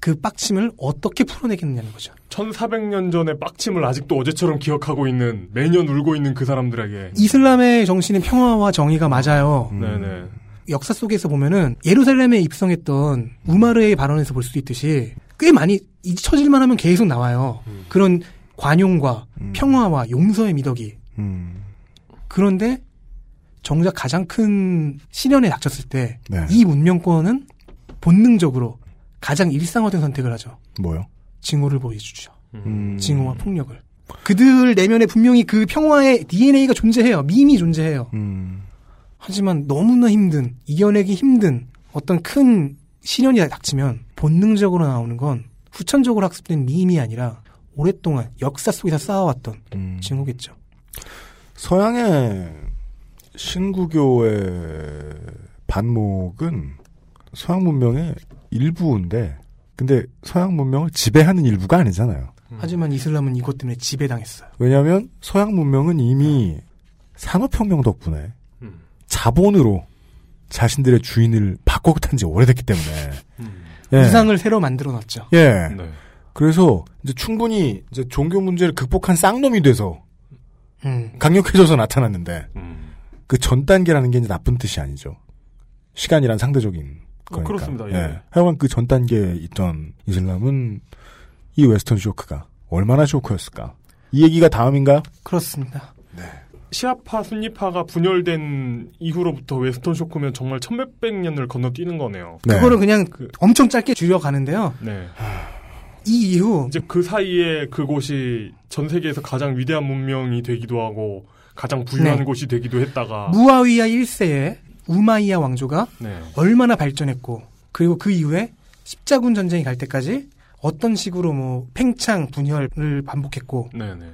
그 빡침을 어떻게 풀어내겠느냐는 거죠. 1400년 전의 빡침을 아직도 어제처럼 기억하고 있는 매년 울고 있는 그 사람들에게 이슬람의 정신은 평화와 정의가 맞아요. 음. 네네. 역사 속에서 보면은 예루살렘에 입성했던 우마르의 발언에서 볼 수 있듯이 꽤 많이 잊혀질만 하면 계속 나와요. 그런 관용과 평화와 용서의 미덕이. 음. 그런데 정작 가장 큰 시련에 닥쳤을 때이 네. 문명권은 본능적으로 가장 일상화된 선택을 하죠. 뭐요? 징후를 보여주죠. 음. 징후와 폭력을. 그들 내면에 분명히 그 평화의 DNA가 존재해요. 밈이 존재해요. 음. 하지만 너무나 힘든, 이겨내기 힘든 어떤 큰 시련이 닥치면 본능적으로 나오는 건 후천적으로 학습된 밈이 아니라 오랫동안 역사 속에서 쌓아왔던 음. 징후겠죠. 서양의 신구교의 반목은 서양 문명의 일부인데, 근데 서양 문명을 지배하는 일부가 아니잖아요. 하지만 이슬람은 이것 때문에 지배당했어요. 왜냐하면 서양 문명은 이미 산업혁명 덕분에 음. 자본으로 자신들의 주인을 바꿔탄 지 오래됐기 때문에 예. 이상을 새로 만들어 놨죠. 예. 네. 그래서 이제 충분히 이제 종교 문제를 극복한 쌍놈이 돼서 음. 강력해져서 나타났는데 음. 그전 단계라는 게 이제 나쁜 뜻이 아니죠. 시간이란 상대적인 어, 거니까. 그렇습니다. 예. 하여간 그 전 단계에 있던 이슬람은 이 Western shock가 얼마나 쇼크였을까? 이 얘기가 다음인가요? 그렇습니다. 시아파, 순니파가 분열된 이후로부터 Western shock면 정말 천몇백 년을 건너뛰는 거네요. 네. 그거를 그냥 엄청 짧게 줄여가는데요. 네. 이 이후 이제 그 사이에 그곳이 전 세계에서 가장 위대한 문명이 되기도 하고 가장 부유한 네. 곳이 되기도 했다가 무아위야 1세의 우마이야 왕조가 네. 얼마나 발전했고 그리고 그 이후에 십자군 전쟁이 갈 때까지 어떤 식으로 뭐 팽창 분열을 반복했고 네네.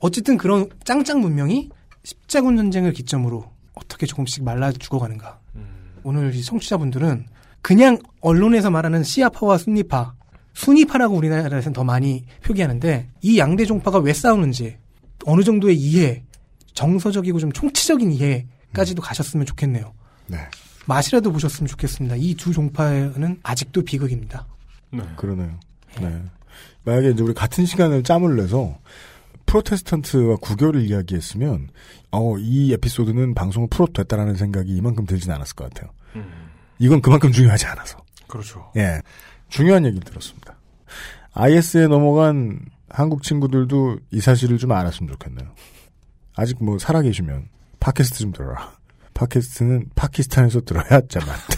어쨌든 그런 짱짱 문명이 십자군 전쟁을 기점으로 어떻게 조금씩 말라 죽어가는가. 오늘 이 청취자분들은 그냥 언론에서 말하는 시아파와 순니파, 순니파라고 우리나라에서는 더 많이 표기하는데 이 양대 종파가 왜 싸우는지 어느 정도의 이해, 정서적이고 좀 총체적인 이해까지도 가셨으면 좋겠네요. 네. 맛이라도 보셨으면 좋겠습니다. 이 두 종파는 아직도 비극입니다. 네. 그러네요. 네. 만약에 이제 우리 같은 시간을 짬을 내서 프로테스탄트와 구교를 이야기했으면 어, 이 에피소드는 방송을 풀어도 됐다라는 생각이 이만큼 들진 않았을 것 같아요. 이건 그만큼 중요하지 않아서. 그렇죠. 예. 중요한 얘기를 들었습니다. IS에 넘어간 한국 친구들도 이 사실을 좀 알았으면 좋겠네요. 아직 뭐 살아계시면 팟캐스트 좀 들어라. 팟캐스트는 파키스탄에서 들어야 잘 맞다.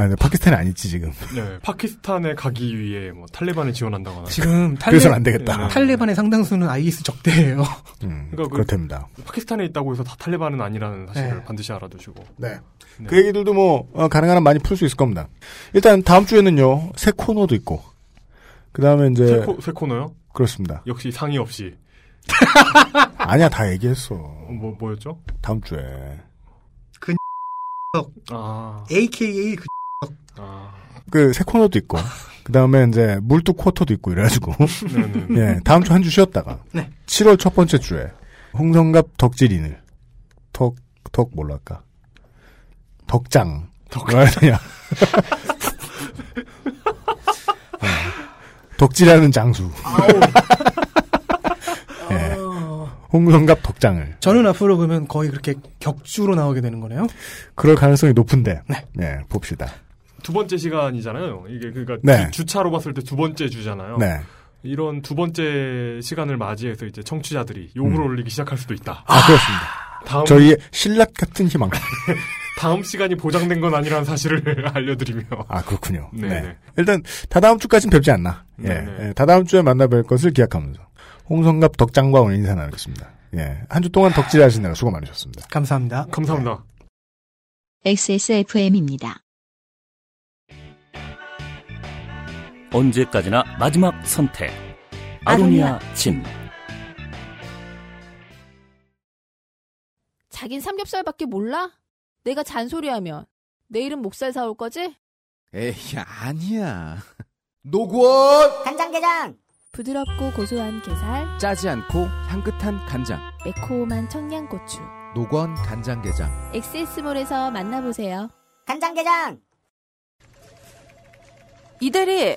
아, 네, 파키스탄이 아니지 지금. 네, 파키스탄에 가기 위해 뭐 탈레반을 지원한다거나. 지금 탈레, 그래서는 안 되겠다. 탈레반의 상당수는 IS 적대예요. 음, 그러니까 그- 그렇답니다. 파키스탄에 있다고 해서 다 탈레반은 아니라는 사실을 네. 반드시 알아두시고. 네. 그 얘기들도 뭐 어, 가능한 한 많이 풀 수 있을 겁니다. 일단 다음 주에는요 새 코너도 있고 그 다음에 이제 새, 코, 새 코너요? 그렇습니다. 역시 상의 없이. 아니야 다 얘기했어. 뭐, 뭐였죠? 다음 주에 아, AKA 그 아. 그새 코너도 있고 그 다음에 이제 물뚝 쿼터도 있고 이래가지고. 네네. 예 다음 주한주 쉬었다가. 네. 7월 첫 번째 주에 홍성갑 덕질인을. 덕 덕 뭘로 할까? 덕장. 해야 되냐 어, 덕질하는 장수. 예. 홍성갑 덕장을. 저는 앞으로 그러면 거의 그렇게 격주로 나오게 되는 거네요. 그럴 가능성이 높은데. 네, 봅시다 두 번째 시간이잖아요. 이게 그러니까 네. 주, 차로 봤을 때 두 번째 주잖아요. 네. 이런 두 번째 시간을 맞이해서 이제 청취자들이 욕을 음. 올리기 시작할 수도 있다. 아 그렇습니다 다음 저희의 신락 같은 희망 다음 시간이 보장된 건 아니라는 사실을 알려드리며. 아 그렇군요. 네, 네. 네. 일단 다다음 주까지는 뵙지 않나. 예. 네, 네. 예, 다다음 주에 만나뵐 것을 기약하면서 홍성갑 덕장과 오늘 인사 나누겠습니다. 예. 한 주 동안 덕질하시느라 수고 많으셨습니다. 감사합니다. 감사합니다. XSFM입니다. 언제까지나 마지막 선택. 아로니아 진. 자긴 삼겹살밖에 몰라? 내가 잔소리하면 내일은 목살 사올 거지? 에이, 아니야. 노건! 간장게장 부드럽고 고소한 게살, 짜지 않고 향긋한 간장. 매콤한 청양고추. 노건 간장게장. 엑세스몰에서 만나보세요. 간장게장 이대리,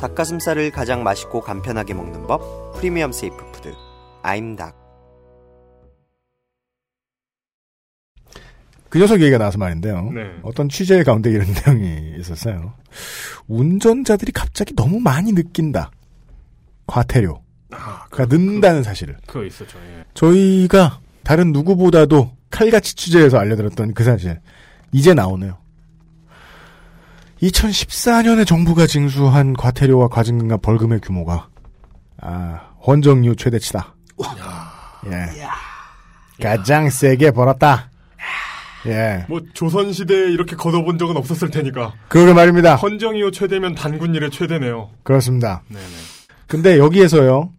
닭가슴살을 가장 맛있고 간편하게 먹는 법 프리미엄 safe food 아임닭 그 녀석 얘기가 나와서 말인데요. 네. 어떤 취재 가운데 이런 내용이 있었어요. 운전자들이 갑자기 너무 많이 느낀다. 과태료. 아, 가 는다는 사실을. 그거 있었죠. 예. 저희가 다른 누구보다도 칼같이 취재해서 알려드렸던 그 사실. 이제 나오네요. 2014년에 정부가 징수한 과태료와 과징금과 벌금의 규모가 아 헌정 이후 최대치다. 예. 가장 세게 벌었다. 예. 뭐 조선 시대에 이렇게 걷어본 적은 없었을 테니까. 그러게 말입니다. 헌정 이후 최대면 단군 일의 최대네요. 그렇습니다. 네네. 근데 여기에서요.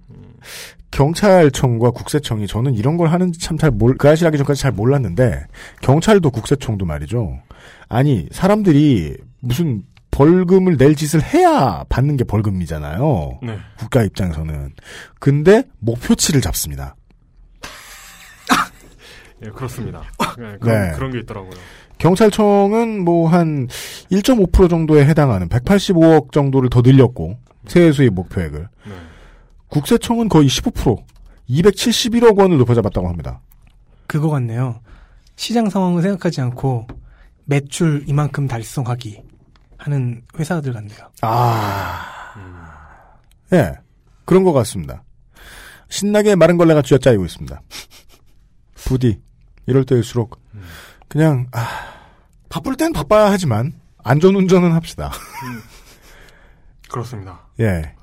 경찰청과 국세청이 저는 이런 걸 하는지 참 잘 몰, 그 아시라기 전까지 잘 몰랐는데, 경찰도 국세청도 말이죠. 아니, 사람들이 무슨 벌금을 낼 짓을 해야 받는 게 벌금이잖아요. 네. 국가 입장에서는. 근데 목표치를 잡습니다. 예, 그렇습니다. 네, 그런, 네. 그런 게 있더라고요. 경찰청은 뭐 한 1.5% 정도에 해당하는 185억 정도를 더 늘렸고, 세외 수입 목표액을. 네. 국세청은 거의 15%, 271억 원을 높여잡았다고 합니다. 그거 같네요. 시장 상황을 생각하지 않고 매출 이만큼 달성하기 하는 회사들 같네요. 아, 예, 그런 것 같습니다. 신나게 마른 걸레가 쥐어짜이고 있습니다. 부디 이럴 때일수록 그냥 아, 바쁠 땐 바빠야 하지만 안전운전은 합시다. 그렇습니다. 예,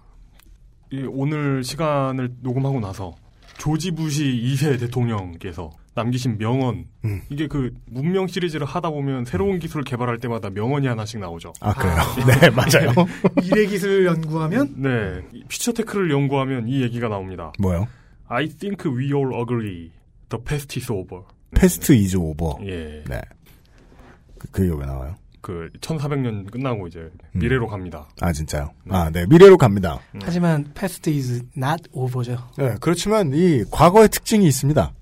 이 오늘 시간을 녹음하고 나서 조지 부시 2세 대통령께서 남기신 명언 음. 이게 그 문명 시리즈를 하다 보면 새로운 기술을 개발할 때마다 명언이 하나씩 나오죠. 아 그래요. 네 맞아요. 미래 기술을 연구하면 네이 퓨처테크를 연구하면 이 얘기가 나옵니다. 뭐요? I think we all agree the past is over. Past is over. 예. 네. 그, 그 얘기 왜 나와요? 그 1400년 끝나고 이제 음. 미래로 갑니다. 아 진짜요? 아네 미래로 갑니다. 하지만 past is not over죠. 네, 그렇지만 이 과거의 특징이 있습니다.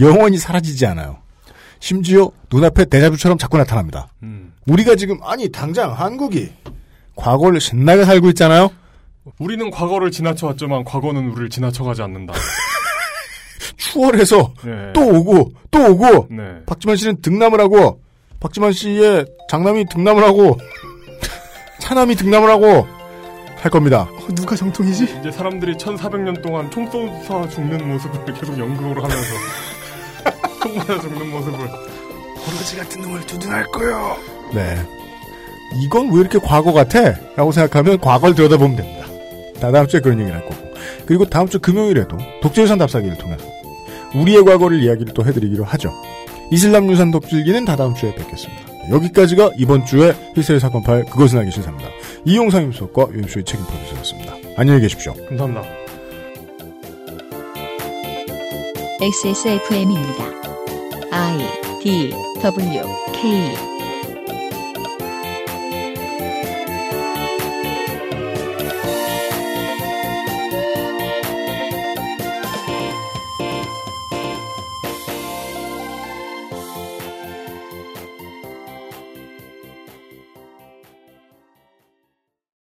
영원히 사라지지 않아요. 심지어 눈앞에 대자뷰처럼 자꾸 나타납니다. 음. 우리가 지금 아니 당장 한국이 과거를 신나게 살고 있잖아요. 우리는 과거를 지나쳐왔지만 과거는 우리를 지나쳐가지 않는다. 추월해서 네. 또 오고 또 오고 네. 박지만 씨는 등남을 하고 박지만 씨의 장남이 등남을 하고 차남이 등남을 하고 할 겁니다. 누가 정통이지? 이제 사람들이 1400년 동안 총 쏘서 죽는 모습을 계속 연극으로 하면서 총 맞아 죽는 모습을 버러지 같은 놈을 두둔할 거요. 네. 이건 왜 이렇게 과거 같아? 라고 생각하면 과거를 들여다보면 됩니다. 다 다음 주에 그런 얘기를 할 거고. 그리고 다음 주 금요일에도 독재유산 답사기를 통해서 우리의 과거를 이야기를 또 해드리기로 하죠. 이슬람 유산 독질기는 다 다음 주에 뵙겠습니다. 여기까지가 이번 주에 히스테리 사건 파일 그것은 알기 싫답니다. 이용상 임수석과 유임수의 책임 프로듀서였습니다. 안녕히 계십시오. 감사합니다. XSFM입니다. I D W K